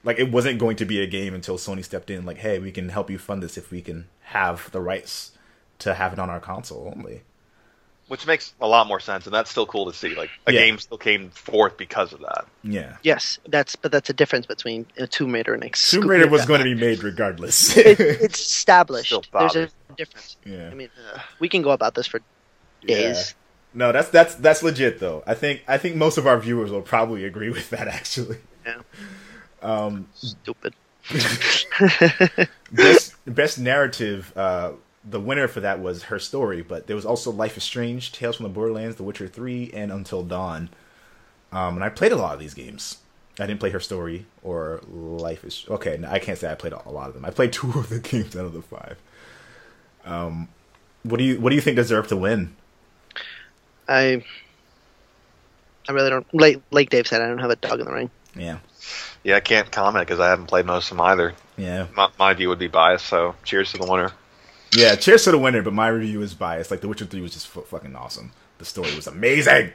Like it wasn't going to be a game until Sony stepped in. Like, hey, we can help you fund this if we can have the rights to have it on our console only. which makes a lot more sense, and that's still cool to see. Like a Yeah. game still came forth because of that. Yeah. Yes, that's but that's a difference between a Tomb Raider and a Tomb Raider was going to be made regardless. It, it's established. Still There's a difference. yeah. I mean, uh, we can go about this for days. No, that's that's that's legit though. I think I think most of our viewers will probably agree with that actually. Yeah. Um, Stupid. best best narrative. Uh, the winner for that was her story, but there was also Life is Strange, Tales from the Borderlands, The Witcher Three, and Until Dawn. Um, and I played a lot of these games. I didn't play her story or Life is okay. No, I can't say I played a lot of them. I played two of the games out of the five. Um, what do you what do you think deserved to win? I I really don't like like Dave said. I don't have a dog in the ring. Yeah, Yeah, I can't comment because I haven't played most of them either. yeah. My, my view would be biased, so cheers to the winner. Yeah, cheers to the winner, but my review is biased. Like, The Witcher 3 was just fu- fucking awesome. The story was amazing.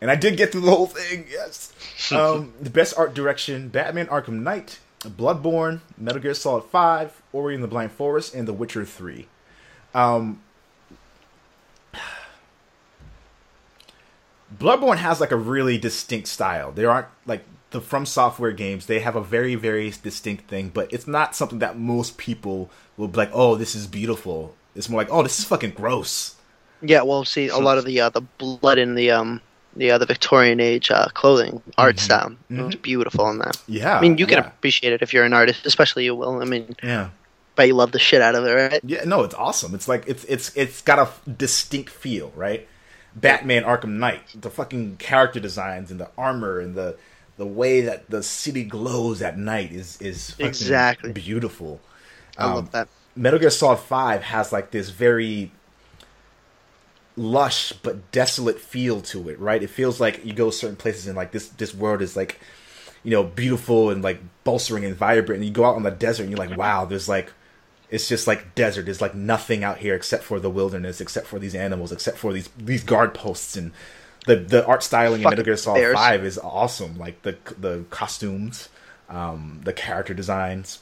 And I did get through the whole thing, yes. Um, the best art direction Batman Arkham Knight, Bloodborne, Metal Gear Solid 5, Ori and the Blind Forest, and The Witcher 3. Um, Bloodborne has like a really distinct style. There aren't like the From Software games. They have a very very distinct thing, but it's not something that most people will be like, "Oh, this is beautiful." It's more like, "Oh, this is fucking gross." Yeah, well, see, a lot of the uh, the blood in the um the uh, the Victorian age uh, clothing art style it was beautiful in that. Yeah, I mean, you can yeah. appreciate it if you're an artist, especially you will. I mean, yeah. but you love the shit out of it, right? Yeah, no, it's awesome. It's like it's it's it's got a distinct feel, right? Batman Arkham Knight, the fucking character designs and the armor and the the way that the city glows at night is is fucking Exactly. beautiful. I Um, love that. Metal Gear Solid 5 has like this very lush but desolate feel to it, right? It feels like you go certain places and like this this world is like you know, beautiful and like bolstering and vibrant and you go out on the desert and you're like, wow, there's like it's just like desert. There's like nothing out here except for the wilderness, except for these animals, except for these these guard posts and the the art styling in Fucking Metal Gear Solid bears. Five is awesome. Like the the costumes, um, the character designs,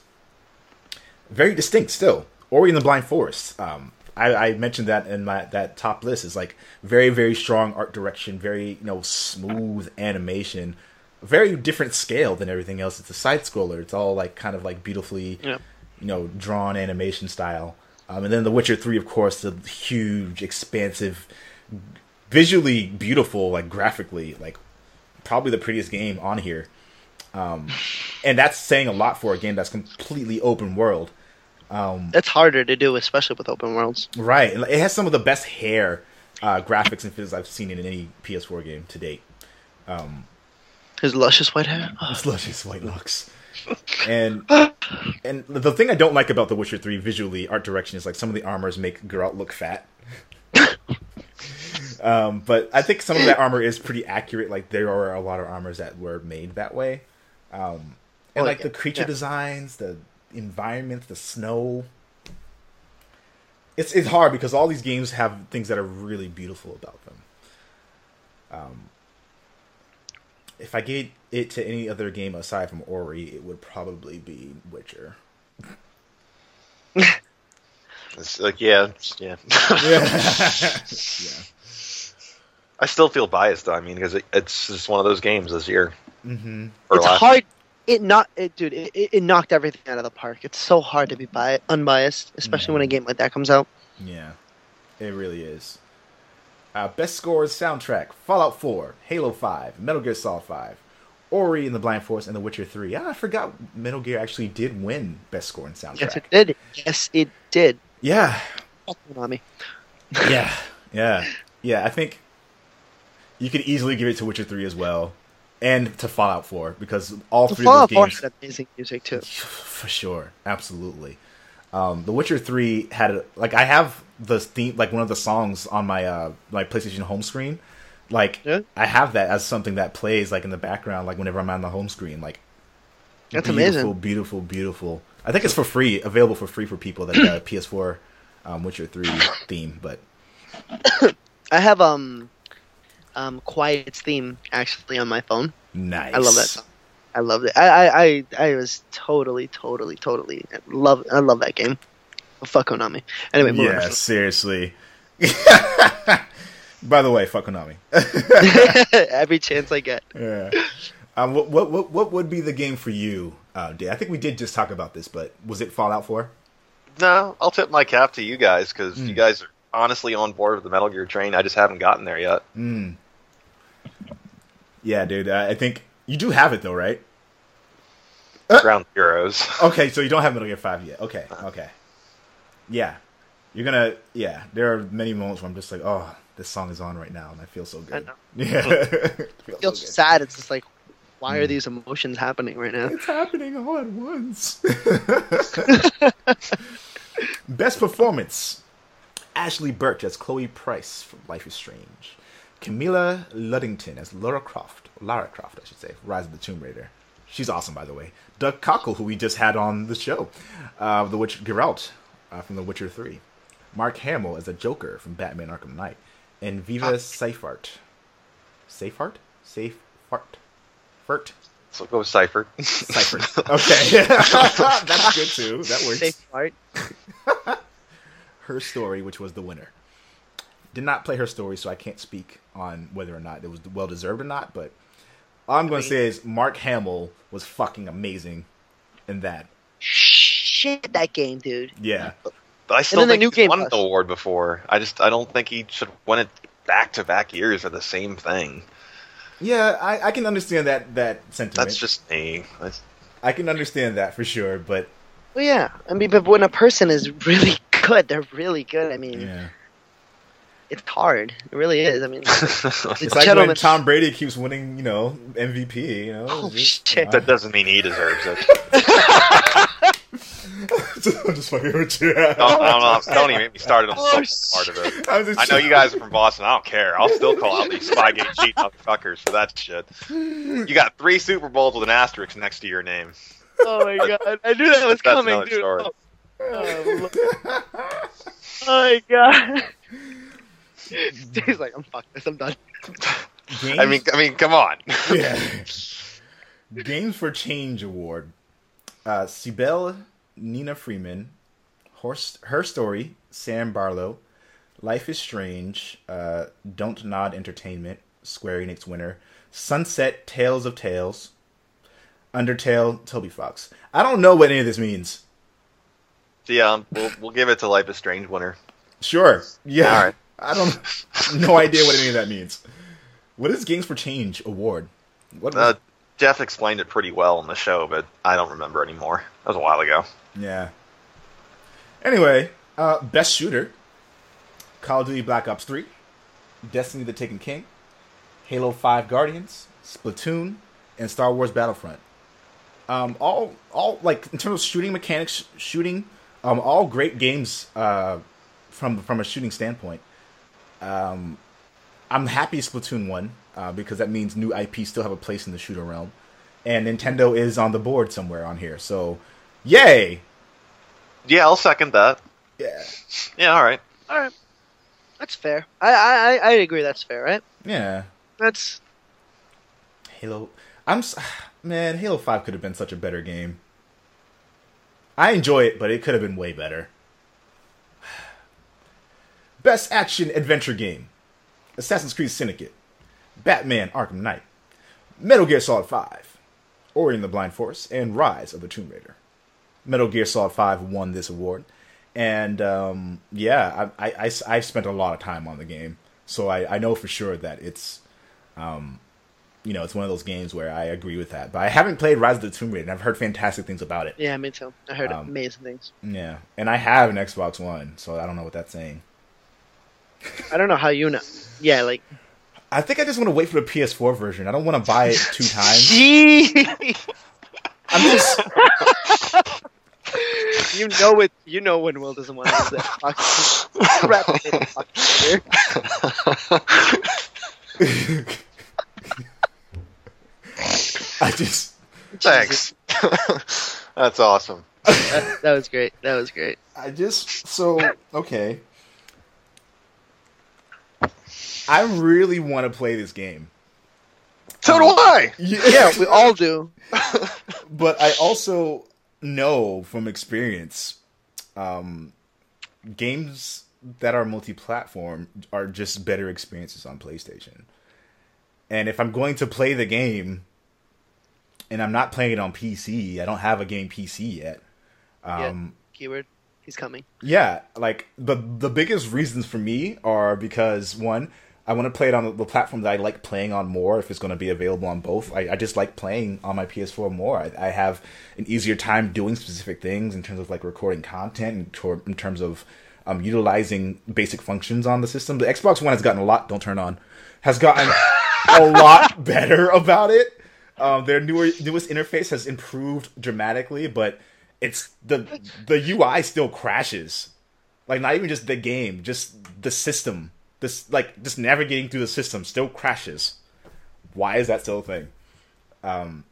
very distinct still. Ori and the Blind Forest. Um, I, I mentioned that in my that top list is like very very strong art direction, very you know smooth animation, very different scale than everything else. It's a side scroller. It's all like kind of like beautifully Yeah. you know drawn animation style. Um, and then The Witcher Three, of course, the huge, expansive, visually beautiful, like graphically, like probably the prettiest game on here. Um, and that's saying a lot for a game that's completely open world. That's harder to do, especially with open worlds. Right. It has some of the best hair uh, graphics and physics I've seen in any PS4 game to date. Um, His luscious white hair. His luscious white looks. And and the thing I don't like about The Witcher 3 visually, art direction, is like some of the armors make Geralt look fat. Um, but I think some of that armor is pretty accurate. Like there are a lot of armors that were made that way. Um, and like yeah. the creature Yeah. designs, the environments, the snow. It's it's hard because all these games have things that are really beautiful about them. Um, if I gave it to any other game aside from Ori, it would probably be Witcher. It's like, yeah, it's- yeah. yeah. I still feel biased though. I mean, because it, it's just one of those games this year. Mm-hmm. Or it's last- hard. It not it, dude. It, it it knocked everything out of the park. It's so hard to be bi- unbiased, especially when a game like that comes out. Yeah, it really is. Uh, best scores soundtrack: Fallout 4, Halo 5, Metal Gear Solid 5, Ori and the Blind Forest, and The Witcher 3. Ah, I forgot Metal Gear actually did win best score in soundtrack. Yes, it did. Yes, it did. Yeah, Konami. yeah, yeah, yeah. I think you could easily give it to Witcher 3 as well, and to Fallout 4 because all three Fallout of 4 those games had amazing music too. for sure, absolutely. Um, the Witcher Three had like I have the theme like one of the songs on my uh my PlayStation home screen. Like Yeah. I have that as something that plays like in the background, like whenever I'm on the home screen. Like That's beautiful, amazing. beautiful, beautiful. I think it's for free, available for free for people that got a PS4 um, Witcher Three theme. But I have um um Quiet's theme actually on my phone. nice, I love that song. I loved it. I I I, I was totally totally totally love I love that game. Fuck Konami. Anyway, moving Yeah, on. seriously. By the way, fuck Konami. Every chance I get. yeah. Um, what, what what what would be the game for you? Uh, Dan? I think we did just talk about this, but was it Fallout Four? No, I'll tip my cap to you guys because Hmm. you guys are honestly on board with the Metal Gear train. I just haven't gotten there yet. Mm. Yeah, dude. Uh, I think you do have it though, right? Uh, Ground Zeroes. Okay, so you don't have Metal Gear Five yet. Okay, uh-huh. okay. Yeah, you're gonna. Yeah, there are many moments where I'm just like, oh, this song is on right now, and I feel so good. know. Yeah, hmm. Feel It feels so sad. It's just like, why are hmm. these emotions happening right now? It's happening all at once. Best performance: Ashly Burch as Chloe Price from Life is Strange, Camilla Luddington as Lara Croft, Lara Croft, I should say, Rise of the Tomb Raider. She's awesome, by the way. Doug Cockle, who we just had on the show, uh, The Witch Geralt uh, from The Witcher Three, Mark Hamill as the Joker from Batman: Arkham Knight, and Viva Seifert. Seifert? Seifert. Fert. So go with Cypher. Cypher. Okay. That's good too. That works. Safe part. Her story, which was the winner. Did not play her story, so I can't speak on whether or not it was well deserved or not, but all I'm going to say is Mark Hamill was fucking amazing in that. Shit, that game, dude. Yeah. But I still then the think new he's Game won Plus. the award before. I just I don't think he should win it back to back years for the same thing. Yeah, I, I can understand that that sentiment. That's just me. That's, I can understand that for sure, but Well, yeah. I mean, but when a person is really good, they're really good. I mean, yeah. It's hard. It really is. I mean, It's like when Tom Brady keeps winning, you know, MVP, you know. Oh, just- shit. that doesn't mean he deserves it. I'm just fucking with you. Don't, don't, don't, don't even get me started on the Oh, part of it. I'm I know you guys are from Boston. I don't care. I'll still call out these Spygate cheat motherfuckers for that shit. You got three Super Bowls with an asterisk next to your name. oh my god, I knew that was That's coming, another dude. story. Oh, oh, oh my god. He's like, I'm fucked this. I'm done. Games, I mean, I mean, come on. yeah. Games for Change Award. Uh, Cibele Nina Freeman, Horse, Her Story, Sam Barlow, Life is Strange, uh, Don't Nod Entertainment, Square Enix winner, Sunset Tales of Tales, Undertale, Toby Fox. I don't know what any of this means. Yeah, we'll we'll give it to Life is Strange winner. Sure. Yeah. All right. I don't no idea what any of that means. What is Games for Change award? What was, Uh, Jeff explained it pretty well on the show, but I don't remember anymore. That was a while ago. Yeah. Anyway, uh, best shooter: Call of Duty Black Ops Three, Destiny: The Taken King, Halo Five Guardians, Splatoon, and Star Wars Battlefront. Um, all, all like in terms of shooting mechanics, shooting, um, all great games. Uh, from from a shooting standpoint, um, I'm happy Splatoon won uh, because that means new IP still have a place in the shooter realm, and Nintendo is on the board somewhere on here. So, yay! Yeah, I'll second that. Yeah. Yeah, all right. All right, that's fair. I I I- I agree. That's fair, right? Yeah. That's Halo. I'm s- man. Halo Five could have been such a better game. I enjoy it, but it could have been way better. Best action adventure game: Assassin's Creed Syndicate, Batman: Arkham Knight, Metal Gear Solid Five, Ori and the Blind Forest, and Rise of the Tomb Raider. Metal Gear Solid Five won this award, and um, yeah, I, I, I spent a lot of time on the game, so I, I know for sure that it's um, you know, it's one of those games where I agree with that. But I haven't played Rise of the Tomb Raider, and I've heard fantastic things about it. yeah, me too. I heard Um, amazing things. Yeah, and I have an Xbox One, so I don't know what that's saying. I don't know how you know. Yeah, like I think I just want to wait for the PS4 version. I don't want to buy it two times. you I'm just you know it. You know when Will doesn't want to use that. Fuck. Wrap it in, fuck. I just Thanks. That's awesome. That, that was great. That was great. I just so okay. I really want to play this game. So do I. Yeah, we all do. but I also know from experience, um, games that are multi-platform are just better experiences on PlayStation. And if I'm going to play the game and I'm not playing it on PC, I don't have a game PC yet. Um, yeah, keyword. He's coming. Yeah, like the the biggest reasons for me are because one, I want to play it on the platform that I like playing on more. If it's going to be available on both, I, I just like playing on my PS4 more. I, I, have an easier time doing specific things in terms of like recording content and in terms of um, utilizing basic functions on the system. The Xbox One has gotten a lot. Don't turn on. Has gotten a lot better about it. Um, their newer newest interface has improved dramatically, but it's the the UI still crashes. Like not even just the game, just the system. This like just navigating through the system still crashes. Why is that still a thing? Um,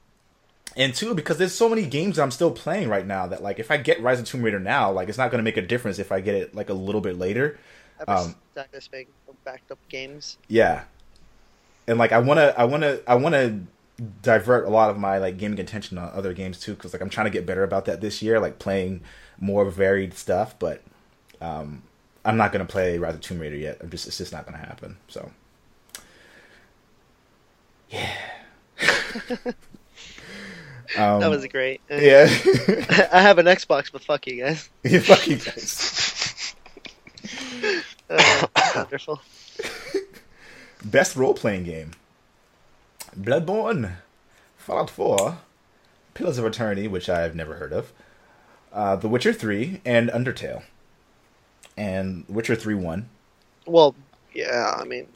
and two, because there's so many games I'm still playing right now that like if I get Rise of Tomb Raider now, like it's not going to make a difference if I get it like a little bit later. Um, this big backed up games. Yeah, and like I wanna, I wanna, I wanna divert a lot of my like gaming attention on other games too because like i'm trying to get better about that this year like playing more varied stuff but um i'm not going to play rise of tomb raider yet. I'm just it's just not going to happen so. Yeah. Um, that was great. yeah. I have an xbox but fuck you guys. Yeah, fuck you guys. Uh, wonderful. Best role-playing game. Bloodborne, Fallout 4, Pillars of Eternity, which I've never heard of, uh, The Witcher 3, and Undertale. And Witcher 3 won. Well, yeah, I mean,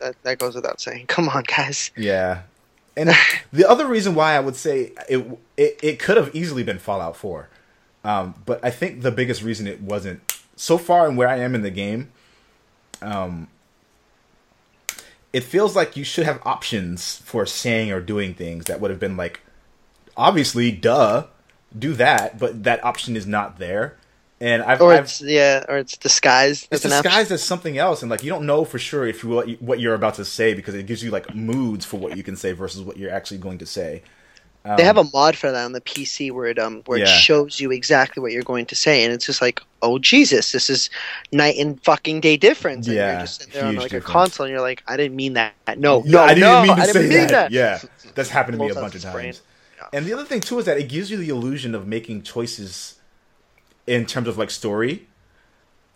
that, that goes without saying. Come on, guys. Yeah. And the other reason why I would say it, it, it could have easily been Fallout 4. Um, but I think the biggest reason it wasn't, so far and where I am in the game, um, it feels like you should have options for saying or doing things that would have been like obviously duh do that but that option is not there and I've, or I've, yeah or it's disguised it's disguised as something else and like you don't know for sure if you what, you what you're about to say because it gives you like moods for what you can say versus what you're actually going to say um, they have a mod for that on the PC where it um where yeah. it shows you exactly what you're going to say, and it's just like, oh Jesus, this is night and fucking day difference. And yeah, you're just sitting there on like difference. a console, and you're like, I didn't mean that. No, no, I didn't no, mean to I say mean that. that. Yeah, that's happened to me a bunch of times. Yeah. And the other thing too is that it gives you the illusion of making choices in terms of like story.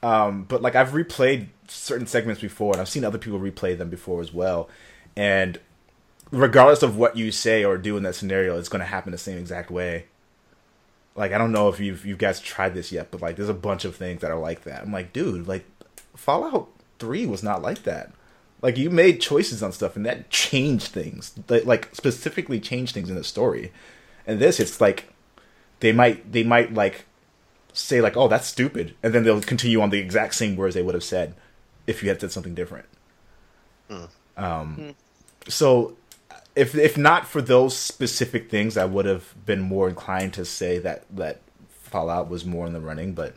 Um, but like I've replayed certain segments before, and I've seen other people replay them before as well, and regardless of what you say or do in that scenario, it's going to happen the same exact way. Like I don't know if you've you guys tried this yet, but like there's a bunch of things that are like that. I'm like, dude, like Fallout Three was not like that. Like you made choices on stuff and that changed things. Like specifically changed things in the story. And this, it's like they might they might like say like, oh, that's stupid, and then they'll continue on the exact same words they would have said if you had said something different. Mm. Um, mm. so if if not for those specific things, I would have been more inclined to say that that Fallout was more in the running. But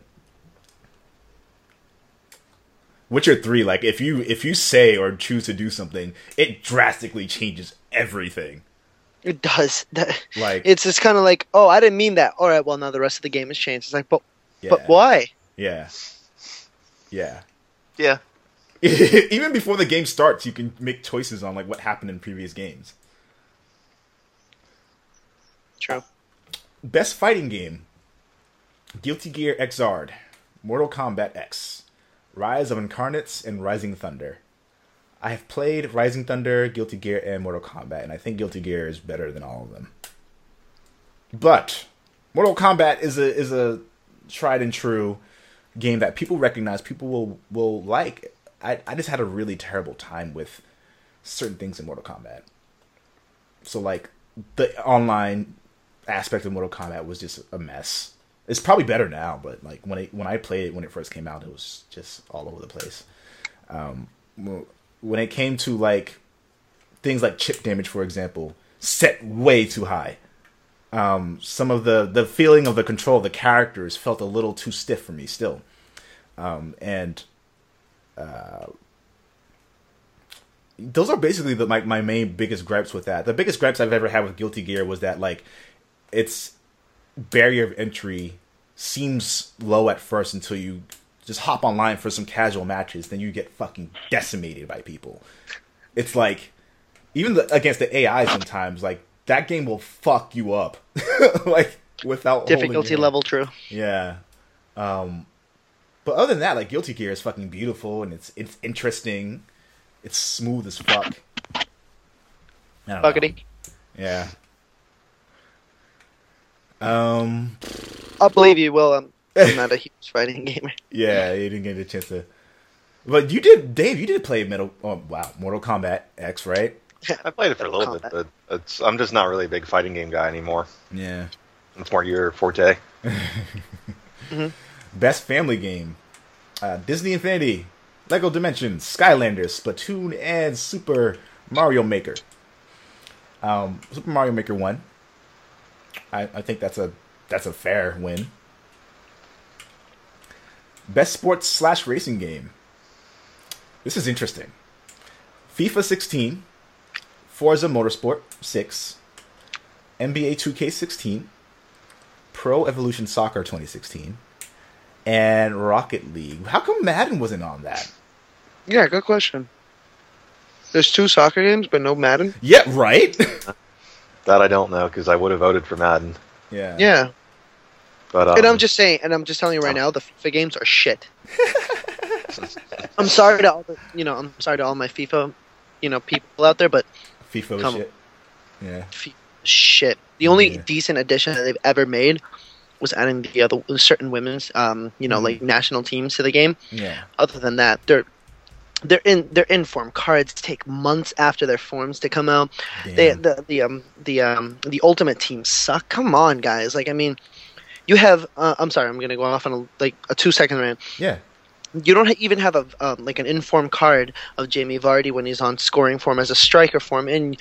Witcher three, like if you if you say or choose to do something, it drastically changes everything. It does. That, Like it's just kind of like, oh, I didn't mean that. All right, well now the rest of the game has changed. It's like, but yeah. but why? Yeah. Yeah. Yeah. Even before the game starts, you can make choices on like what happened in previous games. True. Best fighting game: Guilty Gear Xrd, Mortal Kombat X, Rise of Incarnates, and Rising Thunder. I have played Rising Thunder, Guilty Gear, and Mortal Kombat, and I think Guilty Gear is better than all of them. But Mortal Kombat is a is a tried and true game that people recognize, people will will like. I I just had a really terrible time with certain things in Mortal Kombat. So like the online aspect of Mortal Kombat was just a mess. It's probably better now, but like when it when I played it when it first came out, it was just all over the place. Um, when it came to like things like chip damage, for example, set way too high. Um, some of the the feeling of the control of the characters felt a little too stiff for me still, um, and uh, those are basically the, my my main biggest gripes with that. The biggest gripes I've ever had with Guilty Gear was that like its barrier of entry seems low at first until you just hop online for some casual matches, then you get fucking decimated by people. It's like even the, against the AI sometimes, like that game will fuck you up, like without Difficulty level true. Yeah. Um, but other than that, like Guilty Gear is fucking beautiful and it's it's interesting. It's smooth as fuck. I. Buggity. Yeah. Um. I'll believe you will. Um, I'm not a huge fighting gamer. Yeah, you didn't get a chance to. But you did, Dave. You did play Metal. Oh wow, Mortal Kombat X, right? I played it for a little bit, but it's, I'm just not really a big fighting game guy anymore. Yeah. It's more your forte. Best family game: uh, Disney Infinity, Lego Dimensions, Skylanders, Splatoon, and Super Mario Maker. Um, Super Mario Maker One. I, I think that's a that's a fair win. Best sports slash racing game. This is interesting. FIFA 16, Forza Motorsport 6, NBA 2K16, Pro Evolution Soccer 2016, and Rocket League. How come Madden wasn't on that? Yeah, good question. There's two soccer games, but no Madden. Yeah, right. That I don't know because I would have voted for Madden. yeah. Yeah, But um, and I'm just saying, and I'm just telling you right now, the FIFA games are shit. I'm sorry to all the, you know, I'm sorry to all my FIFA, you know, people out there, but FIFA was Come- shit. Yeah. FIFA shit. The only Yeah. decent addition that they've ever made was adding the other certain women's, um, you know, Mhm. like national teams to the game. Yeah. Other than that, they're they're in their inform cards take months after their forms to come out. They the the um the um the ultimate teams suck. Come on, guys. Like I mean, you have. Uh, I'm sorry. I'm gonna go off on a like a two second rant. yeah. You don't even have a um, like an informed card of Jamie Vardy when he's on scoring form as a striker form, and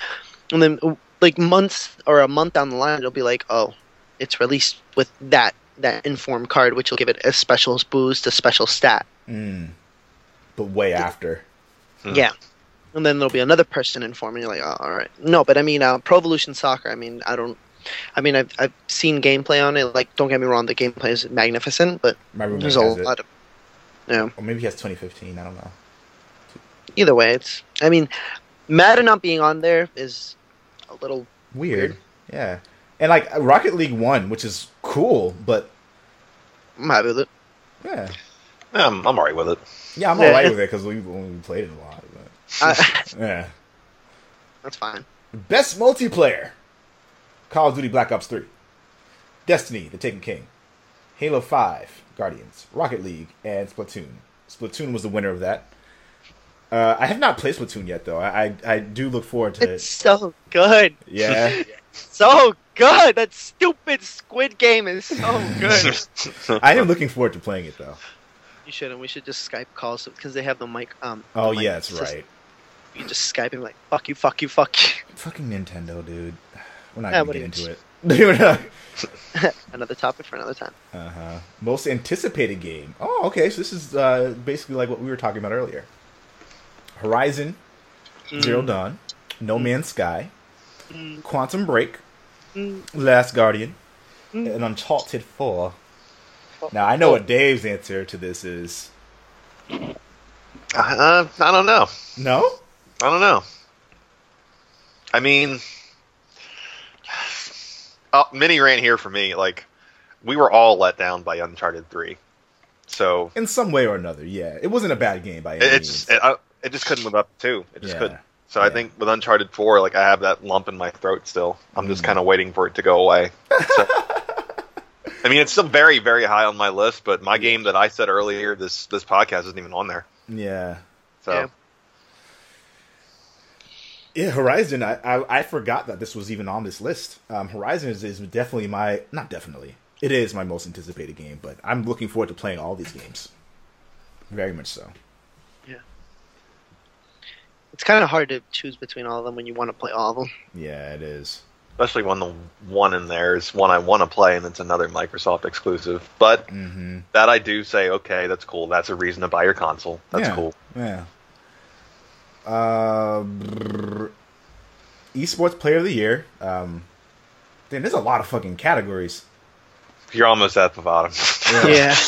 and then like months or a month down the line, it'll be like, oh, it's released with that that informed card, which will give it a special boost, a special stat. Mm. But way after. Hmm. Yeah. And then there'll be another person informed, and you're like, oh, all right. No, but I mean, uh, Pro Evolution Soccer. I mean, I don't. I mean, I've I've seen gameplay on it. Like, don't get me wrong, the gameplay is magnificent, but My there's a has it. lot of. Yeah. Or maybe he has 2015. I don't know. Either way, it's. I mean, Madden not being on there is a little. Weird. Weird. Yeah. And like Rocket League One, which is cool, but I'm happy with it. yeah. yeah, I'm, I'm alright with it. Yeah, I'm alright with it because we we played it a lot. But Uh, yeah. that's fine. Best multiplayer: Call of Duty Black Ops 3, Destiny: The Taken King, Halo 5, Guardians, Rocket League, and Splatoon. Splatoon was the winner of that. Uh, I have not played Splatoon yet, though. I I, I do look forward to It's it. so good. Yeah, So good. That stupid Squid Game is so good. I am looking forward to playing it, though. you shouldn't. We should just Skype calls because they have the mic. Um. Oh the mic yeah, that's system. right. You can just Skype and like, fuck you, fuck you, fuck you. Fucking Nintendo, dude. We're not Yeah, gonna get into it. Another topic for another time. Uh-huh. Most anticipated game. Oh, okay. So this is uh, basically like what we were talking about earlier. Horizon Zero Dawn, No Man's Sky, Quantum Break, Last Guardian, and Uncharted 4. Now, I know what Dave's answer to this is. Uh, I don't know. No? I don't know. I mean, uh, mini rant here for me. Like, we were all let down by Uncharted Three, so In some way or another, yeah. It wasn't a bad game by any it's means. it, I, it just couldn't live up to. It just Yeah. couldn't. So I think with Uncharted Four, like I have that lump in my throat still. I'm just Mm. kind of waiting for it to go away. So- I mean, it's still very, very high on my list, but my game that I said earlier, this this podcast isn't even on there. yeah. So Yeah. Yeah, Horizon. I, I I forgot that this was even on this list. Um, Horizon is, is definitely my not definitely. It is my most anticipated game, but I'm looking forward to playing all these games. Very much so. Yeah. It's kind of hard to choose between all of them when you want to play all of them. Yeah, it is. especially when the one in there is one I want to play and it's another Microsoft exclusive. But Mm-hmm. that I do say, okay, that's cool. That's a reason to buy your console. That's yeah. cool. Yeah. Uh, esports player of the year. Um, damn, there's a lot of fucking categories. You're almost at the bottom. Yeah.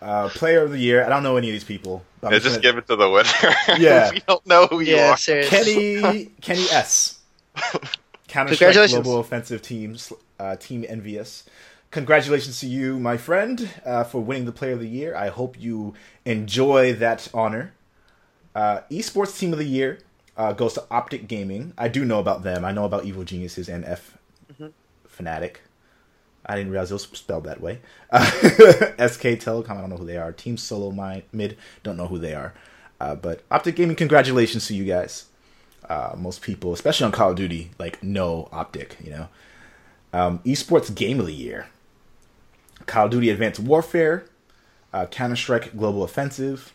Uh, player of the year. I don't know any of these people. but I'm Yeah, just just gonna- give it to the winner. Yeah. we don't know who you Yeah, are. seriously. Kenny Kenny S. Counter Strike Congratulations. Global Offensive Teams uh, Team EnVyUs. Congratulations to you, my friend, uh, for winning the Player of the Year. I hope you enjoy that honor. Uh, Esports Team of the Year uh, goes to Optic Gaming. I do know about them. I know about Evil Geniuses and F Fnatic. I didn't realize it was spelled that way. Uh, SK Telecom, I don't know who they are. Team Solo Mi- Mid, don't know who they are. Uh, but Optic Gaming, congratulations to you guys. Uh, most people, especially on Call of Duty, like know Optic. You know, um, Esports Game of the Year: Call of Duty Advanced Warfare, uh, Counter Strike Global Offensive,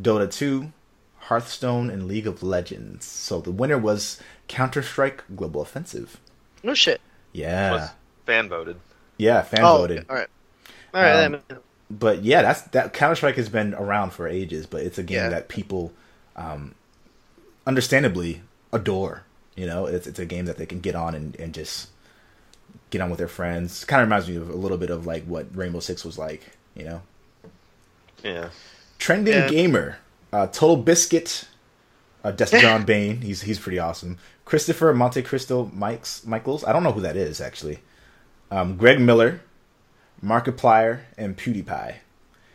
Dota 2, Hearthstone, and League of Legends. So the winner was Counter Strike Global Offensive. No shit. Yeah, Was fan voted. yeah, fan oh, voted. okay. all right. All right. Um, but yeah, that's that Counter Strike has been around for ages, but it's a game Yeah. that people, um, understandably adore. You know, it's it's a game that they can get on and, and just get on with their friends. Kind of reminds me of a little bit of like what Rainbow Six was like. You know, Yeah. trending Yeah. gamer, uh, Total Biscuit, uh, Des John Bain. He's he's pretty awesome. Christopher Monte Cristo Mikes Michaels. I don't know who that is actually. Um, Greg Miller, Markiplier, and PewDiePie.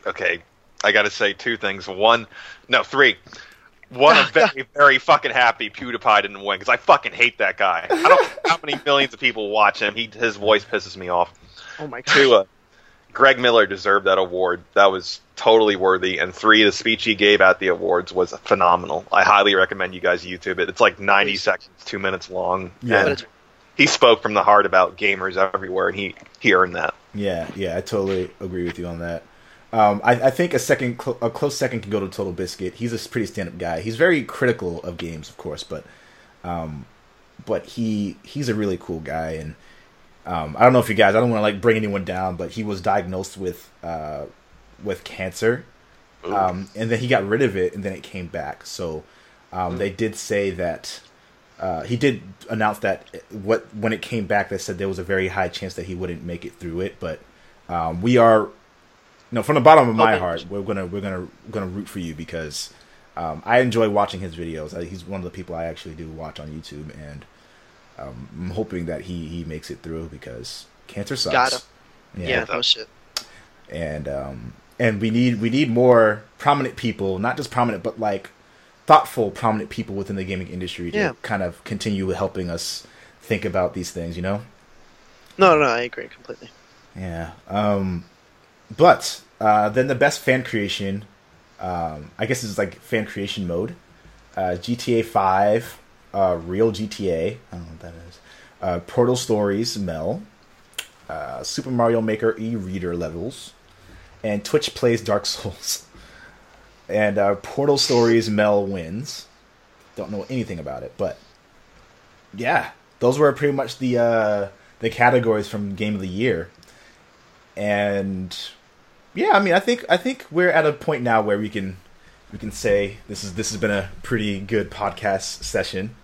Okay. I got to say two things. One, no, three. One, I'm very, very fucking happy PewDiePie didn't win because I fucking hate that guy. I don't know how many millions of people watch him. He his voice pisses me off. Oh my god. Two, uh, Greg Miller deserved that award. That was totally worthy. And three, the speech he gave at the awards was phenomenal. I highly recommend you guys YouTube it. It's like 90 seconds, two minutes long. Yeah. And he spoke from the heart about gamers everywhere, and he he earned that. Yeah, yeah, I totally agree with you on that. Um, I, I think a second, cl- a close second can go to Total Biscuit. He's a pretty stand-up guy. He's very critical of games, of course, but, um, but he he's a really cool guy. And um, I don't know if you guys, I don't want to like bring anyone down, but he was diagnosed with uh, with cancer, um, and then he got rid of it, and then it came back. So um, they did say that uh, he did announce that what when it came back, they said there was a very high chance that he wouldn't make it through it. But um, we are, you know, from the bottom of my Okay. heart, we're gonna we're gonna gonna root for you because um, I enjoy watching his videos. He's one of the people I actually do watch on YouTube, and um, I'm hoping that he he makes it through because cancer sucks. Got him. Yeah, Yeah. No shit. and um, and we need we need more prominent people, not just prominent, but like thoughtful, prominent people within the gaming industry to Yeah. kind of continue helping us think about these things. You know? No, no, I agree completely. Yeah. Um, but uh, then the best fan creation, um, I guess it's like fan creation mode. Uh, GTA Five, uh, Real GTA. I don't know what that is. Uh, Portal Stories, Mel. Uh, Super Mario Maker e-reader levels, and Twitch plays Dark Souls. And uh, Portal Stories, Mel wins. Don't know anything about it, but yeah, those were pretty much the uh, the categories from Game of the Year. And yeah, I mean, I think I think we're at a point now where we can we can say this is this has been a pretty good podcast session.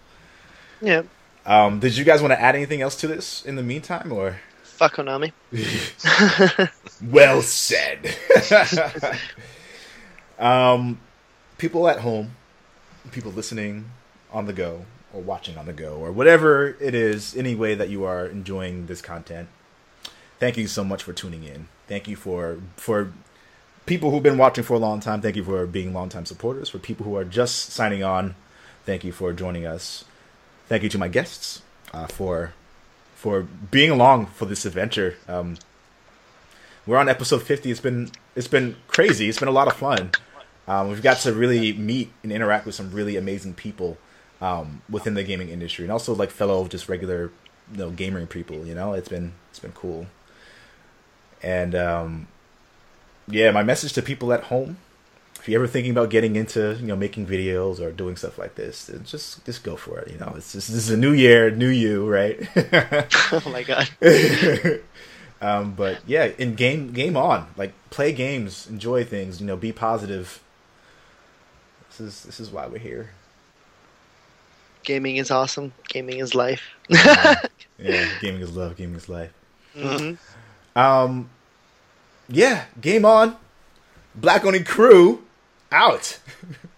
Yeah. Um, did you guys want to add anything else to this in the meantime, or Fuck Konami. well said? um, people at home, people listening on the go or watching on the go or whatever it is, any way that you are enjoying this content. Thank you so much for tuning in. Thank you for for people who've been watching for a long time. Thank you for being longtime supporters. For people who are just signing on, thank you for joining us. Thank you to my guests uh, for for being along for this adventure. Um, we're on episode 50. It's been it's been crazy. It's been a lot of fun. Um, we've got to really meet and interact with some really amazing people um, within the gaming industry, and also like fellow just regular you know gaming people. You know, it's been it's been cool. And um, yeah, my message to people at home: you're ever thinking about getting into you know making videos or doing stuff like this, then just just go for it. You know, it's just this is a new year, new you, right? oh my god. um, but yeah, in game game on, like play games, enjoy things, you know, be positive. This is this is why we're here. Gaming is awesome. Gaming is life. Yeah, gaming is love, gaming is life. hmm Um, yeah, game on. Black Oni Crew out.